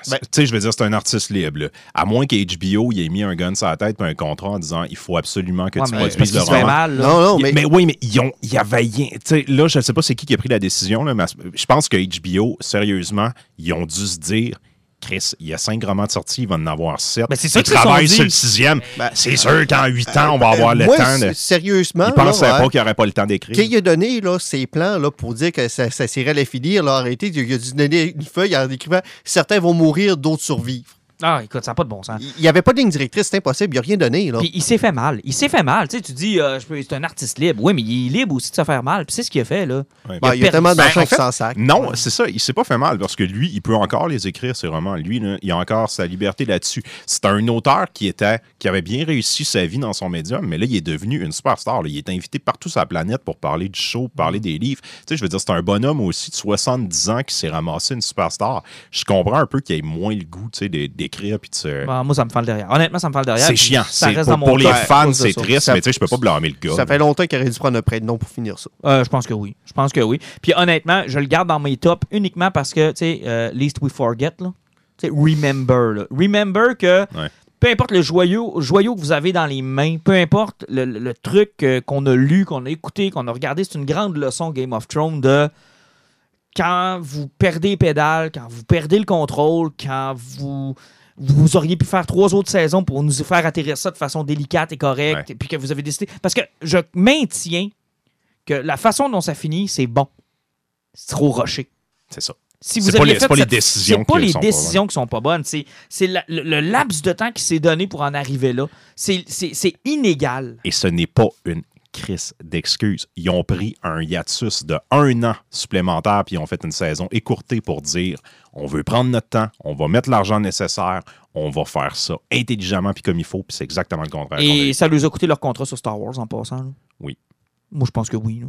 Ben-
tu sais, je veux dire, c'est un artiste libre. là. À moins qu'HBO il ait mis un gun sur la tête et un contrat en disant il faut absolument que
Ouais,
tu produises le
se fait
roman.
mal.
Non, non, mais,
mais, oui, mais ils ont, il y avait rien. Tu sais, là, je ne sais pas c'est qui qui a pris la décision, là, mais je pense que HBO, sérieusement, ils ont dû se dire Chris, il y a cinq romans de sortie, il va en avoir sept.
Ben, c'est ça qu'ils
travaillent sur le sixième.
Ben,
c'est sûr qu'en huit ans, on va
euh,
avoir le
moi,
temps de.
Sérieusement,
Ils pensaient
là,
pas qu'il n'y aurait pas le temps d'écrire.
qu'il a donné là, ses plans là, pour dire que ça, ça serait la finir, là, arrêté, il a dû donner une feuille en écrivant certains vont mourir, d'autres survivre.
Ah, écoute, ça n'a pas de bon sens.
Il n'y avait pas de ligne directrice, c'est impossible, il n'a rien donné. Là.
Puis il s'est fait mal. Il s'est fait mal. Tu sais, tu dis, euh, je peux- c'est un artiste libre. Oui, mais il est libre aussi de se faire mal. Puis c'est ce qu'il a fait, là.
Ouais.
Ben, il y a tellement d'argent
en
qui
fait,
s'en sac.
Non, c'est ça. Il s'est pas fait mal parce que lui, il peut encore les écrire, ses romans. Lui, là, il a encore sa liberté là-dessus. C'est un auteur qui était, qui avait bien réussi sa vie dans son médium, mais là, il est devenu une superstar. là. Il est invité partout sur la planète pour parler du show, parler des livres. Tu sais, je veux dire, c'est un bonhomme aussi de 70 ans qui s'est ramassé une superstar. Je comprends un peu qu'il ait moins le goût, tu sais, de- d'écrire puis de se.
Bon, moi, ça me fait le derrière. Honnêtement, ça me fait le derrière.
c'est chiant.
Ça reste
pour,
dans mon
pour les fans, c'est triste,
Ça-
mais tu sais, je peux pas blâmer le gars.
Ça fait longtemps qu'il aurait dû prendre un prénom pour finir ça.
Euh, je pense que oui. Je pense que oui. Puis honnêtement, je le garde dans mes tops uniquement parce que, tu sais, euh, Least We Forget, là. Tu sais, remember, là. Remember que
Ouais.
peu importe le joyau, joyau que vous avez dans les mains, peu importe le, le- le truc euh, qu'on a lu, qu'on a écouté, qu'on a regardé, c'est une grande leçon Game of Thrones de quand vous perdez les pédales, quand vous perdez le contrôle, quand vous, vous auriez pu faire trois autres saisons pour nous faire atterrir ça de façon délicate et correcte,
Ouais.
et puis que vous avez décidé. Parce que je maintiens que la façon dont ça finit, c'est bon. C'est trop rushé.
C'est ça.
Si
C'est
vous
pas
aviez
les-
fait
c'est pas les décisions
c'est pas
qui
les
sont pas
décisions qui sont pas bonnes. C'est c'est la- le, le laps de temps qui s'est donné pour en arriver là. C'est c'est- c'est inégal.
Et ce n'est pas une crise d'excuses. Ils ont pris un hiatus de un an supplémentaire puis ils ont fait une saison écourtée pour dire on veut prendre notre temps, on va mettre l'argent nécessaire, on va faire ça intelligemment puis comme il faut, puis c'est exactement le contraire.
Et ça leur a coûté leur contrat sur Star Wars en passant. là?
Oui.
Moi, je pense que oui. là.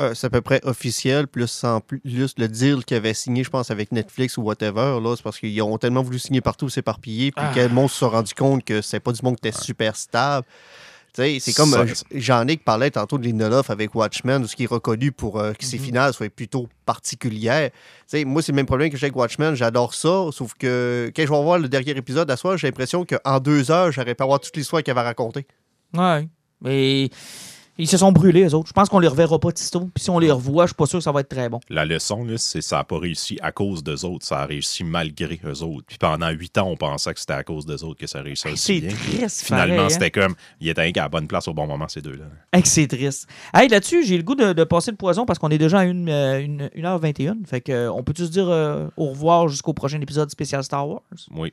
Euh, c'est à peu près officiel, plus en plus le deal qu'ils avaient signé, je pense, avec Netflix ou whatever. Là, c'est parce qu'ils ont tellement voulu signer partout, s'éparpiller, puis
Ah.
que le monde se soit rendu compte que c'est pas du monde qui était super stable. C'est comme euh, Jean-Nic parlait tantôt de Lindelof avec Watchmen, ce qui est reconnu pour euh, que ses
Mhm.
finales soient plutôt particulières. Tu sais, moi, c'est le même problème que j'ai avec Watchmen, j'adore ça, sauf que quand je vais voir le dernier épisode à soir, j'ai l'impression qu'en deux heures, j'aurais pas voir toute l'histoire qu'il avait racontée.
Ouais. Mais ils se sont brûlés, les autres. Je pense qu'on les reverra pas, Tisto. Puis si on les revoit, je suis pas sûr que ça va être très bon.
La leçon, là, c'est que ça n'a pas réussi à cause d'eux autres, ça a réussi malgré eux autres. Puis pendant huit ans, on pensait que c'était à cause d'eux autres que ça réussissait aussi
C'est
bien.
triste,
Finalement,
pareil, hein.
c'était comme, il était qu'à la bonne place au bon moment, ces deux-là.
Hey, c'est triste. Hey, là-dessus, j'ai le goût de, de passer le poison parce qu'on est déjà à 1 une, une, heure 21 Fait que, euh, on peut-tu se dire euh, au revoir jusqu'au prochain épisode spécial Star Wars?
Oui.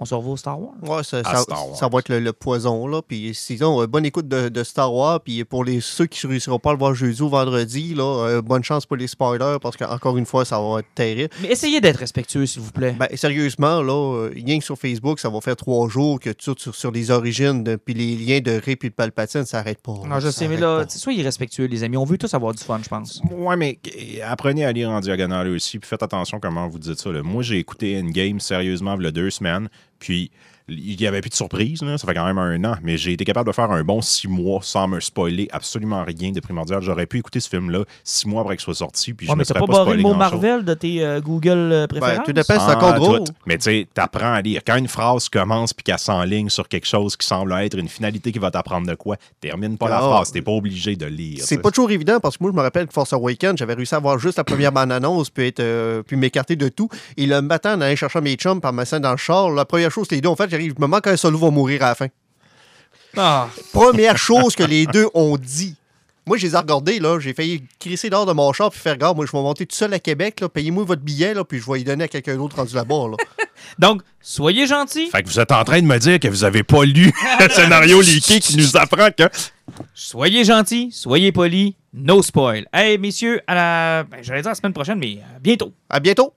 On se revoit au Star Wars.
Ouais, ça,
À
ça-
Star Wars.
ça va être le, le poison, là. Puis sinon, euh, bonne écoute de, de Star Wars. Puis pour les, ceux qui ne réussiront pas à le voir jeudi ou vendredi, là, euh, bonne chance pour les spoilers, parce qu'encore une fois, ça va être terrible.
Mais essayez d'être respectueux, s'il vous plaît.
Ben, sérieusement, là, euh, rien que sur Facebook, ça va faire trois jours que tout sur, sur les origines, de- puis les liens de Rip et de Palpatine, ça n'arrête pas.
non, je sais, mais là,
pas.
tu sais, soyez respectueux, les amis. On veut tous avoir du fun, je pense.
Ouais, mais apprenez à lire en diagonale aussi, puis faites attention comment vous dites ça. là. Moi, j'ai écouté Endgame sérieusement il y a deux semaines, puis il n'y avait plus de surprise, là. ça fait quand même un an, mais j'ai été capable de faire un bon six mois sans me spoiler absolument rien de primordial. J'aurais pu écouter ce film-là six mois après qu'il soit sorti, puis
Ouais,
je me
mais t'as
serais
pas
pas,
le
spoilé
mot. Marvel de tes euh, Google euh,
Ben,
préférences?
tout dépend, c'est
Ah,
encore
tout. Mais tu sais, t'apprends à lire. Quand une phrase commence puis qu'elle s'enligne sur quelque chose qui semble être une finalité qui va t'apprendre de quoi, termine pas la
Ah.
phrase. T'es pas obligé de lire.
C'est pas toujours évident parce que moi, je me rappelle que Force Awakens, j'avais réussi à voir juste la première bande-annonce puis, être, euh, puis m'écarter de tout. Et le matin, en allant chercher mes chums par ma scène dans le char, la première chose que les deux ont fait, j'ai arrive. Je me manque un solo va mourir à la fin.
Ah,
Première chose que les deux ont dit. Moi, je les ai regardés, là. J'ai failli crisser dehors de mon char puis faire regarde, moi, je vais monter tout seul à Québec, là. Payez-moi votre billet, là, puis je vais y donner à quelqu'un d'autre rendu là-bas, là.
Donc, soyez gentils.
Fait que vous êtes en train de me dire que vous avez pas lu le scénario leaké qui nous apprend que.
Soyez gentils, soyez polis, no spoil. Hey, messieurs, à la. ben, J'allais dire la semaine prochaine, mais euh, bientôt.
À bientôt!